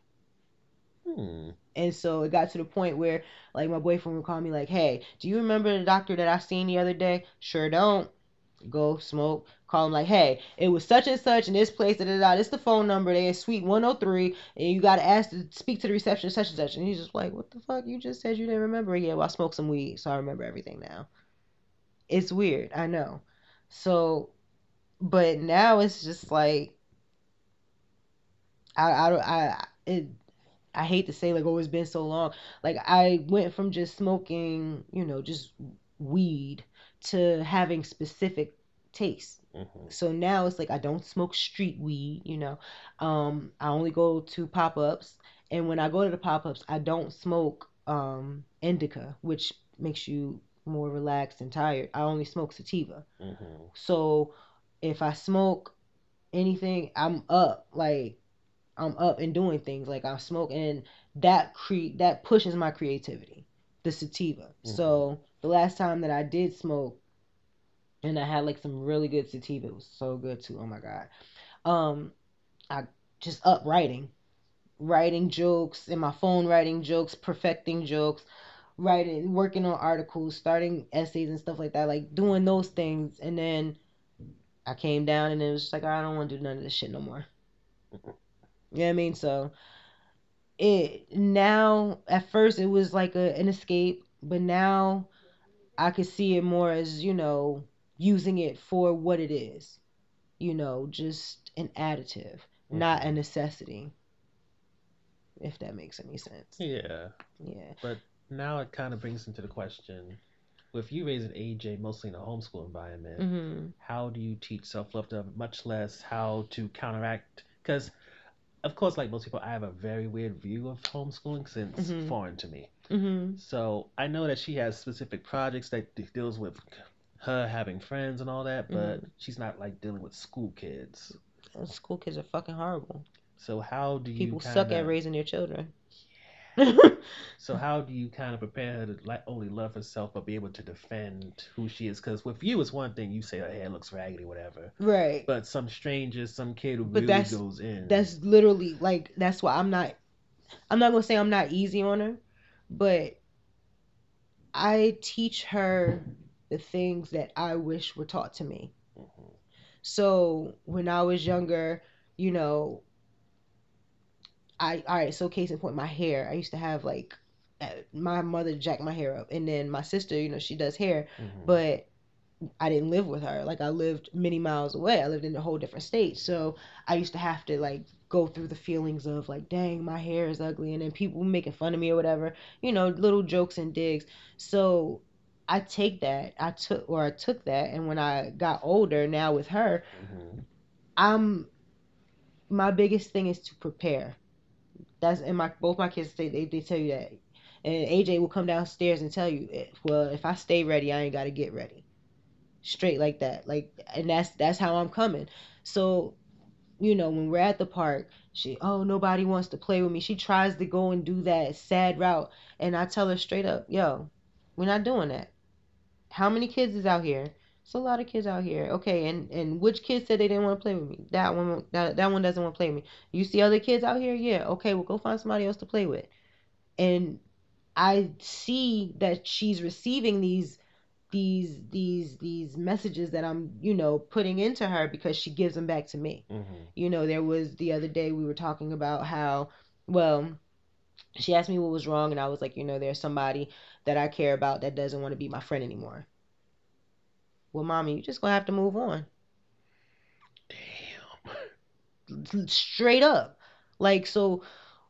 Hmm. And so it got to the point where, like, my boyfriend would call me, like, hey, do you remember the doctor that I seen the other day? Sure don't. Go smoke. Call them like, hey, it was such and such in this place. Da, da, da. The phone number. They suite 103. And you got to ask to speak to the reception, such and such. And he's just like, what the fuck? You just said you didn't remember. Yeah, well, I smoked some weed, so I remember everything now. It's weird. I know. So, but now it's just like, I, I, don't- I, it, I hate to say like oh it's been so long. Like I went from just smoking, you know, just weed to having specific tastes. Mhm. So now it's like I don't smoke street weed, you know. Um I only go to pop-ups and when I go to the pop-ups, I don't smoke um indica, which makes you more relaxed and tired. I only smoke sativa. Mhm. So if I smoke anything, I'm up. Like I'm up and doing things. Like I smoke and that cre that pushes my creativity. The sativa. So the last time that I did smoke and I had like some really good sativa, it was so good too. Oh my god. Um I just up writing. Writing jokes in my phone, writing jokes, perfecting jokes, writing, working on articles, starting essays and stuff like that, like doing those things. And then I came down and it was just like, I don't want to do none of this shit no more. You know what I mean? So it now at first it was like a an escape, but now I could see it more as, you know, using it for what it is. You know, just an additive, not a Mhm. necessity. If that makes any sense. Yeah. Yeah. But now it kind of brings into the question with you raising AJ mostly in a homeschool environment, hmm how do you teach self love to much less how to counteract? Because, of course, like most people, I have a very weird view of homeschooling since Mhm. foreign to me. Hmm So I know that she has specific projects that de- deals with her having friends and all that, but she's not like dealing with school kids. School kids are fucking horrible. So how do you People kinda, suck at raising their children. So how do you kind of prepare her to like only love herself but be able to defend who she is? Because with you, it's one thing you say her hair looks raggedy, whatever. right. But some strangers, some kid who But really that's- goes in. That's literally like that's why I'm not I'm not gonna say I'm not easy on her, but I teach her the things that I wish were taught to me. Mhm. So when I was younger, you know, I all right. So case in point, my hair. I used to have like uh, my mother jacked my hair up, and then my sister, you know, she does hair, Mhm. but I didn't live with her. Like I lived many miles away. I lived in a whole different state. So I used to have to like go through the feelings of like, dang, my hair is ugly, and then people making fun of me or whatever, you know, little jokes and digs. So I take that, I took or I took that, and when I got older, now with her, Mhm. I'm my biggest thing is to prepare. That's and my both my kids say they, they tell you that. And AJ will come downstairs and tell you, eh, well, if I stay ready, I ain't gotta get ready. Straight like that. Like and that's that's how I'm coming. So, you know, when we're at the park, she oh nobody wants to play with me. She tries to go and do that sad route. And I tell her straight up, yo, we're not doing that. How many kids is out here? It's a lot of kids out here. Okay, and and which kid said they didn't want to play with me? That one that, that one doesn't want to play with me. You see other kids out here? Yeah. Okay, well go find somebody else to play with. And I see that she's receiving these these these these messages that I'm, you know, putting into her because she gives them back to me. Mhm. You know, there was the other day we were talking about how, well, she asked me what was wrong, and I was like, you know, there's somebody that I care about that doesn't want to be my friend anymore. Well, mommy, you just gonna have to move on. Damn. Straight up. Like, so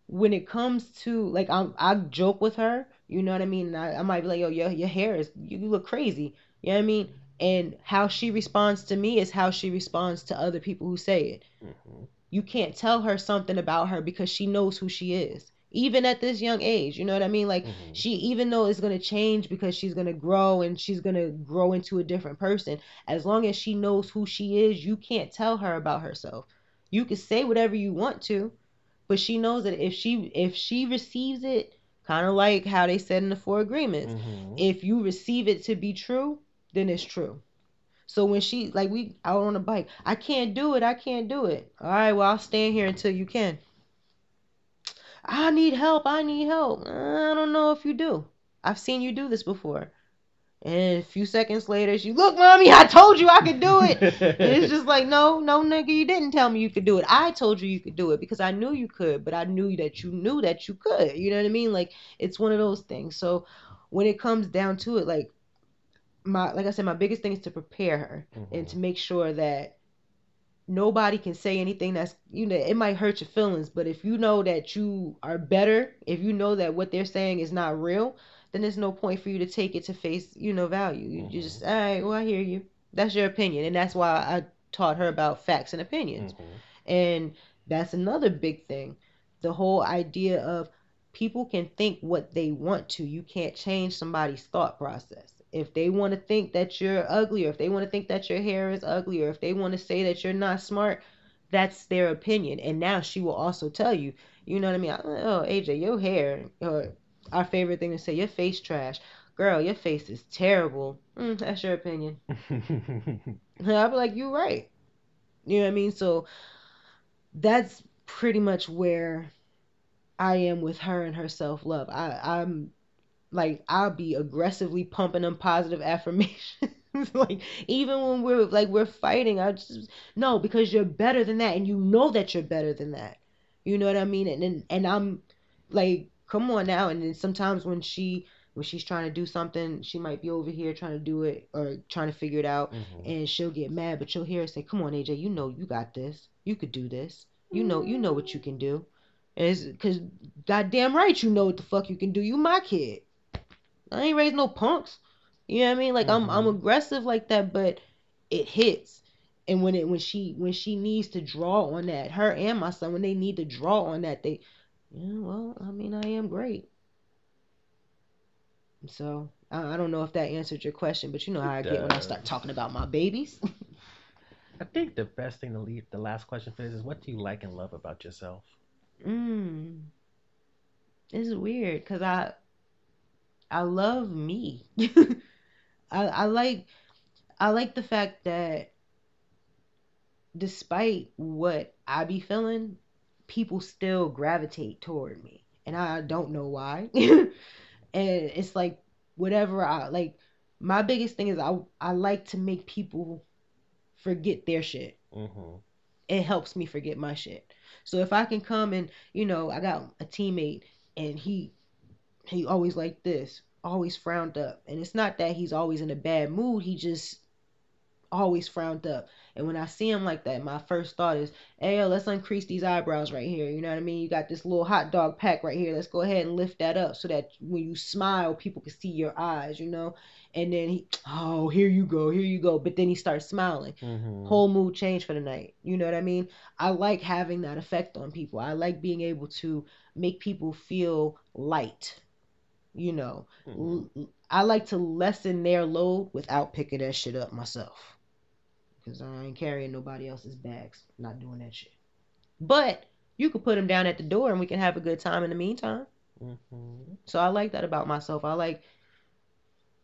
when it comes to, like, I'm, I joke with her, you know what I mean? I, I might be like, yo, your, your hair is, you look crazy. You know what I mean? And how she responds to me is how she responds to other people who say it. Mhm. you can't tell her something about her because she knows who she is even at this young age you know what i mean like Mhm. she even though it's going to change because she's going to grow and she's going to grow into a different person as long as she knows who she is you can't tell her about herself you can say whatever you want to but she knows that if she if she receives it kind of like how they said in the four agreements Mhm. if you receive it to be true then it's true so when she like we out on a bike, I can't do it. I can't do it. All right, well I'll stand here until you can. I need help. I need help. I don't know if you do. I've seen you do this before. And a few seconds later, she look, mommy, I told you I could do it. And it's just like, no, no, nigga, you didn't tell me you could do it. I told you you could do it because I knew you could, but I knew that you knew that you could. You know what I mean? Like it's one of those things. So when it comes down to it, like my like I said, my biggest thing is to prepare her and Mhm. to make sure that nobody can say anything that's you know it might hurt your feelings but if you know that you are better if you know that what they're saying is not real then there's no point for you to take it to face you know value you, you just all right well i hear you that's your opinion and that's why i taught her about facts and opinions Mhm. and that's another big thing. The whole idea of people can think what they want to. You can't change somebody's thought process. If they want to think that you're ugly, or if they want to think that your hair is ugly, or if they want to say that you're not smart, that's their opinion. And now she will also tell you, you know what I mean? Oh, AJ, your hair, or our favorite thing to say, your face trash. Girl, your face is terrible. Mm, that's your opinion. I'll be like, you're right. You know what I mean? So that's pretty much where I am with her and her self love. I I'm like I'll be aggressively pumping them positive affirmations. like even when we're like we're fighting, I just no because you're better than that, and you know that you're better than that. You know what I mean? And and, and I'm like, come on now. And then sometimes when she when she's trying to do something, she might be over here trying to do it or trying to figure it out Mhm. and she'll get mad, but you'll hear her say, "Come on, AJ, you know you got this. You could do this. You know you know what you can do." And it's because goddamn right, you know what the fuck you can do. You my kid. I ain't raised no punks. You know what I mean? Like I'm I'm Mhm. aggressive like that, but it hits. And when it when she when she needs to draw on that, her and my son, when they need to draw on that, they, yeah, well, I mean, I am great. So I, I don't know if that answered your question, but you know how I get when I start talking about my babies. I think the best thing to leave the last question for this is what do you like and love about yourself? Mm. It's weird because I I love me. I I like I like the fact that despite what I be feeling, people still gravitate toward me. And I don't know why. and it's like whatever I like my biggest thing is I I like to make people forget their shit Mm-hmm. it helps me forget my shit. So if I can come and you know I got a teammate and he he always like this, always frowned up, and it's not that he's always in a bad mood. He just always frowned up. And when I see him like that, my first thought is, hey, let's increase these eyebrows right here. You know what I mean? You got this little hot dog pack right here. Let's go ahead and lift that up so that when you smile, people can see your eyes, you know? And then he, oh, here you go, here you go. But then he starts smiling. Mhm. Whole mood change for the night. You know what I mean? I like having that effect on people. I like being able to make people feel light. You know, Mhm. L- I like to lessen their load without picking that shit up myself. Because I ain't carrying nobody else's bags. Not doing that shit. But you could put them down at the door and we can have a good time in the meantime. Mhm. So I like that about myself. I like,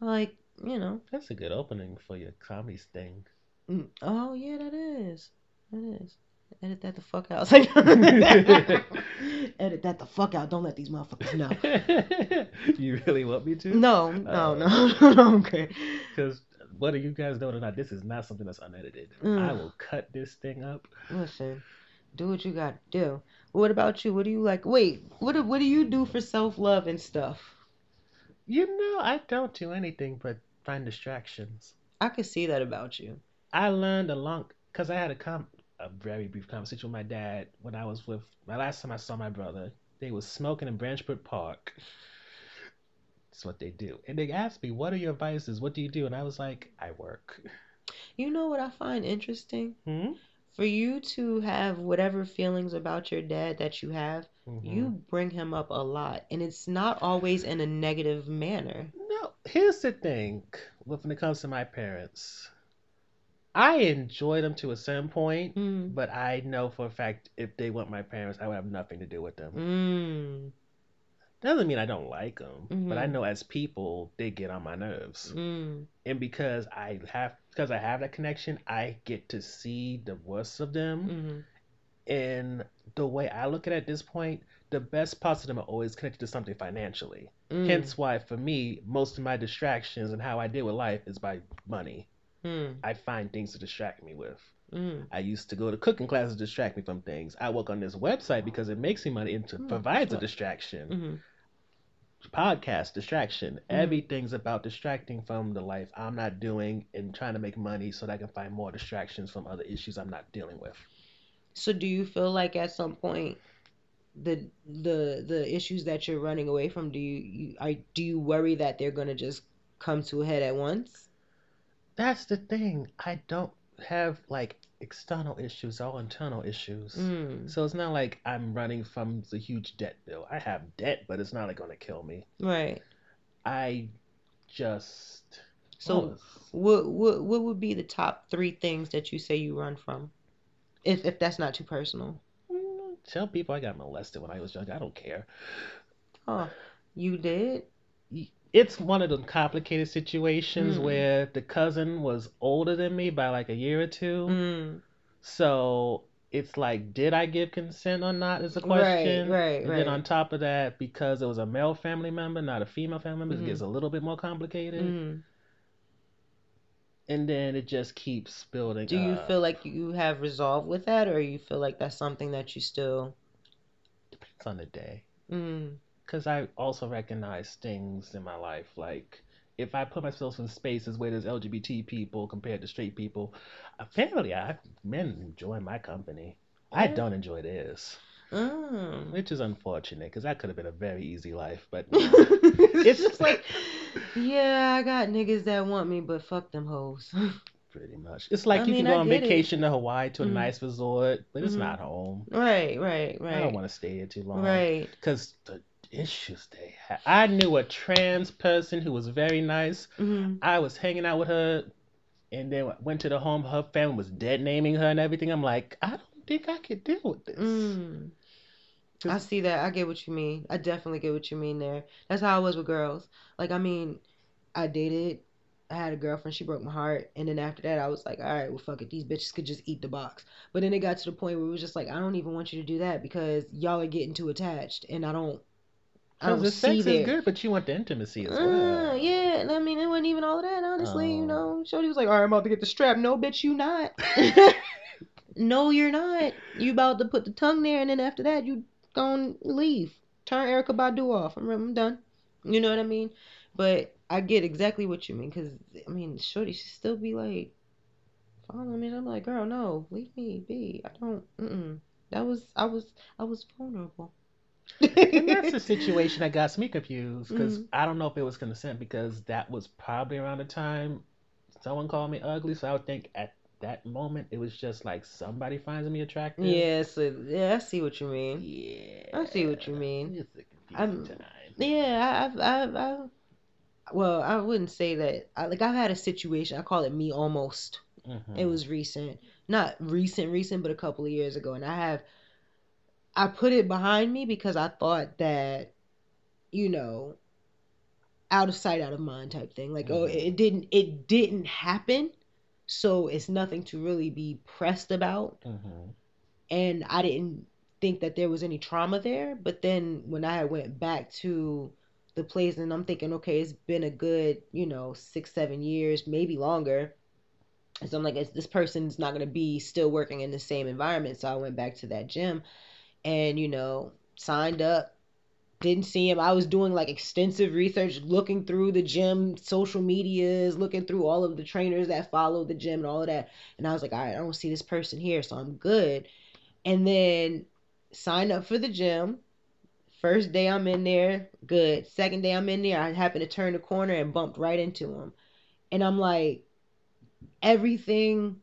I like, you know, That's a good opening for your comedy sting. mm, oh yeah, that is. That is. Edit that the fuck out. Edit that the fuck out. Don't let these motherfuckers know. you really want me to? No, no, no, no, okay. Because whether you guys know it or not, this is not something that's unedited. Mm. I will cut this thing up. Listen, do what you got to do. What about you? What do you like? Wait, what do, what do you do for self love and stuff? You know, I don't do anything but find distractions. I could see that about you. I learned a long because I had a com a very brief conversation with my dad when I was with my last time I saw my brother. They was smoking in Branch Brook Park. That's what they do. And they asked me, "What are your vices? What do you do?" And I was like, "I work." You know what I find interesting? Hmm? For you to have whatever feelings about your dad that you have, Mhm. you bring him up a lot, and it's not always in a negative manner. No, here's the thing when it comes to my parents. I enjoy them to a certain point, Mm. but I know for a fact if they weren't my parents, I would have nothing to do with them. Mm. Doesn't mean I don't like them, but I Mhm. know as people they get on my nerves. Mm. And because I have because I have that connection, I get to see the worst of them. Mm. And the way I look at it at this point, the best parts of them are always connected to something financially. Mm. Hence why for me, most of my distractions and how I deal with life is by money. Mm. I find things to distract me with. Mm. I used to go to cooking classes to distract me from things. I work on this website because it makes me money and to Mm, provides a distraction. Mm. Podcast distraction. Mhm. Everything's about distracting from the life I'm not doing and trying to make money so that I can find more distractions from other issues I'm not dealing with. So do you feel like at some point the the the issues that you're running away from do you, you are do you worry that they're gonna just come to a head at once? That's the thing. I don't have like external issues, all internal issues. Mm. So it's not like I'm running from the huge debt bill. I have debt, but it's not like gonna kill me. Right. I just So what what what would be the top three things that you say you run from? If if that's not too personal. mm, tell people I got molested when I was young. I don't care. Oh, you did? It's one of those complicated situations Mm. where the cousin was older than me by like a year or two. Mm. So it's like, did I give consent or not? Is the question. right, And right. then on top of that, because it was a male family member, not a female family member, Mhm. it gets a little bit more complicated. Mm. And then it just keeps building. Do you up. feel like you have resolved with that, or you feel like that's something that you still? Depends on the day. Mm. Because I also recognize things in my life. Like, if I put myself in spaces where there's LGBT people compared to straight people, apparently I men enjoy my company. I don't enjoy theirs, Mm. which is unfortunate because that could have been a very easy life. But it's just like, yeah, I got niggas that want me, but fuck them hoes. pretty much, it's like I you mean, can go I on get it. vacation to Hawaii to a Mhm. nice resort, but it's Mhm. not home. right, right, right. I don't want to stay here too long. right. Because the issues they had. I knew a trans person who was very nice. hmm I was hanging out with her, and then went to the home. Her family was dead naming her and everything. I'm like, I don't think I could deal with this. Mm. I see that. I get what you mean. I definitely get what you mean there. That's how I was with girls. Like, I mean, I dated. I had a girlfriend. She broke my heart. And then after that, I was like, all right, well, fuck it. These bitches could just eat the box. But then it got to the point where it was just like, I don't even want you to do that because y'all are getting too attached, and I don't. I 'Cause don't the sex is good, but you want the intimacy as Uh, well. yeah, and I mean, it wasn't even all of that, honestly. You Oh. know, Shorty was like, all right, I'm about to get the strap. No, bitch, you not. no, you're not. You about to put the tongue there, and then after that, you gonna leave. Turn Erykah Badu off. I'm, I'm done. You know what I mean? But I get exactly what you mean, because, I mean, Shorty should still be like following me. And I'm like, girl, no, leave me be. I don't. Mm-mm. That was I was I was vulnerable. And that's the situation that got me confused because Mhm. I don't know if it was consent because that was probably around the time someone called me ugly. So I would think at that moment it was just like somebody finds me attractive. Yeah, so yeah, I see what you mean. Yeah. I see what you mean. It's a confusing I'm- time. Yeah, I- I've, I've, I've, well, I wouldn't say that. I, like I've had a situation. I call it me almost. Mhm. It was recent, not recent, recent, but a couple of years ago, and I have, I put it behind me because I thought that, you know, out of sight, out of mind type thing. Like, oh, Mhm. it didn't, it didn't happen, so it's nothing to really be pressed about. Mhm. and I didn't think that there was any trauma there. But then when I went back to the place, and I'm thinking, okay, it's been a good, you know, six, seven years, maybe longer. So I'm like, this person's not gonna be still working in the same environment. So I went back to that gym, and you know, signed up. Didn't see him. I was doing like extensive research, looking through the gym social medias, looking through all of the trainers that follow the gym and all of that. And I was like, all right, I don't see this person here, so I'm good and then sign up for the gym. First day I'm in there, good. Second day I'm in there, I happened to turn the corner and bumped right into him. And I'm like, everything,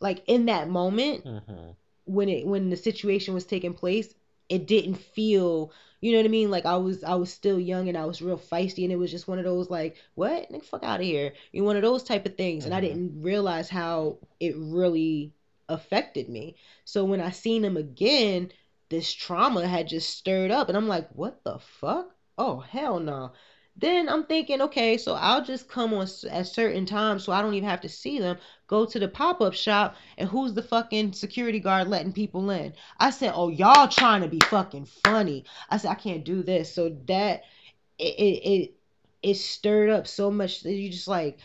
like in that moment Mhm. When it when the situation was taking place, it didn't feel, you know what I mean? Like I was I was still young and I was real feisty and it was just one of those like, what? Nigga, fuck out of here. You know, one of those type of things. And I Mhm. didn't realize how it really affected me. So when I seen him again, this trauma had just stirred up and I'm like, what the fuck? Oh hell no. Then I'm thinking, okay, so I'll just come on at certain times so I don't even have to see them. Go to the pop-up shop and who's the fucking security guard letting people in? I said, "Oh, y'all trying to be fucking funny." I said, "I can't do this." So that it it it, it stirred up so much that you just like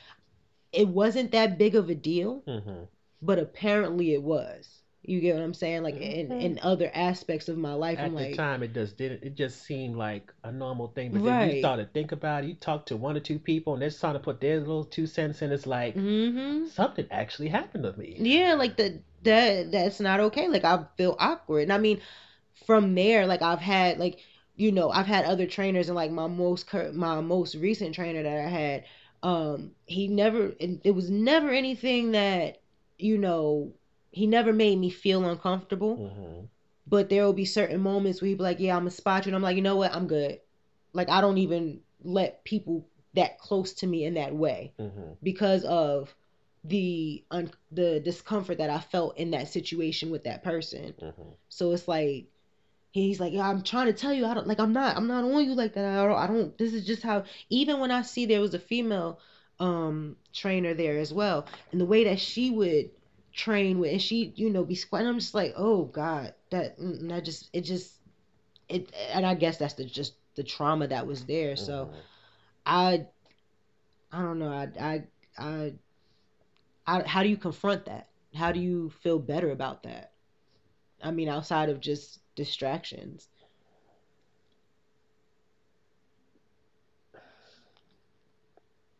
it wasn't that big of a deal, Mhm. but apparently it was. You get what I'm saying? Like in Mhm. in other aspects of my life, At I'm the like, time, it just didn't. It just seemed like a normal thing. But then you Right. start to think about it. You talk to one or two people, and they're trying to put their little two cents in. It's like mm-hmm. something actually happened to me. Yeah, like the that that's not okay. Like I feel awkward. And I mean, from there, like I've had like you know I've had other trainers and like my most cur- my most recent trainer that I had, um, he never it, it was never anything that you know he never made me feel uncomfortable. hmm But there will be certain moments where he'd be like, "Yeah, I'm a spot you," and I'm like, "You know what? I'm good." Like I don't even let people that close to me in that way hmm because of the un- the discomfort that I felt in that situation with that person. hmm So it's like he's like, yeah, I'm trying to tell you, I don't like, I'm not, I'm not on you like that. I don't, I don't. This is just how. Even when I see there was a female um trainer there as well, and the way that she would train with, and she, you know, be squatting, I'm just like, oh God, that, mm, that just, it just, it, and I guess that's the just the trauma that was there. So. Mhm. I I don't know. I I I, I how do you confront that? How do you feel better about that? I mean, outside of just distractions.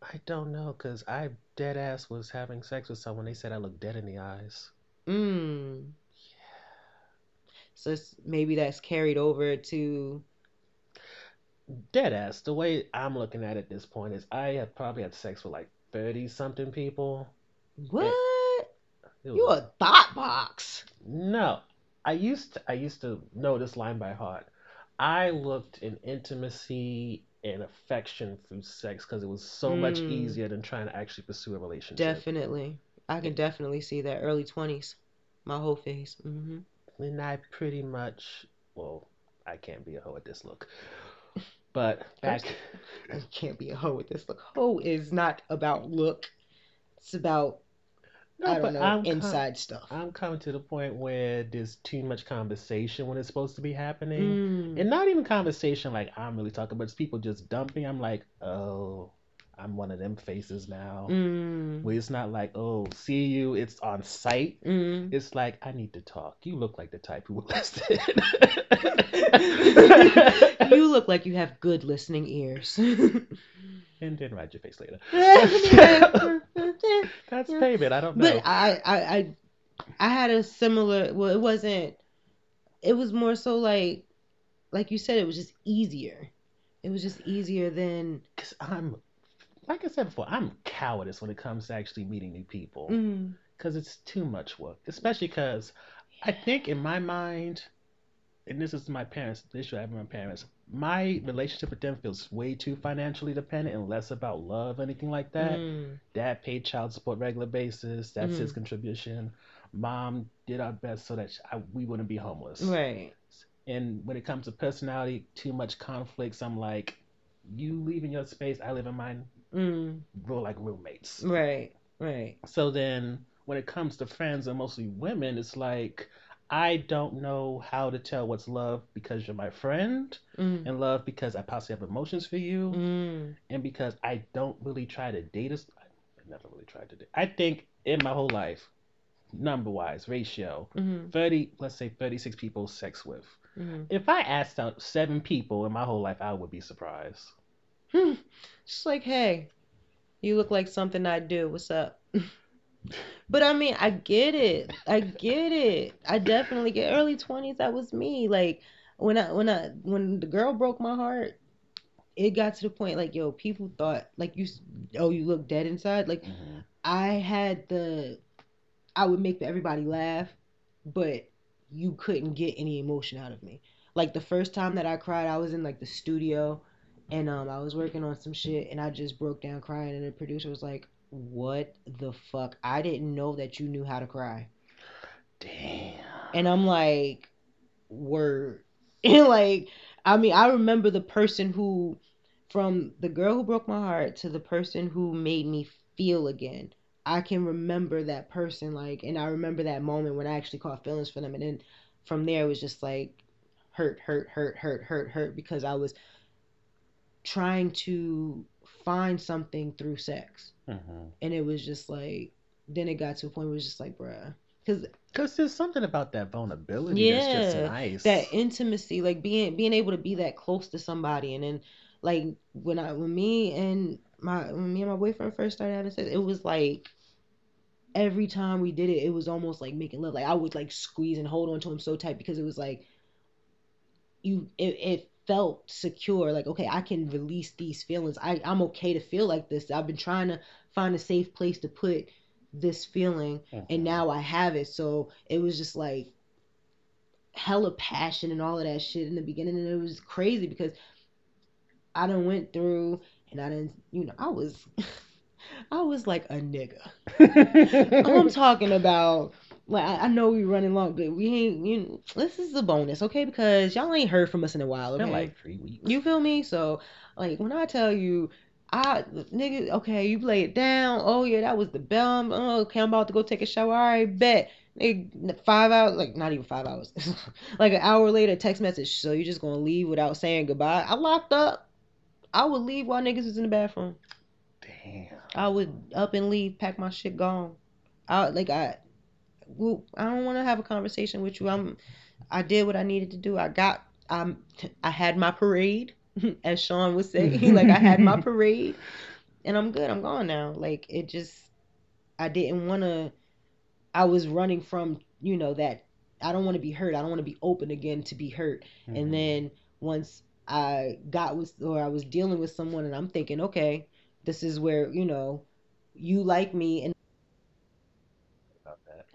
I don't know, cause I dead ass was having sex with someone. They said I looked dead in the eyes. Mm. Yeah. So it's, maybe that's carried over to Dead ass. The way I'm looking at it at this point is I have probably had sex with like thirty something people. what? You a thought box. No, I used to, I used to know this line by heart. I looked in intimacy and affection through sex because it was so much Mm. easier than trying to actually pursue a relationship. Definitely. I can definitely see that early 20s. My whole face. hmm And I pretty much, well, I can't be a hoe at this look, but back, You can't be a hoe with this look. Hoe is not about look. It's about no, I but don't know I'm com- inside stuff. I'm coming to the point where there's too much conversation when it's supposed to be happening. Mm. And not even conversation like I'm really talking, but it's people just dumping. I'm like, oh, I'm one of them faces now. Mm. Where it's not like, oh, see you, it's on site. Mm. It's like, I need to talk. You look like the type who would listen. you look like you have good listening ears. and then ride your face later. That's payment. I don't know. I, I I I had a similar well it wasn't it was more so like like you said it was just easier. It was just easier than Cause I'm, like I said before, I'm cowardice when it comes to actually meeting new people. mm, Cause it's too much work, especially because I think in my mind, and this is my parents, the issue I have my parents. My relationship with them feels way too financially dependent and less about love, anything like that. mm, Dad paid child support regular basis. That's his Mhm. contribution. Mom did our best so that I, we wouldn't be homeless. right. And when it comes to personality, too much conflicts. I'm like, you live in your space, I live in mine. Mm, We're like roommates. right. Right. So then, when it comes to friends and mostly women, it's like I don't know how to tell what's love because you're my friend, Mm, and love because I possibly have emotions for you, mm, and because I don't really try to date us. I never really tried to date. I think in my whole life, number wise ratio, mm, thirty, let's say thirty-six people sex with. mm. If I asked out seven people in my whole life, I would be surprised. Hmm. Just like, hey, you look like something I do. What's up? But I mean, I get it. I get it. I definitely get early 20s. That was me. Like when I when I when the girl broke my heart, it got to the point like, yo, people thought like you s- oh, you look dead inside. Like I had the I would make everybody laugh, but you couldn't get any emotion out of me. Like the first time that I cried, I was in like the studio and um I was working on some shit and I just broke down crying and the producer was like, "What the fuck? I didn't know that you knew how to cry." Damn. And I'm like, "Word." And like I mean, I remember the person who from the girl who broke my heart to the person who made me feel again. I can remember that person like and I remember that moment when I actually caught feelings for them and then from there it was just like hurt hurt hurt hurt hurt hurt because I was trying to find something through sex. Hmm and it was just like then it got to a point where it was just like bruh. Because Because there's something about that vulnerability that's just Yeah, nice. that intimacy like being being able to be that close to somebody. And then like when i when me and my when me and my boyfriend first started having sex it was like every time we did it it was almost like making love. Like i would like squeeze and hold on to him so tight because it was like you it, it felt secure like okay i can release these feelings i i'm okay to feel like this i've been trying to find a safe place to put this feeling Mhm. and now I have it. So it was just like hella passion and all of that shit in the beginning, and it was crazy because I done went through and I didn't, you know, I was, I was like a nigga. I'm talking about. Like I, I know we running long, but we ain't. You, this is a bonus, okay? Because y'all ain't heard from us in a while. Been like three weeks. You feel me? So, like, when I tell you, I, nigga, okay, you lay it down. Oh, yeah, that was the bell. Oh, okay, I'm about to go take a shower. All right, bet. Nigga, five hours, like, not even five hours. like, an hour later, text message. So, you just gonna leave without saying goodbye? I locked up. I would leave while niggas was in the bathroom. Damn. I would up and leave, pack my shit, gone. I, like, I, well, I don't want to have a conversation with you. I'm, I did what I needed to do. I got, I'm, I had my parade, as Shaun would say. like I had my parade, and I'm good. I'm gone now. Like it just, I didn't want to. I was running from, you know, that I don't want to be hurt. I don't want to be open again to be hurt. Mhm. And then once I got with, or I was dealing with someone, and I'm thinking, okay, this is where you know, you like me, and.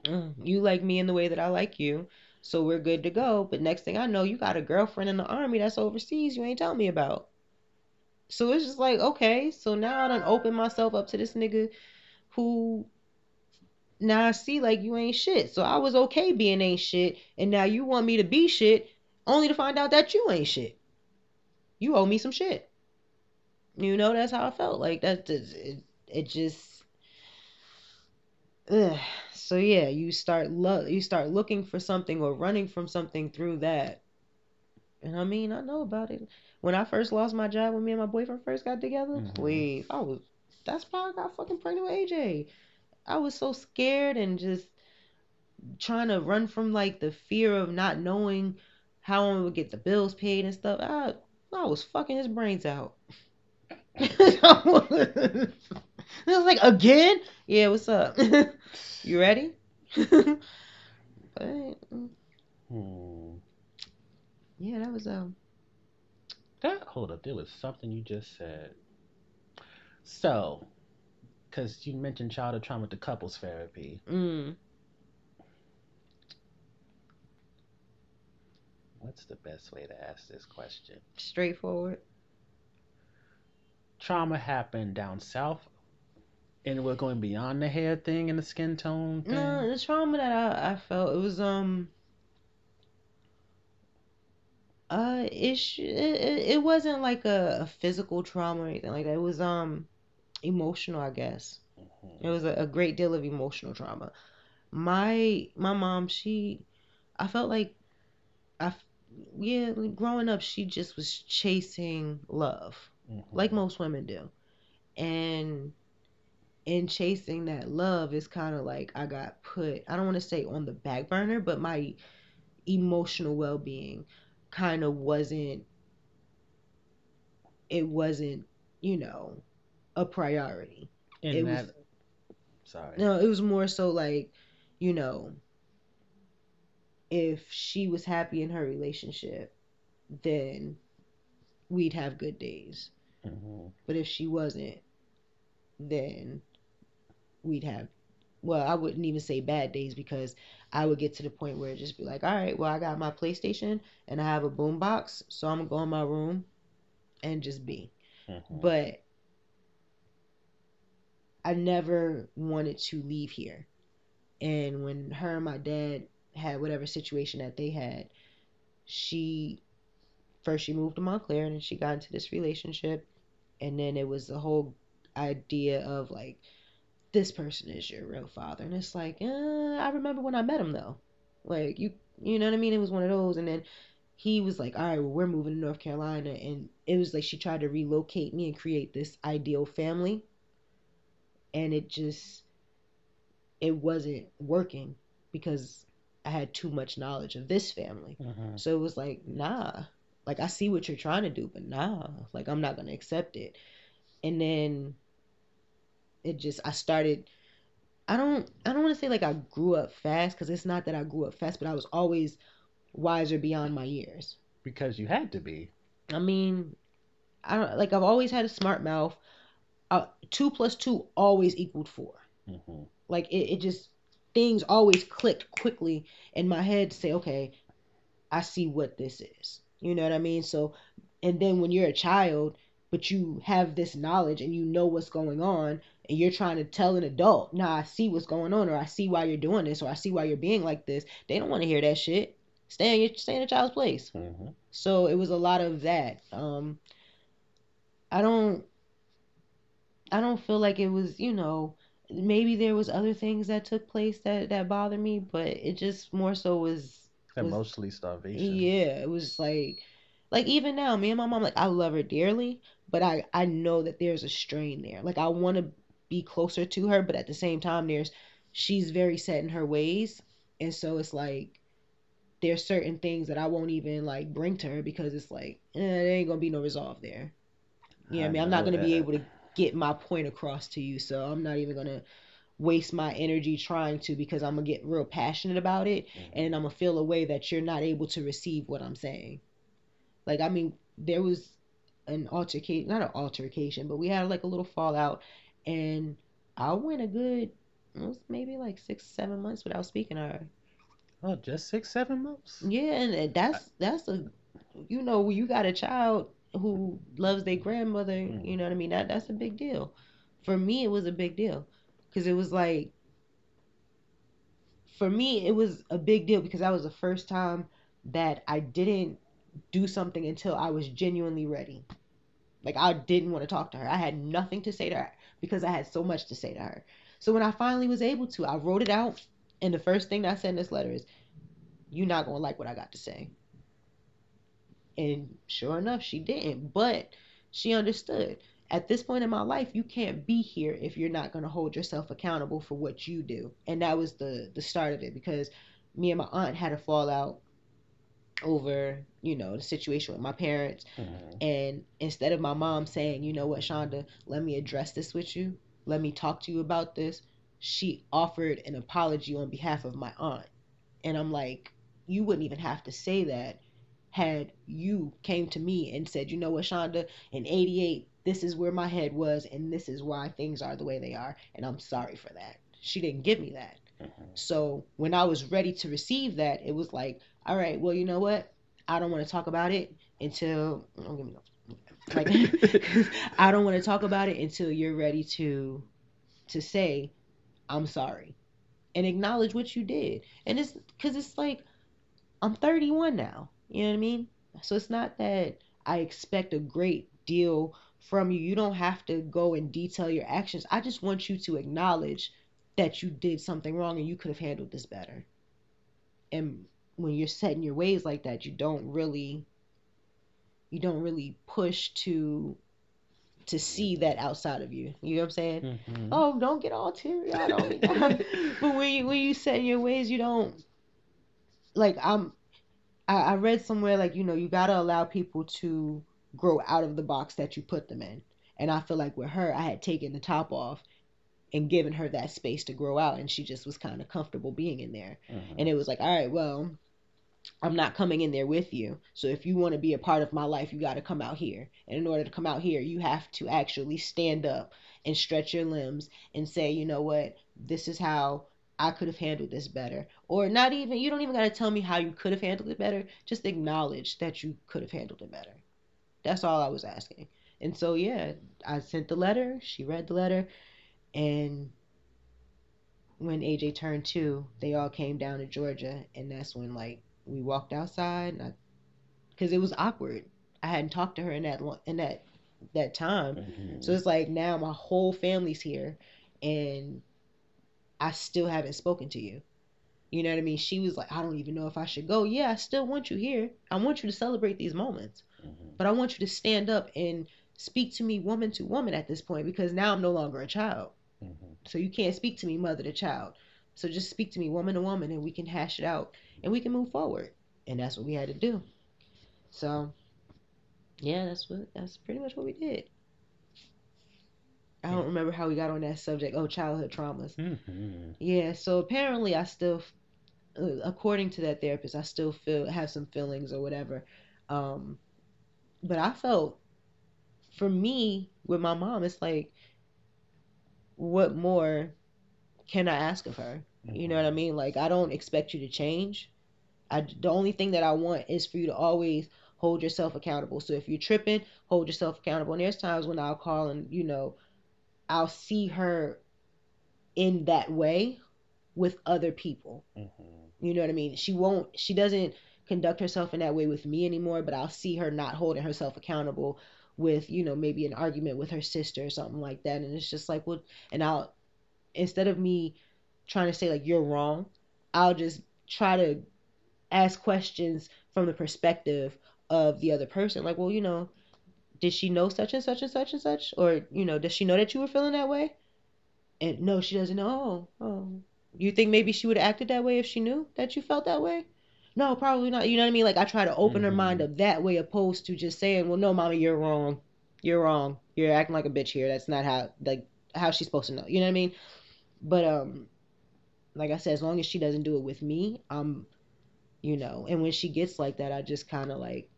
Mm, you like me in the way that I like you, so we're good to go. But next thing I know, you got a girlfriend in the army that's overseas you ain't telling me about. So it's just like, okay, so now I done open myself up to this nigga who now I see like you ain't shit. So I was okay being ain't shit, and now you want me to be shit, only to find out that you ain't shit. You owe me some shit. You know, that's how I felt. Like that, it, it just. Ugh. So yeah, you start lo- you start looking for something or running from something through that. And I mean, I know about it. When I first lost my job when me and my boyfriend first got together, Mhm. please, I was that's why I got fucking pregnant with AJ. I was so scared and just trying to run from like the fear of not knowing how I'm gonna get the bills paid and stuff. I I was fucking his brains out. it was like again. Yeah, what's up? you ready? but Hmm. yeah, that was um. That hold up, there was something you just said. So, because you mentioned childhood trauma to couples therapy. Mm, What's the best way to ask this question? straightforward. Trauma happened down south, and we're going beyond the hair thing and the skin tone thing. No, the trauma that I, I felt it was um uh it, it it wasn't like a, a physical trauma or anything like that. It was um emotional, I guess. It was a, a great deal of emotional trauma. My my mom, she I felt like I yeah, growing up she just was chasing love Mhm. like most women do. And in chasing that love is kind of like I got put, I don't want to say on the back burner, but my emotional well-being kind of wasn't it wasn't, you know, a priority. And it that, was sorry. no, it was more so like, you know, if she was happy in her relationship, then we'd have good days. Mhm. But if she wasn't, then we'd have, well, I wouldn't even say bad days because I would get to the point where it'd just be like, all right, well, I got my PlayStation and I have a boom box, so I'm gonna go in my room and just be. Mhm. But I never wanted to leave here. And when her and my dad had whatever situation that they had, she first she moved to Montclair and then she got into this relationship and then it was the whole idea of like this person is your real father and it's like uh, I remember when I met him though like you you know what I mean it was one of those and then he was like all right well we're moving to North Carolina and it was like she tried to relocate me and create this ideal family and it just it wasn't working because I had too much knowledge of this family Mhm. so it was like, nah. Like I see what you're trying to do, but nah. Like I'm not gonna accept it. And then it just I started I don't I don't want to say like I grew up fast because it's not that I grew up fast, but I was always wiser beyond my years. Because you had to be. I mean, I don't like I've always had a smart mouth. Uh, two plus two always equaled four. hmm Like it, it just things always clicked quickly in my head to say, okay, I see what this is. You know what I mean? So, and then when you're a child, but you have this knowledge and you know what's going on, and you're trying to tell an adult, nah, I see what's going on, or I see why you're doing this, or I see why you're being like this. They don't want to hear that shit. Stay in your stay in a child's place. hmm So it was a lot of that. Um, I don't, I don't feel like it was, you know, maybe there was other things that took place that that bothered me, but it just more so was was- Emotionally starvation. yeah, it was like like even now, me and my mom, like I love her dearly, but I I know that there's a strain there. Like I want to be closer to her, but at the same time, there's she's very set in her ways, and so it's like there's certain things that I won't even like bring to her because it's like eh, there ain't gonna be no resolve there. You know what I I mean? I'm not gonna be able to get my point across to you, so I'm not even gonna waste my energy trying to because I'm gonna get real passionate about it and I'm gonna feel a way that you're not able to receive what I'm saying. Like, I mean, there was an altercation, not an altercation, but we had like a little fallout, and I went a good, it was maybe like six, seven months without speaking to her. Oh, just six, seven months? Yeah, and that's that's a, you know, when you got a child who loves their grandmother, mm-hmm. you know what I mean? That that's a big deal. For me, it was a big deal because it was like, for me, it was a big deal because that was the first time that I didn't do something until I was genuinely ready. Like I didn't want to talk to her. I had nothing to say to her because I had so much to say to her. So when I finally was able to, I wrote it out, and the first thing I said in this letter is, "You're not gonna like what I got to say." And sure enough, she didn't, but she understood. At this point in my life, you can't be here if you're not gonna hold yourself accountable for what you do. And that was the the start of it because me and my aunt had a fallout over, you know, the situation with my parents. Mhm. And instead of my mom saying, you know what, Shonda, let me address this with you, let me talk to you about this, she offered an apology on behalf of my aunt. And I'm like, you wouldn't even have to say that had you came to me and said, you know what, Shonda, in 88, this is where my head was and this is why things are the way they are. And I'm sorry for that. She didn't give me that. Mhm. So when I was ready to receive that, it was like, all right, well, you know what? I don't want to talk about it until don't give me no like I don't want to talk about it until you're ready to to say I'm sorry and acknowledge what you did. And it's cuz it's like I'm 31 now. You know what I mean? So it's not that I expect a great deal from you. You don't have to go and detail your actions. I just want you to acknowledge that you did something wrong and you could have handled this better. And when you're setting your ways like that, you don't really you don't really push to to see that outside of you. You know what I'm saying? Mhm. Oh, don't get all teary eyed on me. but when you when you set your ways, you don't like I'm I, I read somewhere like, you know, you gotta allow people to grow out of the box that you put them in. And I feel like with her, I had taken the top off and given her that space to grow out and she just was kind of comfortable being in there. Mhm. And it was like, all right, well, I'm not coming in there with you. So if you want to be a part of my life, you got to come out here. And in order to come out here, you have to actually stand up and stretch your limbs and say, you know what, this is how I could have handled this better. Or not even, you don't even got to tell me how you could have handled it better. Just acknowledge that you could have handled it better. That's all I was asking. And so, yeah, I sent the letter. She read the letter. And when AJ turned two, they all came down to Georgia. And that's when, like, we walked outside because it was awkward. I hadn't talked to her in that in that that time. Mhm. So it's like now my whole family's here and I still haven't spoken to you. You know what I mean? She was like, I don't even know if I should go. Yeah, I still want you here. I want you to celebrate these moments. Mhm. But I want you to stand up and speak to me woman to woman at this point because now I'm no longer a child. Mhm. So you can't speak to me mother to child. So just speak to me woman to woman and we can hash it out and we can move forward. And that's what we had to do. So yeah, that's what that's pretty much what we did. I don't remember how we got on that subject. Oh, childhood traumas. Mhm. Yeah, so apparently I still uh, according to that therapist, I still feel have some feelings or whatever. Um but I felt for me with my mom, it's like what more can I ask of her? You know what I mean? Like I don't expect you to change. I the only thing that I want is for you to always hold yourself accountable. So if you're tripping, hold yourself accountable. And there's times when I'll call and you know I'll see her in that way with other people. Mhm. You know what I mean? She won't she doesn't conduct herself in that way with me anymore, but I'll see her not holding herself accountable with, you know, maybe an argument with her sister or something like that. And it's just like, well, and I'll instead of me trying to say like you're wrong, I'll just try to ask questions from the perspective of the other person. Like, well, you know, did she know such and such and such and such? Or, you know, does she know that you were feeling that way? And no, she doesn't know. Oh, oh. You think maybe she would have acted that way if she knew that you felt that way? No, probably not. You know what I mean? Like I try to open her mind Mhm. up that way opposed to just saying, Well, no, mommy, you're wrong. You're wrong. You're acting like a bitch here. That's not how like how she's supposed to know. You know what I mean? But um like I said, as long as she doesn't do it with me, I'm you know, and when she gets like that, I just kinda like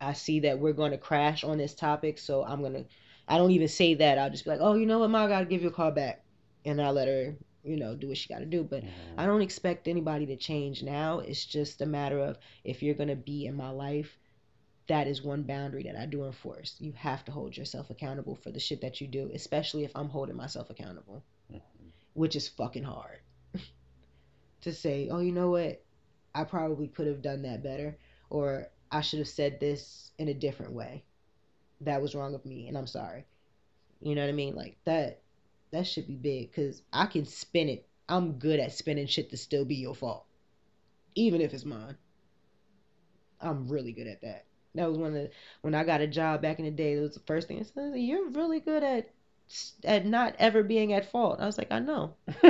I see that we're gonna crash on this topic, so I'm gonna I don't even say that. I'll just be like, Oh, you know what, Ma, I gotta give you a call back and I'll let her, you know, do what she gotta do. But Mhm. I don't expect anybody to change now. It's just a matter of if you're going to be in my life, that is one boundary that I do enforce. You have to hold yourself accountable for the shit that you do, especially if I'm holding myself accountable. Which is fucking hard. to say, oh, you know what? I probably could have done that better, or I should have said this in a different way. That was wrong of me, and I'm sorry. You know what I mean? Like that. That should be big because I can spin it. I'm good at spinning shit to still be your fault, even if it's mine. I'm really good at that. That was one of the, when I got a job back in the day. That was the first thing I said. You're really good at at not ever being at fault. I was like, I know.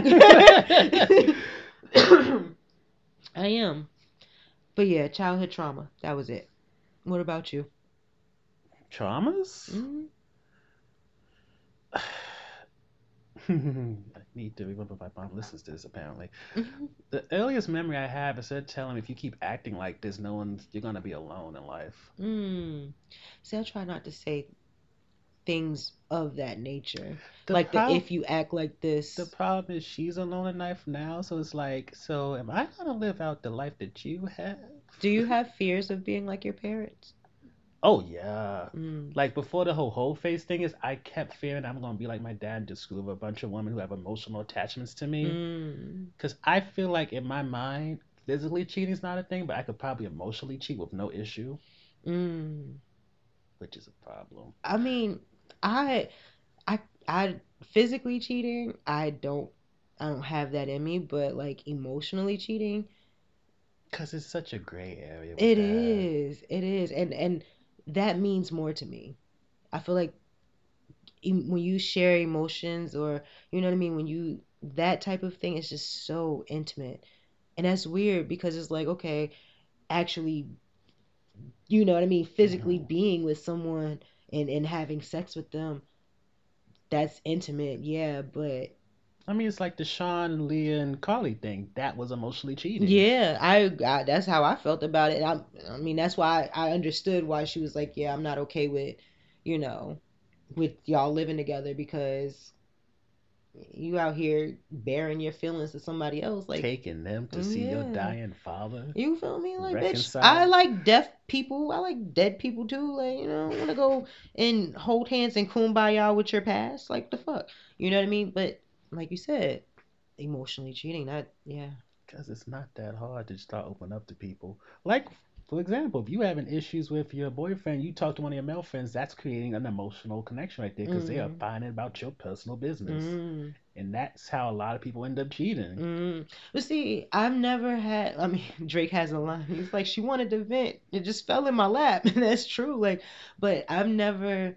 I am. But yeah, childhood trauma. That was it. What about you? Traumas? hmm I need to remember my mom listens to this apparently. Mm-hmm. The earliest memory I have is her telling me if you keep acting like this, no one's you're gonna be alone in life. Mm. See, I try not to say things of that nature. The like prob- the if you act like this. The problem is she's alone in life now, so it's like, so am I gonna live out the life that you have? Do you have fears of being like your parents? Oh yeah. Mm. Like before the whole whole face thing is, I kept fearing I'm gonna be like my dad and just screw a bunch of women who have emotional attachments to me. Mm. Cause I feel like in my mind, physically cheating is not a thing, but I could probably emotionally cheat with no issue, Mm. which is a problem. I mean, I, I, I physically cheating. I don't, I don't have that in me. But like emotionally cheating, Cause it's such a gray area. it that. is, it is, and and that means more to me. I feel like when you share emotions, or you know what I mean, when you that type of thing is just so intimate, and that's weird because it's like okay, actually, you know what I mean, physically Mhm. being with someone and and having sex with them, that's intimate, yeah, but I mean, it's like the Sean, Leah, and Carly thing. That was emotionally cheating. Yeah, I, I that's how I felt about it. I I mean that's why I understood why she was like, yeah, I'm not okay with, you know, with y'all living together because you out here bearing your feelings to somebody else like Taking them to see your mm. dying father. you feel me? Like bitch I like deaf people. I like dead people too. Like you know I want to go and hold hands and kumbaya with your past. Like the fuck? You know what I mean? But like you said emotionally cheating that yeah. Because it's not that hard to start opening up to people. Like, for example, if you having issues with your boyfriend, you talk to one of your male friends, that's creating an emotional connection right there because they are Mhm. finding about your personal business. mm. And that's how a lot of people end up cheating. Mm. But see, I've never had. I mean, Drake has a line. He's like, she wanted to vent. It just fell in my lap, and that's true. Like, but I've never,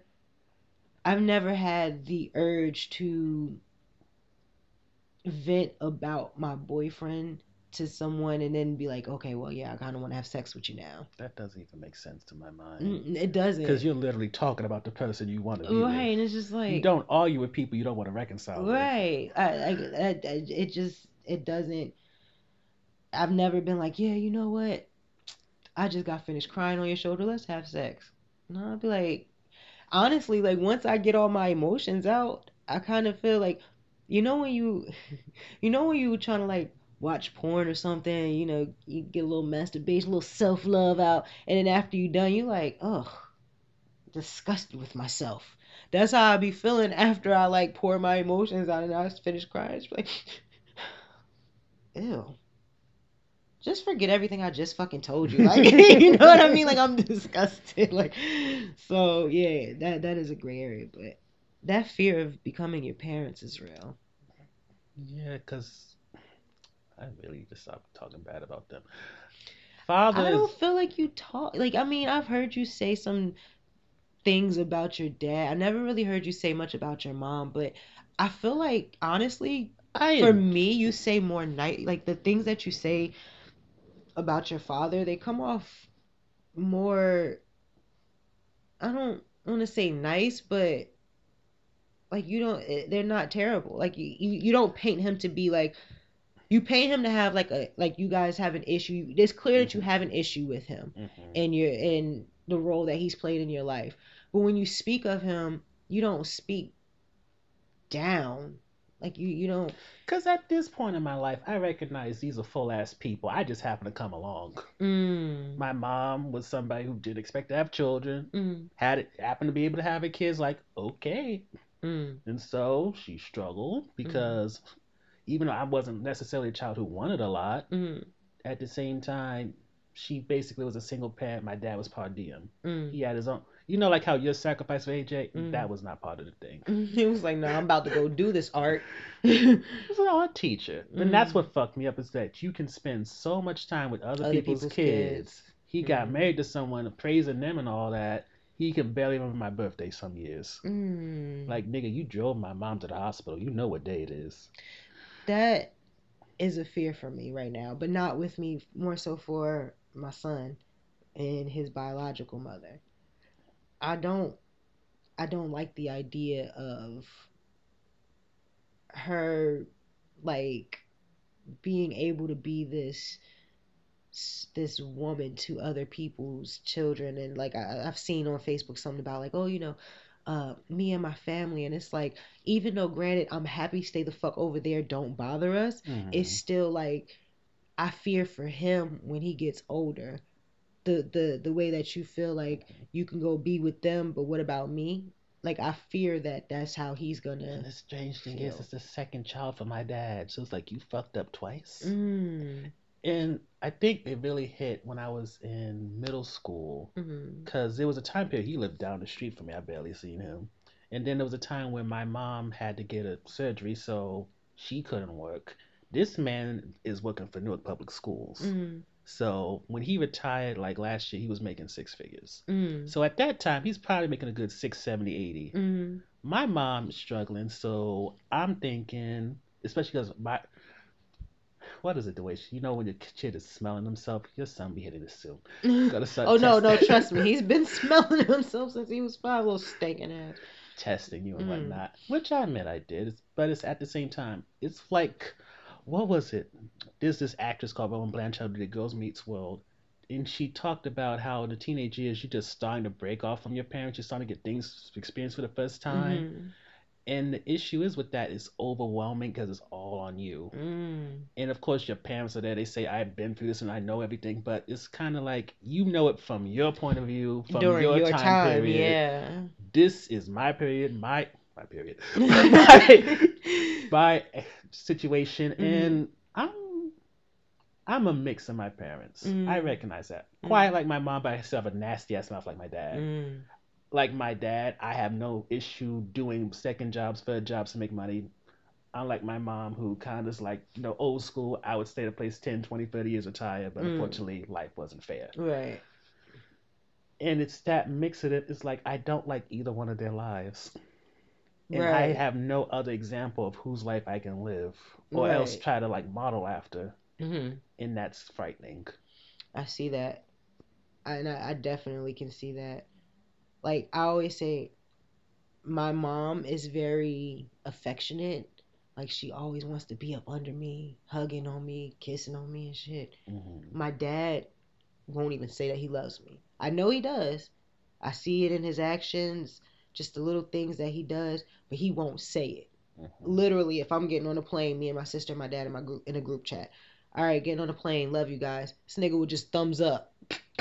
I've never had the urge to vent about my boyfriend to someone and then be like, okay, well, yeah, I kind of want to have sex with you now. That doesn't even make sense to my mind. Mm, It doesn't. Because you're literally talking about the person you want to be right, with. and it's just like You don't argue with people you don't want to reconcile with. Right. I, I, I, I- it just it doesn't. I've never been like, yeah, you know what? I just got finished crying on your shoulder. Let's have sex. No, I'd be like, honestly, like once I get all my emotions out, I kind of feel like, you know, when you, you know, when you were trying to like watch porn or something, you know, you get a little masturbation, a little self love out, and then after you done, you like, ugh, disgusted with myself. That's how I be feeling after I like pour my emotions out and I finish crying. It's like, ew. Just forget everything I just fucking told you. Like, you know what I mean? Like, I'm disgusted. Like, so yeah, that that is a gray area, but that fear of becoming your parents is real. Yeah, because I really need to stop talking bad about them. Father I don't feel like you talk. Like, I mean, I've heard you say some things about your dad. I never really heard you say much about your mom, but I feel like honestly, I for me, you say more night like the things that you say about your father, they come off more I don't want to say nice, but like you don't eh, they're not terrible. Like you you don't paint him to be like you pay him to have like a like you guys have an issue. It's clear that you have an issue with him Mhm. and your in the role that he's played in your life. But when you speak of him, you don't speak down. Like you you don't Because at this point in my life, I recognize these are full ass people. I just happen to come along. mm, My mom was somebody who did expect to have children, mm, had it, happened to be able to have a kids. Like, okay. mm, And so she struggled because even though I wasn't necessarily a child who wanted a lot, mm, at the same time, she basically was a single parent. My dad was part diem. mm. He had his own. You know, like how your sacrifice for AJ, Mm. that was not part of the thing. He was like, "No, I'm about to go do this art." He was an art teacher, and that's Mm. what fucked me up is that you can spend so much time with other, Other people's, people's kids. kids. He got Mm. married to someone, praising them and all that. He can barely remember my birthday some years. Mm. Like nigga, you drove my mom to the hospital. You know what day it is. That is a fear for me right now, but not with me. More so for my son and his biological mother. I don't I don't like the idea of her like being able to be this this woman to other people's children and like I, I've seen on Facebook something about like oh you know uh, me and my family and it's like even though granted I'm happy stay the fuck over there don't bother us Mhm. it's still like I fear for him when he gets older the the the way that you feel like you can go be with them but what about me like I fear that that's how he's gonna the strange thing is, feel. it's the second child for my dad, so it's like you fucked up twice. mm, And I think it really hit when I was in middle school, because there was a time period he lived down the street from me. I barely seen him, and then there was a time when my mom had to get a surgery, so she couldn't work. This man is working for Newark Public Schools, mm, so when he retired, like last year, he was making six figures. mm, So at that time, he's probably making a good 6, 70, 80. mm, my mom struggling, so I'm thinking, especially because my, what is it the way she, you know when your kid is smelling himself, your son be hitting this soon. Gotta start oh no, no, trust me. He's been smelling himself since he was five, little stinking ass. testing you and Mm. whatnot, which I admit I did, but it's at the same time, it's like, what was it? There's this actress called Rowan Blanchard did Girls Meets World. And she talked about how in the teenage years you're just starting to break off from your parents, you're starting to get things experienced for the first time. Mhm. And the issue is with that is overwhelming because it's all on you. Mm. And of course, your parents are there. They say, I've been through this and I know everything. But it's kind of like you know it from your point of view, from During your, your, time, time, period. yeah. This is my period, my my period, my, my situation, Mhm. and I'm I'm a mix of my parents. I Mm. recognize that. Mm. Quiet like my mom, but I still have a nasty ass mouth like my dad. Mm. Like my dad, I have no issue doing second jobs, third jobs to make money. Unlike my mom, who kind of is like, you know, old school, I would stay at a place 10, 20, 30 years retired, but Mm. unfortunately, life wasn't fair. Right. And it's that mix of it. It's like, I don't like either one of their lives. And I have no other example of whose life I can live or else try to like model after. hmm And that's frightening. I see that. And I, I definitely can see that. Like, I always say, my mom is very affectionate. Like, she always wants to be up under me, hugging on me, kissing on me and shit. Mhm. My dad won't even say that he loves me. I know he does. I see it in his actions, just the little things that he does, but he won't say it. Mhm. Literally, if I'm getting on a plane, me and my sister and my dad in my group in a group chat. All right, getting on a plane, love you guys. This nigga would just thumbs up.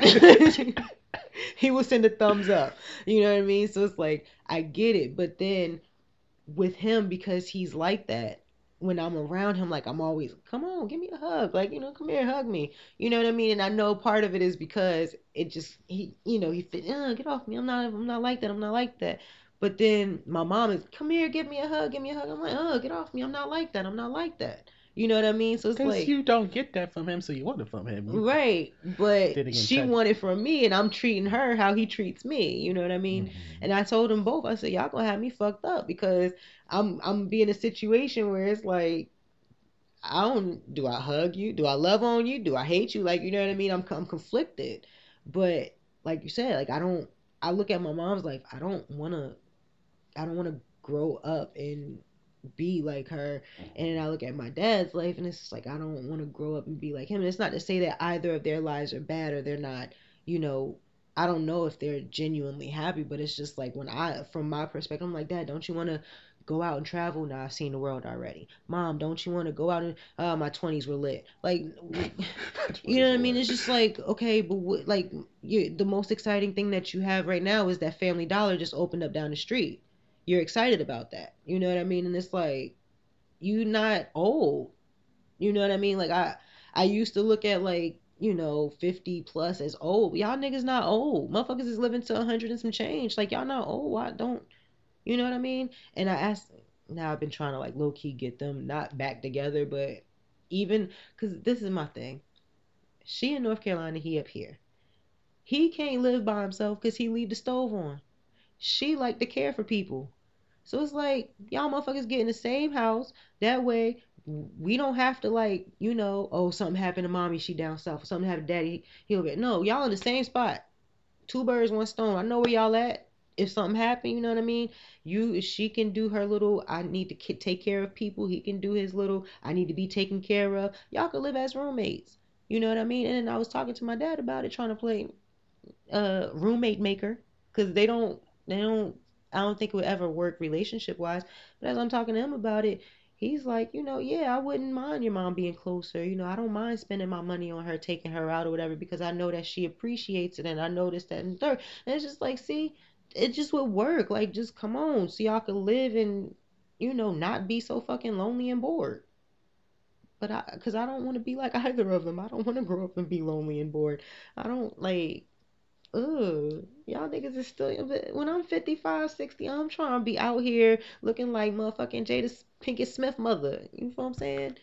he will send a thumbs up. You know what I mean? So it's like I get it, but then with him because he's like that, when I'm around him, like I'm always, come on, give me a hug, like you know, come here, hug me. You know what I mean? And I know part of it is because it just he, you know, he fit, uh, get off me. I'm not, I'm not like that. I'm not like that. But then my mom is, come here, give me a hug, give me a hug. I'm like, oh, get off me. I'm not like that. I'm not like that. You know what I mean? So it's like, you don't get that from him, so you want it from him. Right. But again, she check. wanted from me, and I'm treating her how he treats me. You know what I mean? Mhm. And I told them both. I said, y'all gonna have me fucked up because I'm I'm be in a situation where it's like, I don't. Do I hug you? Do I love on you? Do I hate you? Like you know what I mean? I'm I'm conflicted. But like you said, like I don't. I look at my mom's life. I don't wanna. I don't wanna grow up and be like her. And then I look at my dad's life, and it's just like I don't want to grow up and be like him. And it's not to say that either of their lives are bad or they're not. You know, I don't know if they're genuinely happy, but it's just like when I, from my perspective, I'm like, Dad, don't you want to go out and travel? Now I've seen the world already. Mom, don't you want to go out and? Uh, my twenties were lit. Like, you know what I mean? It's just like, okay, but what, like, you, the most exciting thing that you have right now is that Family Dollar just opened up down the street. You're excited about that. You know what I mean? And it's like, you not old. You know what I mean? Like I, I used to look at like you know 50 plus as old. Y'all niggas not old. Motherfuckers is living to 100 and some change. Like y'all not old. Why don't? You know what I mean? And I asked. Now I've been trying to like low key get them not back together, but even because this is my thing. She in North Carolina, he up here. He can't live by himself because he leave the stove on. She like to care for people. So it's like y'all motherfuckers get in the same house. That way we don't have to like you know oh something happened to mommy she down south something happened to daddy he'll get no y'all in the same spot. Two birds one stone. I know where y'all at. If something happened you know what i mean? You she can do her little i need to take care of people. He can do his little i need to be taken care of. Y'all could live as roommates. You know what i mean? And i was talking to my dad about it trying to play uh roommate maker because they don't they don't i don't think it would ever work relationship wise but as i'm talking to him about it he's like, you know, yeah, I wouldn't mind your mom being closer. You know, I don't mind spending my money on her, taking her out or whatever, because I know that she appreciates it and I noticed that and third. And it's just like, see, it just would work. Like, just come on, so y'all could live and, you know, not be so fucking lonely and bored. But I, cause I don't want to be like either of them. I don't want to grow up and be lonely and bored. I don't like ugh, y'all niggas is still. When I'm 55, 60, I'm trying to be out here looking like motherfucking Jada Pinkett Smith mother. You know what I'm saying?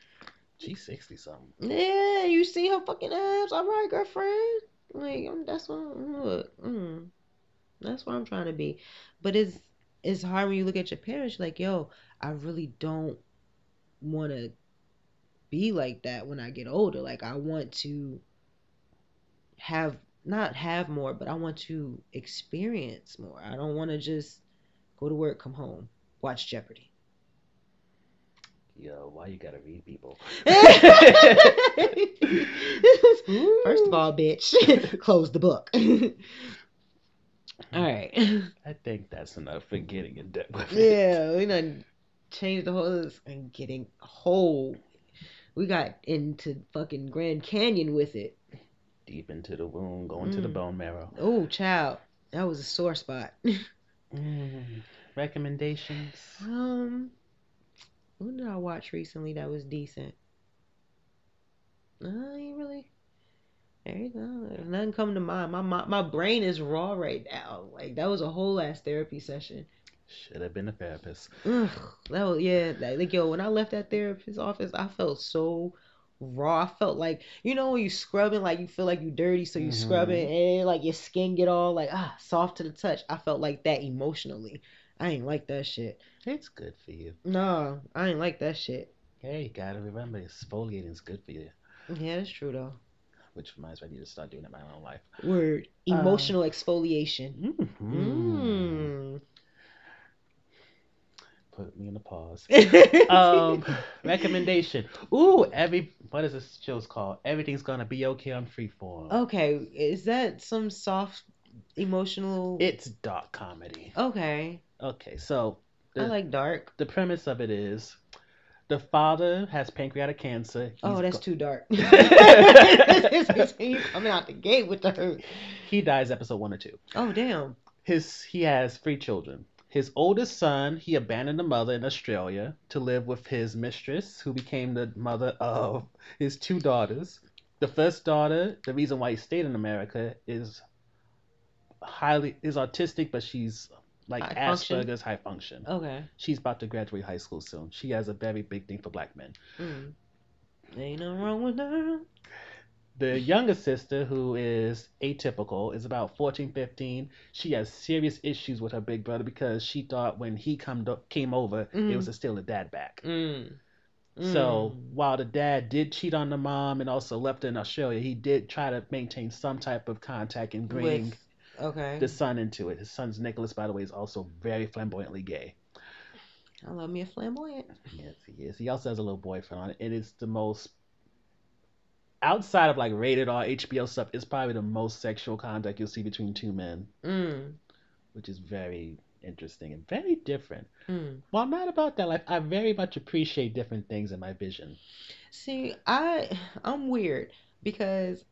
She's 60 something. Yeah, you see her fucking abs. All right, girlfriend. Like, that's what I'm, look, mm, that's what I'm trying to be. But it's it's hard when you look at your parents. Like, yo, I really don't want to be like that when I get older. Like, I want to have not have more, but I want to experience more. I don't want to just go to work, come home, watch Jeopardy. Yo, why you gotta read people? First of all, bitch, close the book. all right. I think that's enough for getting in depth with it. Yeah, we done changed the whole and getting whole. We got into fucking Grand Canyon with it deep into the wound, going mm. to the mm. bone marrow. Oh, child, that was a sore spot. mm. Recommendations? Um, what did I watch recently that was decent? I ain't really. There you go. Nothing come to mind. My, my my brain is raw right now. Like that was a whole ass therapy session. Should have been a therapist. Ugh, that was yeah. Like yo, when I left that therapist's office, I felt so raw. I felt like you know when you scrubbing, like you feel like you dirty, so you mm-hmm. scrubbing and like your skin get all like ah soft to the touch. I felt like that emotionally. I ain't like that shit. It's good for you. No, I ain't like that shit. Hey, you gotta remember, exfoliating is good for you. Yeah, that's true though. Which reminds me, I need to start doing it in my own life. Word, emotional uh, exfoliation. Mm-hmm. Mm put me in a pause. um, recommendation. Ooh, every what is this show's called? Everything's gonna be okay on Freeform. Okay, is that some soft emotional? It's dark comedy. Okay. Okay, so the, I like dark. The premise of it is. The father has pancreatic cancer. He's oh, that's go- too dark. you coming out the gate with the hurt. He dies episode one or two. Oh damn. His he has three children. His oldest son, he abandoned the mother in Australia to live with his mistress, who became the mother of his two daughters. The first daughter, the reason why he stayed in America is highly is autistic, but she's like high Asperger's function. high function. Okay. She's about to graduate high school soon. She has a very big thing for black men. Mm. Ain't nothing wrong with that. The younger sister, who is atypical, is about 14, 15. She has serious issues with her big brother because she thought when he come came over, mm. it was to steal the dad back. Mm. Mm. So while the dad did cheat on the mom and also left in Australia, he did try to maintain some type of contact and bring with, okay. the son into it. His son's Nicholas, by the way, is also very flamboyantly gay. I love me a flamboyant. Yes, he is. He also has a little boyfriend on it. It is the most outside of like rated R HBO stuff, it's probably the most sexual conduct you'll see between two men, mm. which is very interesting and very different. Mm. Well, I'm not about that life. I very much appreciate different things in my vision. See, I I'm weird because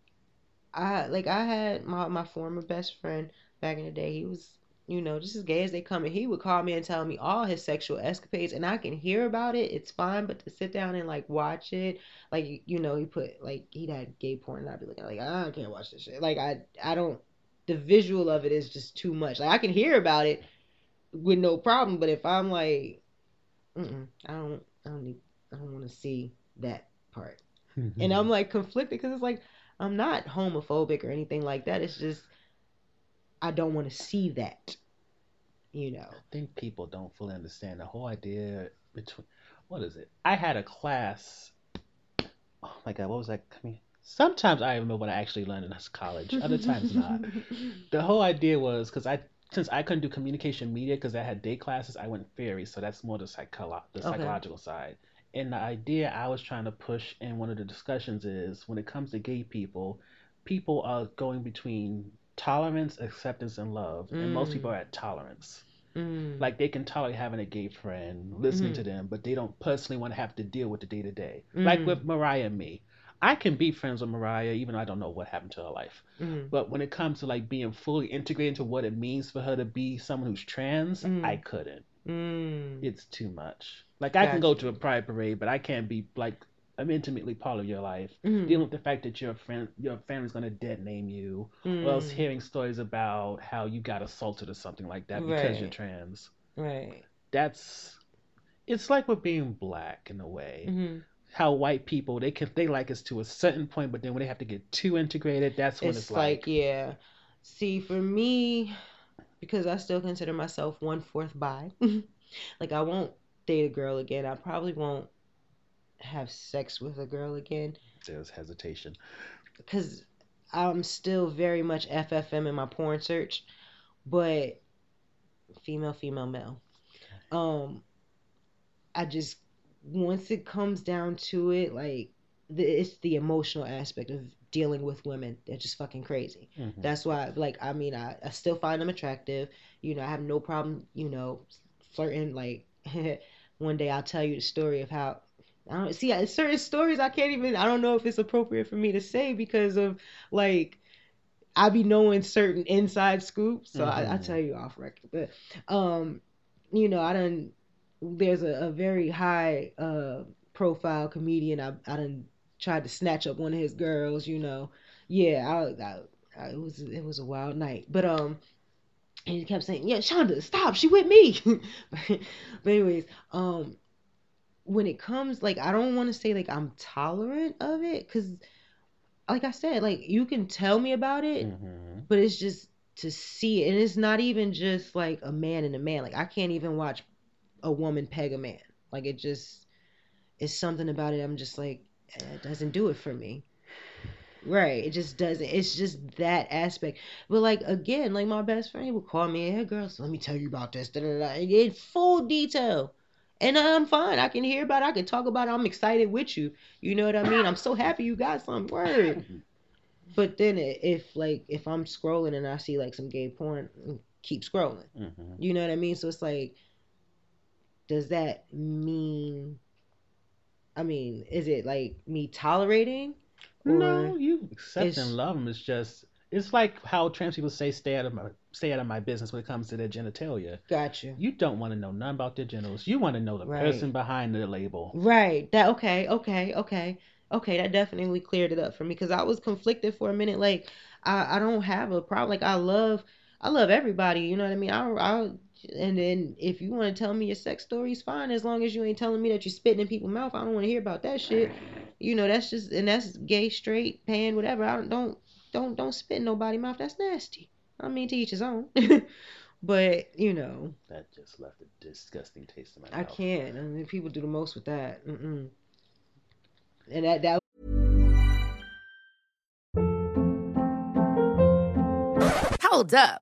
I like I had my my former best friend back in the day. He was you know, just as gay as they come. And he would call me and tell me all his sexual escapades, and I can hear about it. It's fine, but to sit down and like watch it, like you know, he put like he'd had gay porn, and I'd be looking like I can't watch this shit. Like I I don't. The visual of it is just too much. Like I can hear about it with no problem, but if I'm like, I don't, I don't need, I don't want to see that part. and I'm like conflicted because it's like I'm not homophobic or anything like that. It's just I don't want to see that. You know. I think people don't fully understand the whole idea between what is it? I had a class. Oh my god, what was that? I mean, sometimes I remember what I actually learned in college. Other times not. The whole idea was because I since I couldn't do communication media because I had day classes, I went theory, so that's more the psycholo- the Okay. psychological side. And the idea I was trying to push in one of the discussions is when it comes to gay people, people are going between tolerance, acceptance, and love, and most Mm. people are at tolerance. Mm. Like they can tolerate having a gay friend, listening Mhm. to them, but they don't personally want to have to deal with the day to day. Like Mm. with Mariah and me. I can be friends with Mariah even though I don't know what happened to her life. Mm. But when it comes to like being fully integrated into what it means for her to be someone who's trans, Mm. I couldn't. Mm. It's too much. Like I can go to a pride parade, but I can't be like I'm intimately part of your life. Mm. Dealing with the fact that your friend your family's gonna dead name you, or else Mm. hearing stories about how you got assaulted or something like that because you're trans. Right. That's it's like with being black in a way. hmm How white people they can they like us to a certain point, but then when they have to get too integrated, that's when It's, it's, like, yeah. See, for me, because I still consider myself one fourth bi, like I won't date a girl again. I probably won't have sex with a girl again there's hesitation. because I'm still very much FFM in my porn search, but female, female, male. Um, I just once it comes down to it, like the, it's the emotional aspect of dealing with women. They're just fucking crazy. Mhm. That's why, like, I mean, I, I still find them attractive. You know, I have no problem, you know, flirting. Like, one day I'll tell you the story of how. I don't see certain stories I can't even. I don't know if it's appropriate for me to say because of like I be knowing certain inside scoops. So I, I Mhm. tell you off record. But um, you know, I done. There's a, a very high uh profile comedian. I I done tried to snatch up one of his girls. You know, yeah. I, I, I it was it was a wild night. But um. And he kept saying, "Yeah, Shonda, stop. She with me." but anyways, um, when it comes, like, I don't want to say like I'm tolerant of it, cause, like I said, like you can tell me about it, Mhm. but it's just to see it, and it's not even just like a man and a man. Like I can't even watch a woman peg a man. Like it just, it's something about it. I'm just like, eh, it doesn't do it for me. Right, it just doesn't. It's just that aspect. But like again, like my best friend he would call me, hey girl, so let me tell you about this, da, da, da, in full detail. And I'm fine. I can hear about it. I can talk about it. I'm excited with you. You know what I mean? I'm so happy you got some word. But then if like if I'm scrolling and I see like some gay porn, mm, keep scrolling. Mhm. You know what I mean? So it's like, does that mean? I mean, is it like me tolerating? No, you accept and love them. It's just it's like how trans people say stay out of my stay out of my business when it comes to their genitalia. Gotcha. You don't want to know none about their genitals. You want to know the Right. person behind the label. Right. That okay, okay, okay. Okay, that definitely cleared it up for me because I was conflicted for a minute. Like I, I don't have a problem. Like I love I love everybody, you know what I mean? I I and then if you want to tell me your sex stories, fine, as long as you ain't telling me that you're spitting in people's mouth. I don't want to hear about that shit. You know, that's just and that's gay, straight, pan, whatever. I don't don't don't don't spit in nobody's mouth. That's nasty. I mean to each his own. but, you know, That just left a disgusting taste in my mouth. I can't. I mean, people do the most with that. Mm-mm. And that that Hold up.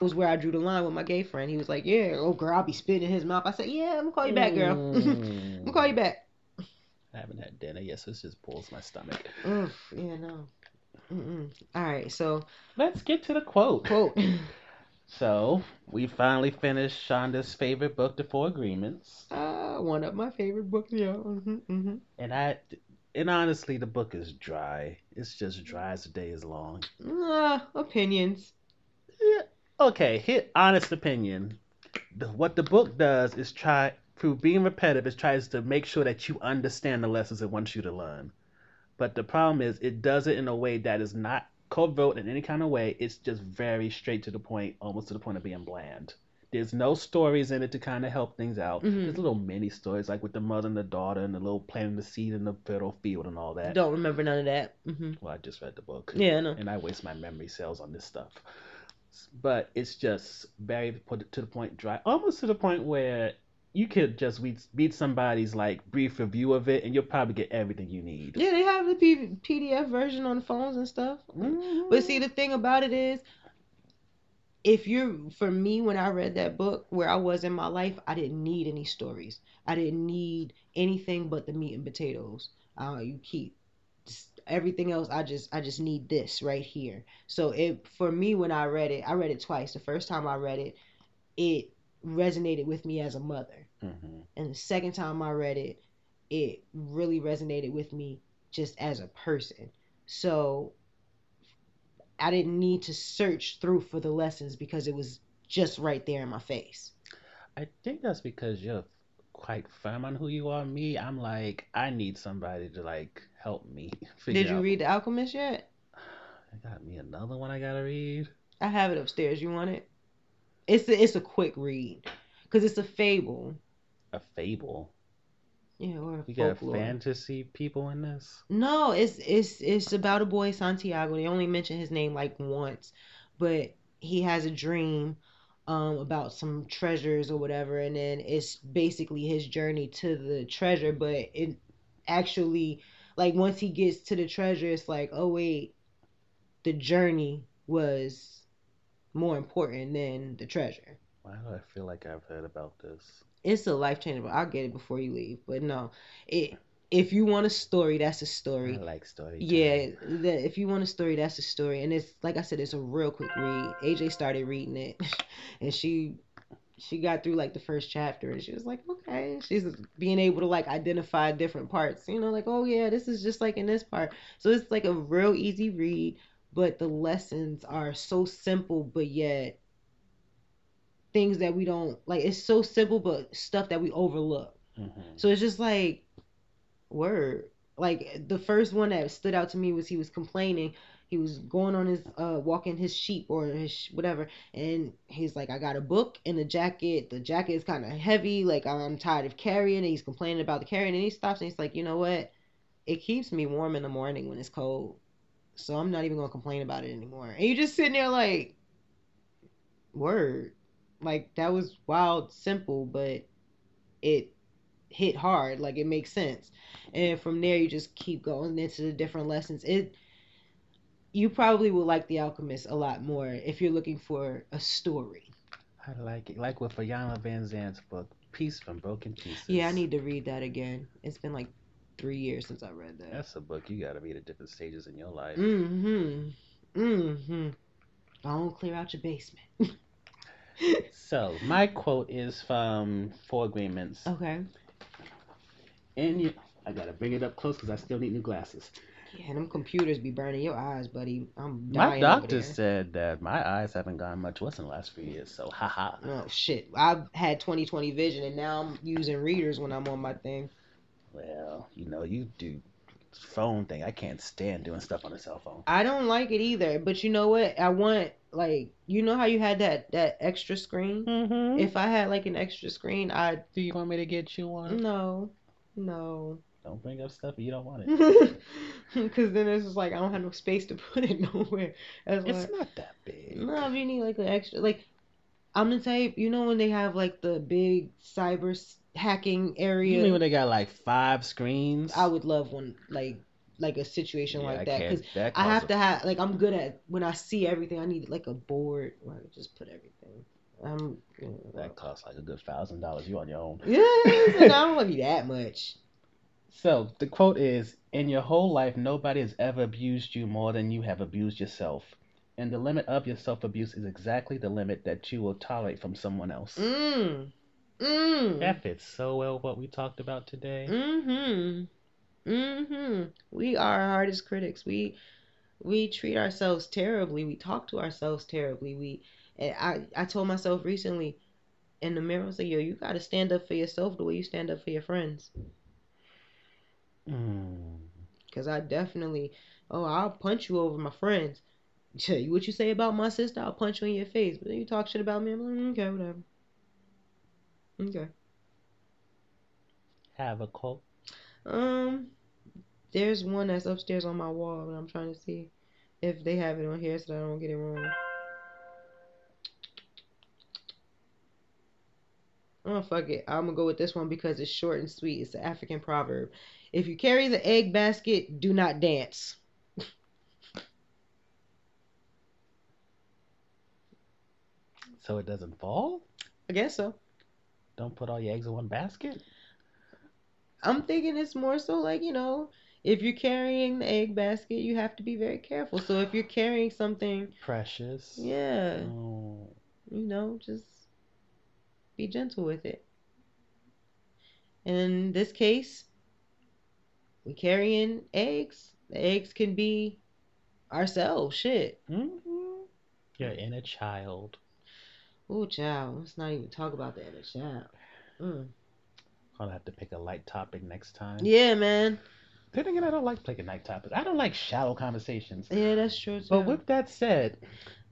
Was where I drew the line with my gay friend. He was like, "Yeah, oh girl, I'll be spitting in his mouth." I said, "Yeah, I'm gonna call you back, girl. I'm gonna call you back." I haven't had dinner yet, so it just pulls my stomach. Oof, yeah, no. Mm-mm. All right, so Let's get to the quote. quote. So we finally finished Shonda's favorite book, The Four Agreements, Uh, one of my favorite books, yeah. hmm hmm and I, and honestly, the book is dry. It's just dry as the day is long. Uh, opinions. Yeah. Okay, hit honest opinion. What the book does is try through being repetitive, it tries to make sure that you understand the lessons it wants you to learn. But the problem is, it does it in a way that is not covert in any kind of way. It's just very straight to the point, almost to the point of being bland. There's no stories in it to kind of help things out. There's little mini stories like with the mother and the daughter and the little planting the seed in the fertile field and all that. Don't remember none of that. hmm Well, I just read the book. Yeah, I know. And I waste my memory cells on this stuff. But it's just very put to the point dry, almost to the point where you could just read, read somebody's like brief review of it, and you'll probably get everything you need. Yeah, they have the P- PDF version on the phones and stuff. But see, the thing about it is, if you're for me, when I read that book, where I was in my life, I didn't need any stories. I didn't need anything but the meat and potatoes. Uh, you keep everything else. I just, I just need this right here. So it for me when I read it, I read it twice. The first time I read it, it resonated with me as a mother, hmm and the second time I read it, it really resonated with me just as a person. So I didn't need to search through for the lessons because it was just right there in my face. I think that's because you're quite firm on who you are. Me, I'm like, I need somebody to like help me figure Did you out- read The Alchemist yet? I got me another one I gotta read. I have it upstairs. You want it? It's a, it's a quick read because it's a fable. A fable. Yeah, or a You got folklore. fantasy people in this. No, it's it's it's about a boy Santiago. They only mention his name like once, but he has a dream um about some treasures or whatever, and then it's basically his journey to the treasure. But it actually like once he gets to the treasure, it's like oh wait, the journey was more important than the treasure. Why do I feel like I've heard about this? It's a life changer. but I'll get it before you leave. But no, it if you want a story, that's a story. I like story. Yeah, the, if you want a story, that's a story, and it's like I said, it's a real quick read. AJ started reading it, and she she got through like the first chapter, and she was like, okay. She's being able to like identify different parts, you know, like oh yeah, this is just like in this part. So it's like a real easy read, but the lessons are so simple, but yet things that we don't like. It's so simple, but stuff that we overlook. hmm So it's just like, word. Like the first one that stood out to me was he was complaining. He was going on his uh walking his sheep or his sh- whatever, and he's like, I got a book and a jacket. The jacket is kind of heavy. Like I'm tired of carrying it. He's complaining about the carrying, and he stops and he's like, you know what? It keeps me warm in the morning when it's cold, so I'm not even gonna complain about it anymore. And you're just sitting there like, word. Like that was wild, simple, but it hit hard like it makes sense and from there you just keep going into the different lessons it you probably will like the alchemist a lot more if you're looking for a story I like it. Like with Iyanla Vanzant's book, Peace from Broken Pieces. yeah i need to read that again it's been like three years since i read that That's a book you gotta read at different stages in your life. mm-hmm mm-hmm don't clear out your basement So my quote is from Four Agreements. okay And you, I gotta bring it up close because I still need new glasses. Yeah them computers be burning your eyes buddy i'm My dying doctor over there. said that my eyes haven't gone much worse in the last few years. So haha. Oh shit! I've had 20/20 vision, and now I'm using readers when I'm on my thing. Well, you know you do phone thing. I can't stand doing stuff on a cell phone. I don't like it either, but you know what? I want like you know how you had that that extra screen. Mm-hmm. If I had like an extra screen, I'd do you want me to get you one? no, no. Don't bring up stuff you don't want it. Because then it's just like I don't have no space to put it nowhere. That's It's why- not that big. No, if you need like an extra. Like I'm the type, you know, when they have like the big cyber hacking area. You mean when they got like five screens? I would love one like like a situation Yeah, like I that because I have costs to have like I'm good at when I see everything. I need like a board where I can just put everything. I'm you know, That costs like a good thousand dollars. You on your own. Yeah, and I don't want to be that much. So the quote is In your whole life, nobody has ever abused you more than you have abused yourself. And the limit of your self abuse is exactly the limit that you will tolerate from someone else. Mm. Mm. That fits so well what we talked about today. Mm-hmm. Mm-hmm. We are our hardest critics. We we treat ourselves terribly. We talk to ourselves terribly. We and I I told myself recently in the mirror, I was like, yo, you gotta stand up for yourself the way you stand up for your friends. Mm. Cause I definitely oh, I'll punch you over my friends. What you say about my sister, I'll punch you in your face. But then you talk shit about me, I'm like, "Mm, okay, whatever. Okay. Have a quote. Um, there's one that's upstairs on my wall, and I'm trying to see if they have it on here so that I don't get it wrong. Oh, fuck it. I'm gonna go with this one because it's short and sweet. It's an African proverb. If you carry the egg basket, do not dance. So it doesn't fall? I guess so. Don't put all your eggs in one basket? I'm thinking it's more so like, you know, if you're carrying the egg basket, you have to be very careful. So if you're carrying something, Precious. yeah, Oh. you know, just be gentle with it. In this case, we carrying eggs. The eggs can be ourselves. Shit. hmm Your inner child. Oh, child. Let's not even talk about the inner child. Mm. I'll have to pick a light topic next time. Yeah, man. Then again, I don't like picking night topics. I don't like shallow conversations. Yeah, that's true too. But with that said,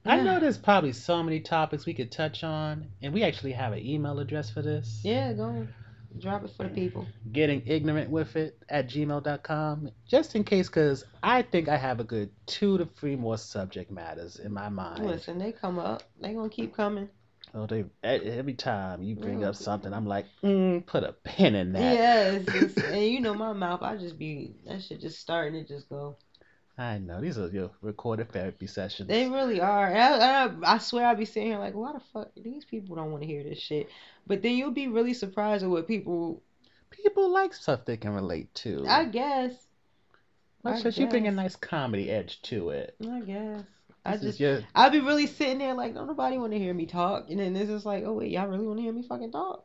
I know there's probably so many topics we could touch on, and we actually have an email address for this. yeah, go on. Drop it for the people. Getting ignorant with it at gmail.com, just in case, because I think I have a good two to three more subject matters in my mind. Listen, they come up. They gonna keep coming. Oh, they, e- every time you bring Yeah. up something, I'm like, mm, put a pin in that. Yes, it's, and you know my mouth. I just be that shit just starting to just go. I know these are your recorded therapy sessions. They really are. I, I, I swear I be sitting here like, why the fuck these people don't want to hear this shit? But then you'll be really surprised at what people. People like stuff they can relate to. I guess. Much I you bring a nice comedy edge to it. I guess. I This is just. your I'll be really sitting there like, don't nobody want to hear me talk, and then it's just like, oh wait, y'all really want to hear me fucking talk?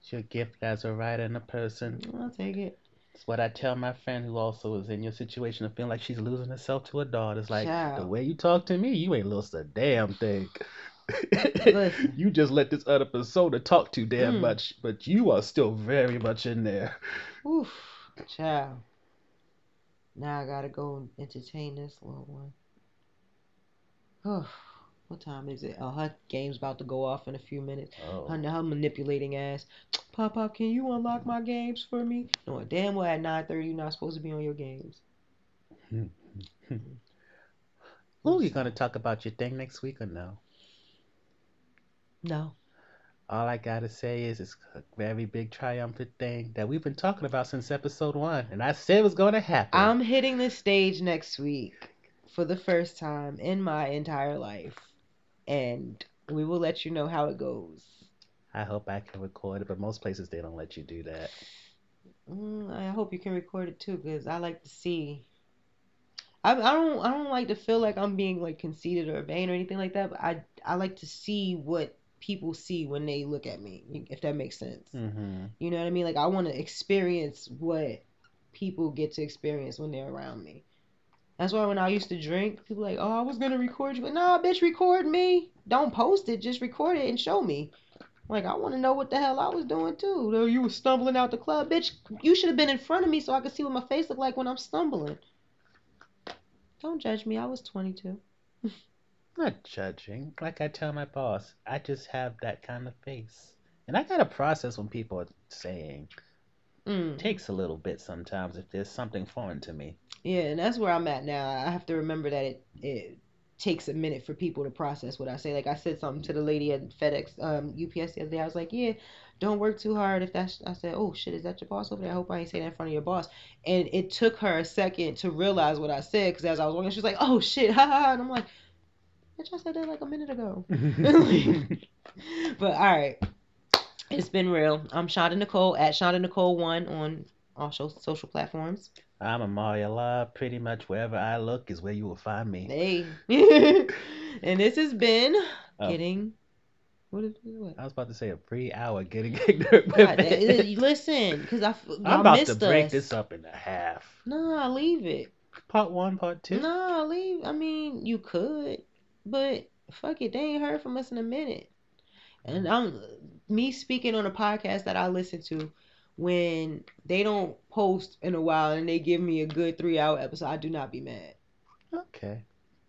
it's your gift as a writer and a person. I'll take it. It's what I tell my friend who also is in your situation of feeling like she's losing herself to a daughter. It's like the way you talk to me, you ain't lost a damn thing. You just let this other persona talk too damn Mm. much, but you are still very much in there. Oof, child. Now I gotta go and entertain this little one. Oh, what time is it? Oh, her game's about to go off in a few minutes. Oh. Her, her manipulating ass. Pop Pop, can you unlock my games for me? No, damn well at 9.30 you're not supposed to be on your games. Ooh, you gonna talk about your thing next week or no? No. All I gotta say is it's a very big triumphant thing that we've been talking about since episode one, and I said it was gonna happen. I'm hitting the stage next week for the first time in my entire life. And we will let you know how it goes. I hope I can record it, but most places they don't let you do that. Mm, I hope you can record it too, because I like to see. I, I don't I don't like to feel like I'm being like conceited or vain or anything like that, but I I like to see what people see when they look at me, if that makes sense. Mm-hmm. You know what I mean? Like I want to experience what people get to experience when they're around me. That's why when I used to drink, people like, "Oh, I was gonna record you," but nah, bitch, record me. Don't post it, just record it and show me. Like I want to know what the hell I was doing too. You were stumbling out the club, bitch. You should have been in front of me so I could see what my face looked like when I'm stumbling. Don't judge me. I was 22. Not judging. Like I tell my boss, I just have that kind of face. And I gotta process when people are saying Mm. takes a little bit sometimes if there's something foreign to me. Yeah, and that's where I'm at now. I have to remember that it it takes a minute for people to process what I say. Like I said something to the lady at FedEx, um, UPS the other day. I was like, yeah, don't work too hard. If that's, I said, oh shit, is that your boss over there? I hope I ain't saying that in front of your boss. And it took her a second to realize what I said because as I was walking, she was like, oh shit, ha ha. And I'm like, bitch, I said that like a minute ago. but all right, it's been real. I'm Shonda Nicole at Shonda Nicole one on all social platforms. I'm a Mario Love. Pretty much wherever I look is where you will find me. Hey, and this has been Oh. getting. What is what? I was about to say a free hour getting ignorant. God, it. eh, listen, because I I'm about to break us. this up into half. Nah, leave it. Part one, part two. Nah, leave. I mean, you could, but fuck it, they ain't heard from us in a minute. And I'm me speaking on a podcast that I listen to. When they don't post in a while and they give me a good three hour episode, I do not be mad. Okay.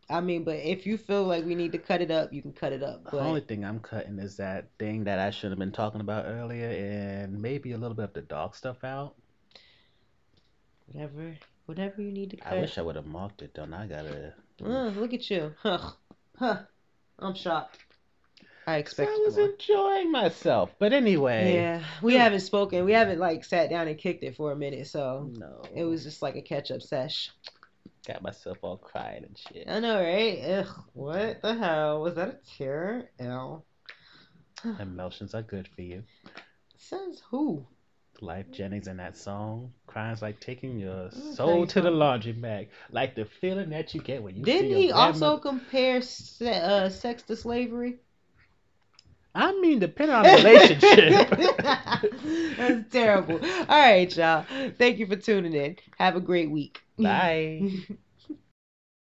I mean, but if you feel like we need to cut it up, you can cut it up. The only thing I'm cutting is that thing that I should have been talking about earlier, and maybe a little bit of the dog stuff out. whatever, whatever you need to cut. I wish I would have marked it though. Now I gotta. Uh, look at you. Huh. Huh. I'm shocked. I I was more. enjoying myself, but anyway. Yeah, we haven't spoken. We haven't like sat down and kicked it for a minute, so No. it was just like a catch up sesh. got myself all crying and shit. I know, right? Ugh, what the hell was that? A tear? L. Emotions are good for you. Says who? Lyfe Jennings in that song, crying's like taking your soul to the laundry bag, like the feeling that you get when you see Didn't he also compare se- uh, sex to slavery? I mean, depending on the relationship. That's terrible. All right, y'all. Thank you for tuning in. Have a great week. Bye.